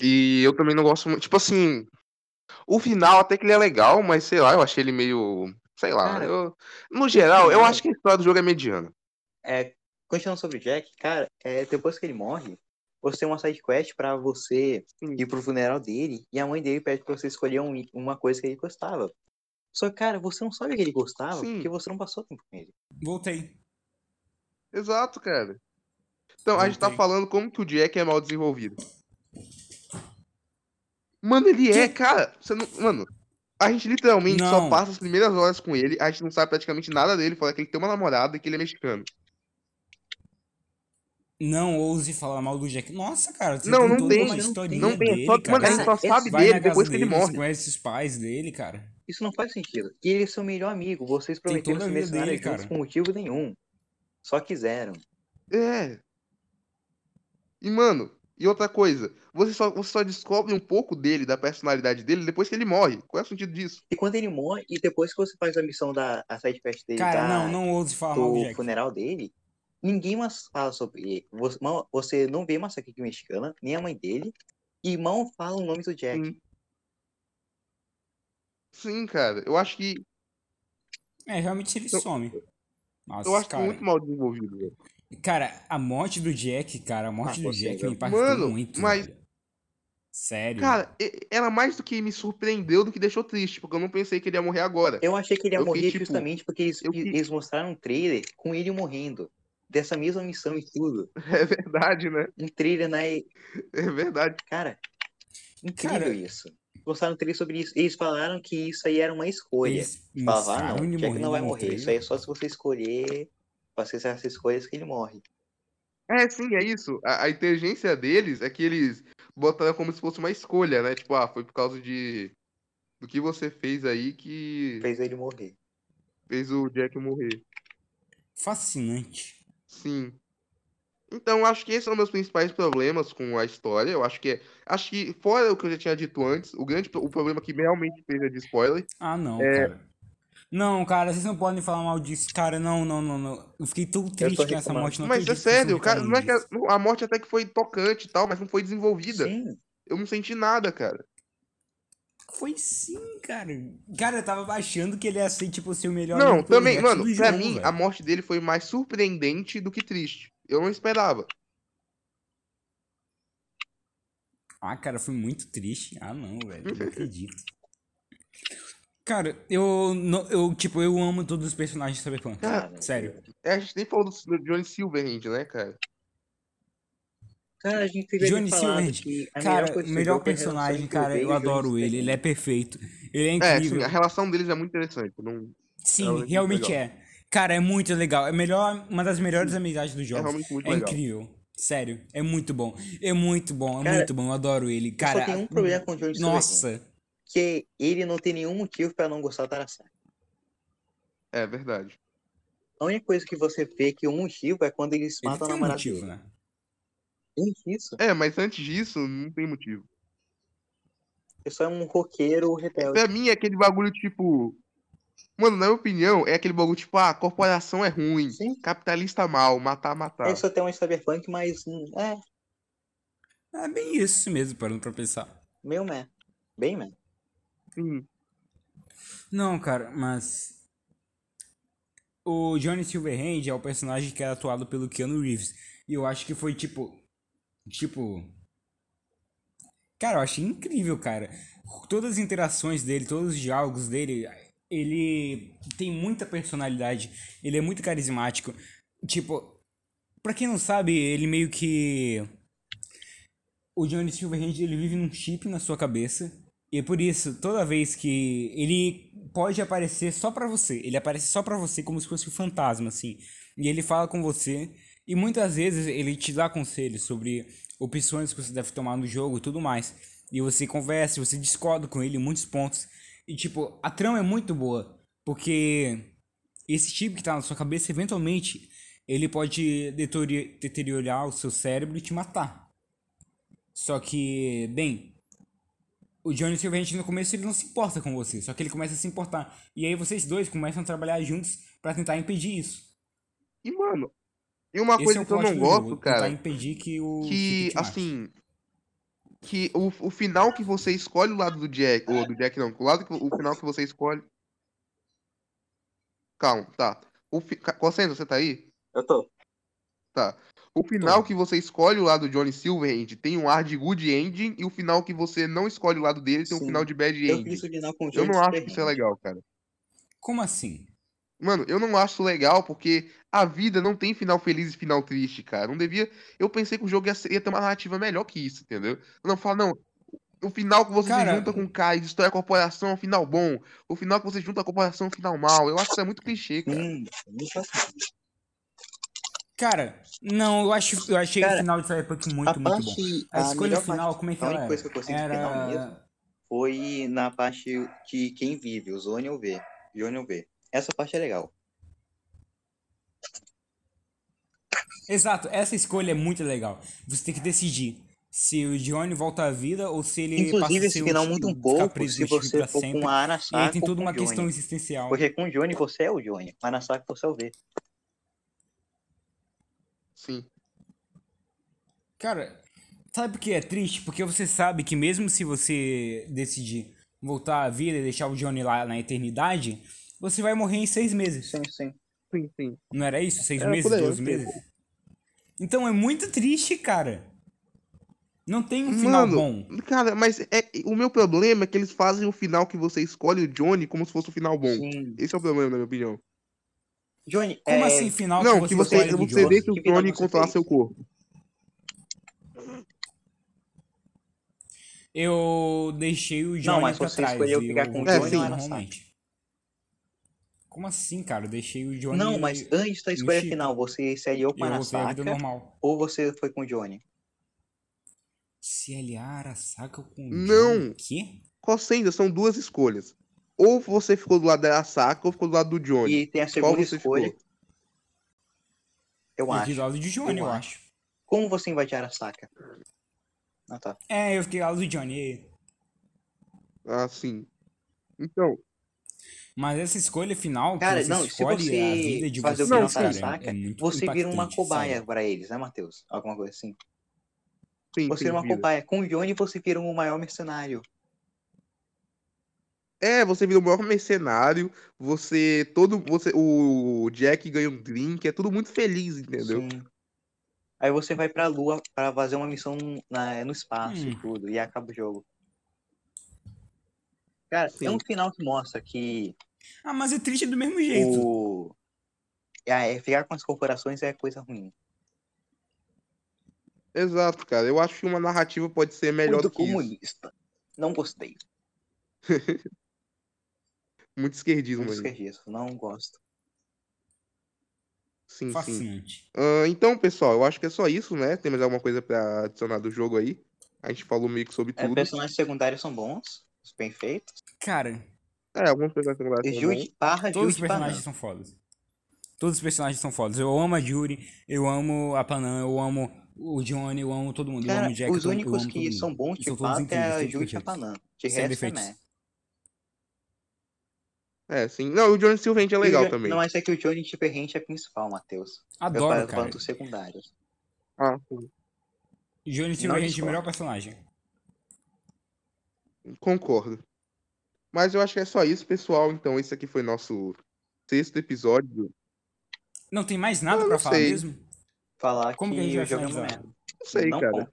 E eu também não gosto muito. Tipo assim. O final até que ele é legal, mas sei lá, eu achei ele meio. Sei lá. Cara, eu, no geral, eu acho que a história do jogo é mediana. É, continuando sobre o Jack, cara, é, depois que ele morre, você tem uma side quest pra você Sim. ir pro funeral dele e a mãe dele pede pra você escolher um- uma coisa que ele gostava. Só que, cara, você não sabe o que ele gostava Sim. porque você não passou tempo com ele. Voltei. Exato, cara. Então, a gente tá falando como que o Jack é mal desenvolvido. Mano, ele é, cara. Você não... Mano, a gente literalmente só Não. passa as primeiras horas com ele, a gente não sabe praticamente nada dele, fala que ele tem uma namorada e que ele é mexicano. Não ouse falar mal do Jack. Nossa, cara, você Não, tem não toda tem. uma historinha Não tem. dele, Só, cara. mano, a gente só sabe dele depois que ele morre. conhece os pais dele, cara. Isso não faz sentido. E ele é seu melhor amigo. Vocês prometeram se mencionar dele, cara. por motivo nenhum. Só quiseram. É. E, mano, e outra coisa, você só, você só descobre um pouco dele, da personalidade dele, depois que ele morre. Qual é o sentido disso? E quando ele morre, e depois que você faz a missão da a side quest dele Cara, da- não, não ouse falar do Jack. funeral dele, ninguém mais fala sobre ele. Você, não vê Massacre Mexicana, nem a mãe dele, e mal fala o nome do Jack. Sim. Sim, cara. Eu acho que. É, realmente ele Eu- some. Nossa, Eu acho que cara. muito mal desenvolvido, velho. Cara, a morte do Jack, cara, a morte Ah, do você, Jack me impactou Mano, muito. mas- velho. Sério. Cara, ela mais do que me surpreendeu do que deixou triste, porque eu não pensei que ele ia morrer agora. Eu achei que ele ia Eu fiquei, morrer tipo, justamente porque eles, eles mostraram um trailer com ele morrendo. Dessa mesma missão e tudo. É verdade, né? Um trailer na. É verdade. Cara, incrível Cara- isso. Mostraram um trailer sobre isso. Eles falaram que isso aí era uma escolha. Eles ah, não, Jack não vai morrer. Isso aí é só se você escolher. Fazer essas escolhas que ele morre. É, sim, é isso. A, a inteligência deles é que eles botaram como se fosse uma escolha, né? Tipo, ah, foi por causa de. Do que você fez aí que Fez ele morrer. fez o Jack morrer. Fascinante. Sim. Então, acho que esses são meus principais problemas com a história. Eu acho que é. Acho que, fora o que eu já tinha dito antes, o grande o problema que realmente fez é de spoiler. Ah, não, É. cara. Não, cara, vocês não podem falar mal disso. Cara, não, não, não, não. Eu fiquei tão triste com essa morte. Não mas é sério, cara, não é que a, a morte até que foi tocante e tal, mas não foi desenvolvida. Sim. Eu não senti nada, cara. Foi sim, cara. Cara, eu tava achando que ele ia ser, tipo, ser o melhor Não, também, resto mano, pra jogo, mim, velho. a morte dele foi mais surpreendente do que triste. Eu não esperava. Ah, cara, foi muito triste. Ah, não, velho. Não acredito. Cara, eu, não- eu, tipo, eu amo todos os personagens de Cyberpunk. Cara, Sério. É, a gente nem falou do, Johnny Silverhand, né, cara? Cara, a gente devia Johnny Silverhand, Cara, o melhor é personagem, cara, eu adoro Johnny ele. Ele é perfeito. Ele é É, incrível. sim, a relação deles é muito interessante. Não, Sim, realmente realmente legal. é. Cara, é muito legal. É melhor, uma das melhores amizades do é jogo. realmente muito É legal. incrível. Sério, é muito bom. É muito bom, é Cara, muito bom. Eu adoro ele. Cara, só tem um problema com o Silverhand, nossa. que ele não tem nenhum motivo pra não gostar do Arasaka. É verdade. A única coisa que você vê que o motivo é quando eles Ele matam a um namorada motivo, dele. né? Antes disso, É, mas antes disso, não tem motivo. Você só é um roqueiro rebelde. Pra mim é aquele bagulho tipo. Mano, na minha opinião, é aquele bagulho tipo, ah, corporação é ruim, Sim. capitalista mal, matar, matar. É só ter um cyberpunk, mas hum, é, É bem isso mesmo, parando pra pensar. meio man. Bem man. Sim. Não, cara, mas. O Johnny Silverhand é o personagem que é atuado pelo Keanu Reeves. E eu acho que foi tipo. Tipo. Cara, eu achei incrível, cara. Todas as interações dele, todos os diálogos dele, ele tem muita personalidade. Ele é muito carismático. Tipo, pra quem não sabe, ele meio que. O Johnny Silverhand ele vive num chip na sua cabeça. E por isso, toda vez que ele pode aparecer só pra você, ele aparece só pra você como se fosse um fantasma, assim. E ele fala com você. E muitas vezes ele te dá conselhos sobre opções que você deve tomar no jogo e tudo mais. E você conversa, você discorda com ele em muitos pontos. E tipo, a trama é muito boa. Porque esse chip que tá na sua cabeça, eventualmente, ele pode deteriorar o seu cérebro e te matar. Só que, bem, o Johnny Silverhand no começo ele não se importa com você, só que ele começa a se importar. E aí vocês dois começam a trabalhar juntos pra tentar impedir isso. E, mano, e uma Esse coisa é que eu não gosto, jogo, cara, tentar impedir que o que, assim, que o, o final que você escolhe o lado do Jack, ou do Jack não, o, lado que, o final que você escolhe... Calma, tá. O fi... Consenso, você tá aí? Eu tô. Tá. O final que você escolhe o lado do Johnny Silverhand tem um ar de good ending, e o final que você não escolhe o lado dele tem um Sim. final de bad Eu ending. fiz o final com o Eu Johnny não acho que isso é legal, cara. Como assim? Mano, eu não acho legal porque a vida não tem final feliz e final triste, cara. Não devia. Eu pensei que o jogo ia, ser- ia ter uma narrativa melhor que isso, entendeu? Eu não falo, não. O final que você Cara, se junta com o Kai, destrói a corporação, é um final bom. O final que você junta a corporação, é um final mal. Eu acho que isso é muito clichê, cara. Hum. Cara, não, eu acho, eu achei Cara, o final de Cyberpunk muito, a muito bom. parte, A escolha melhor final, parte, como é que a ela única era? coisa que eu final mesmo Era... foi na parte de quem vive, o Zone ou V. Johnny ou V. Essa parte é legal. Exato, essa escolha é muito legal. Você tem que decidir se o Johnny volta à vida ou se ele Inclusive, a esse final o muda um pouco se você pra for sempre. com a E aí tem toda uma o Johnny. questão existencial. Porque com o Johnny você é o Johnny, mas na Saka você é o V. Sim. Cara, sabe por que é triste? Porque você sabe que mesmo se você decidir voltar à vida e deixar o Johnny lá na eternidade, você vai morrer em seis meses. Sim, sim. Sim, sim. Não era isso? Seis É, meses, sei. meses? Então é muito triste, cara. Não tem um final Mano, bom. cara, mas é, o meu problema é que eles fazem o final que você escolhe o Johnny como se fosse o final bom. Sim. Esse é o problema, na minha opinião. Johnny, Como é... assim, final Não, que que você, você, escolhe do você Johnny? deixa o Que final Johnny você controlar seu corpo. Eu deixei o Johnny mas pra você trás. escolheu e ficar eu com o Johnny a Arasaka? normalmente. Como assim, cara? Eu deixei o Johnny. Não, mas antes da escolha final, você se aliou com a eu Arasaka normal. ou você foi com o Johnny? Se aliar a saca com o Não. Johnny? Quê? Cossenda, são duas escolhas. Ou você ficou do lado da Asaka ou ficou do lado do Johnny. E tem a Qual segunda você escolha, ficou? eu Eu acho. fiquei do lado de Johnny, Eu eu acho. acho. Como você invade a Arasaka? Ah, tá. É, eu fiquei do lado do Johnny. Ah, sim. Então, Mas essa escolha final, Cara, que você não, se escolhe você a vida de fazer o você, final cara, da Arasaka, é muito Você vira uma cobaia sério. pra eles, né, Matheus? Alguma coisa assim. sim, Você vira uma vira. cobaia. Com o Johnny, você vira um maior mercenário. É, você vira o maior mercenário, você todo você o Jack ganha um drink, é tudo muito feliz, entendeu? Sim. Aí você vai pra lua pra fazer uma missão na- no espaço e Hum. tudo, e acaba o jogo. Cara, Sim. é um final que mostra que Ah, mas é triste do mesmo jeito. o... É, ficar com as corporações é coisa ruim. Exato, cara. Eu acho que uma narrativa pode ser melhor Muito do que isso. comunista. Não gostei. Muito esquerdismo Muito aí. esquerdista. Não gosto. Sim, sim. Ah, então, pessoal, eu acho que é só isso, né? Tem mais alguma coisa pra adicionar do jogo aí? A gente falou meio que sobre É, tudo. personagens secundários são bons, bem feitos. Cara, É, alguns personagens são. Jude todos os personagens são fodas. Todos os personagens são fodas. Eu amo a Yuri, eu amo a Panam, eu amo O Johnny, eu amo todo mundo. eu Cara, amo o Jack, os eu amo únicos todo que mundo. são bons de fato é a todos Ju e a. Panam. De Sem resto é meh. É, sim. Não, o Johnny Silverhand é legal também. Não, mas é que o Johnny Diferente é principal, Matheus. Eu Adoro, falo cara. quanto secundários. Ah, sim. Johnny Silverhand é o melhor personagem. Concordo. Mas eu acho que é só isso, pessoal. Então, esse aqui foi nosso sexto episódio. Não tem mais nada não falar sei. mesmo? Falar Como que a que gente vai o jogo é merda. Não sei, não cara.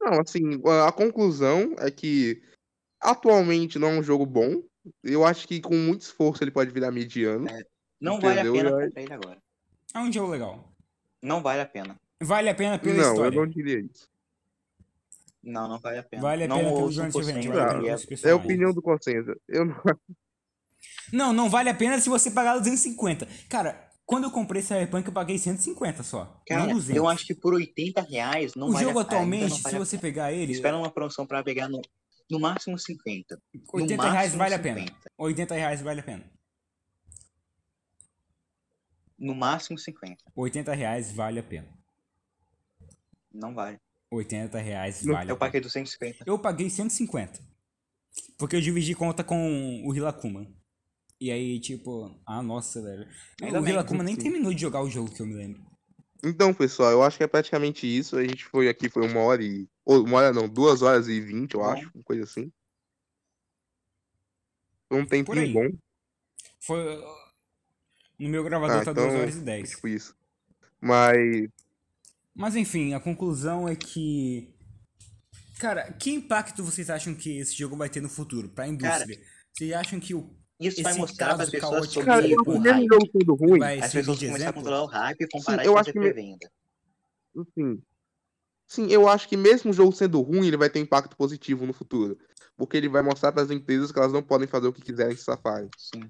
Não, assim, a conclusão é que atualmente não é um jogo bom. Eu acho que com muito esforço ele pode virar mediano. Não vale a Entendeu? pena comprar ele agora. É um jogo legal. Não vale a pena. Vale a pena pela não, história. eu não diria isso. Não, não vale a pena. Vale a não pena a Ah, pena ele é- a opinião do consenso. Eu não... Não, não vale a pena se você pagar 250. Cara, quando eu comprei Cyberpunk eu paguei 150 só. Cara, não 200. eu acho que por 80 reais não o vale jogo a pena. ainda atualmente, não se vale a você pena. pegar ele, Espera uma promoção pra pegar no, no máximo 50. 80 no reais máximo vale a pena. 50. 80 reais vale a pena. No máximo 50. 80 reais vale a pena. Não vale. 80 reais vale Eu paguei 250. Eu paguei 150. Porque eu dividi conta com o Hilakuma. E aí, tipo, ah, nossa, velho. Ainda o bem, Hilakuma nem sim. terminou de jogar o jogo que eu me lembro. Então, pessoal, eu acho que é praticamente isso. A gente foi aqui, foi uma hora e. ou, Uma hora não, duas horas e vinte, eu Bom. acho. Uma coisa assim. Foi um tempinho bom. Foi. No meu gravador Ah, tá então, 2 horas e 10. Tipo isso. Mas. Mas enfim, a conclusão é que. Cara, que impacto vocês acham que esse jogo vai ter no futuro pra indústria? vocês acham que o Isso vai mostrar para as pessoas sobre Cara, eu o que mesmo hype. o jogo sendo ruim, vai As pessoas de começam a controlar o hype e comparar eu e acho fazer que pré-venda. Sim. Sim, eu acho que mesmo o jogo sendo ruim, ele vai ter impacto positivo no futuro. Porque ele vai mostrar para as empresas que elas não podem fazer o que quiserem se safarem. Sim.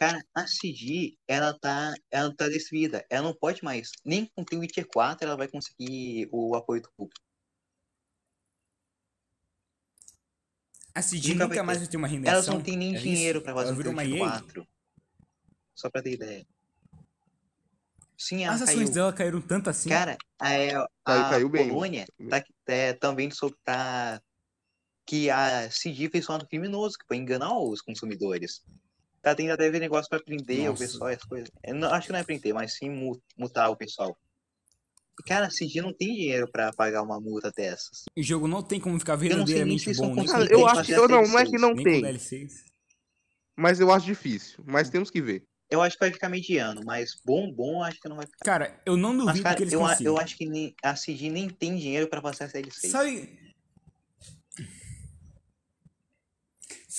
Cara, a CG, ela tá, ela tá destruída. Ela não pode mais. Nem com The Witcher 4 ela vai conseguir o apoio do público. A CG Nunca nunca, vai mais ter. vai ter uma rendição. Elas não têm nem é isso? dinheiro pra fazer Ela um Witcher EA? 4. Só pra ter ideia. Sim, ela As ações caiu. dela caíram tanto assim. Cara, a, Caiu- a caiu bem. Polônia tá, é, também sobre pra, que a CG fez um ato criminoso, que foi enganar os consumidores. Tá tendo até ver negócio pra prender Nossa. o pessoal, as coisas. Eu não, acho que não é prender, mas sim mu- multar o pessoal. E, cara, a CG não tem dinheiro pra pagar uma multa dessas. O jogo não tem como ficar verdadeiramente bom com Cara, eu acho que. eu- Não, não é que não tem. Mas eu acho difícil. Mas temos que ver. Eu acho que vai ficar mediano, mas bom, bom, acho que não vai ficar. Cara, eu não Mas, duvido cara, que eles eu, a- consigam. eu acho que nem, a CG nem tem dinheiro pra passar essa DLC. Sabe...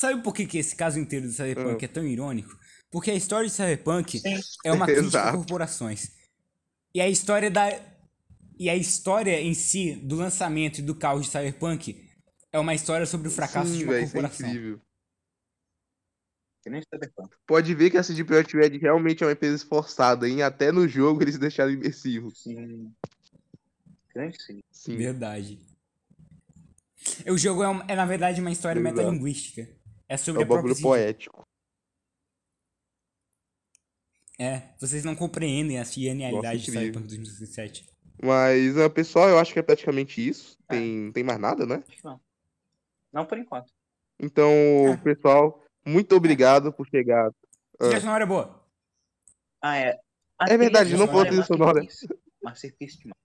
Sabe por que, que esse caso inteiro do Cyberpunk Ah. é tão irônico? Porque a história de Cyberpunk Sim. é uma crítica a Exato. corporações. E a história da. E a história em si, do lançamento e do caos de Cyberpunk, é uma história sobre o fracasso de Sim, uma velho, isso é corporação. incrível. Que nem Cyberpunk. Pode ver que a CD Projekt Red realmente é uma empresa esforçada em até no jogo eles deixaram imersivo. Sim. Sim. Sim. Verdade. O jogo é, um- é, na verdade, uma história Exato. metalinguística. É É sobre um a própria bagulho poético. É, vocês não compreendem a genialidade de incrível. Cyberpunk 2017. Mas, ah, pessoal, eu acho que é praticamente isso. Tem, tem mais nada, né? Acho que não. Não por enquanto. Então, É. pessoal, muito obrigado por chegar. Ah. Trilha sonora é boa. Ah, é. A É verdade, não falou trilha sonora. Masterpiece. Demais.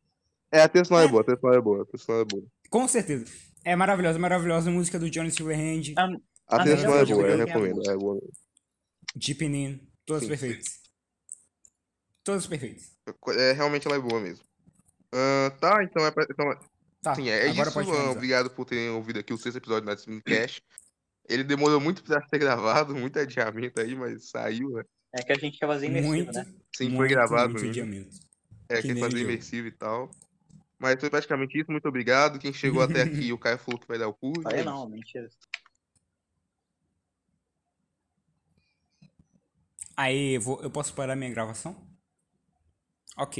É, a trilha sonora é É. boa, a trilha sonora é boa, a trilha sonora é boa. Com certeza. É maravilhosa, maravilhosa. A música do Johnny Silverhand, A, A trilha não, sonora é boa, eu recomendo. É boa. Deep In, todas Sim. perfeitas. Todas perfeitas. É, realmente ela é boa mesmo. Ah, tá, então é, pra, então, Tá, sim, é agora isso. obrigado por terem ouvido aqui o sexto episódio da Cash. Ele demorou muito pra ser gravado, muito adiamento aí, mas saiu, né? É que a gente quer fazer imersivo, Muito, né? Sim, foi muito, gravado muito adiamento. É, Que quer fazer imersivo e tal. Mas foi praticamente isso, muito obrigado. Quem chegou até aqui, o Caio falou que vai dar o cu. é Falei não, mentira. Aí, eu, vou, eu posso parar minha gravação? Ok.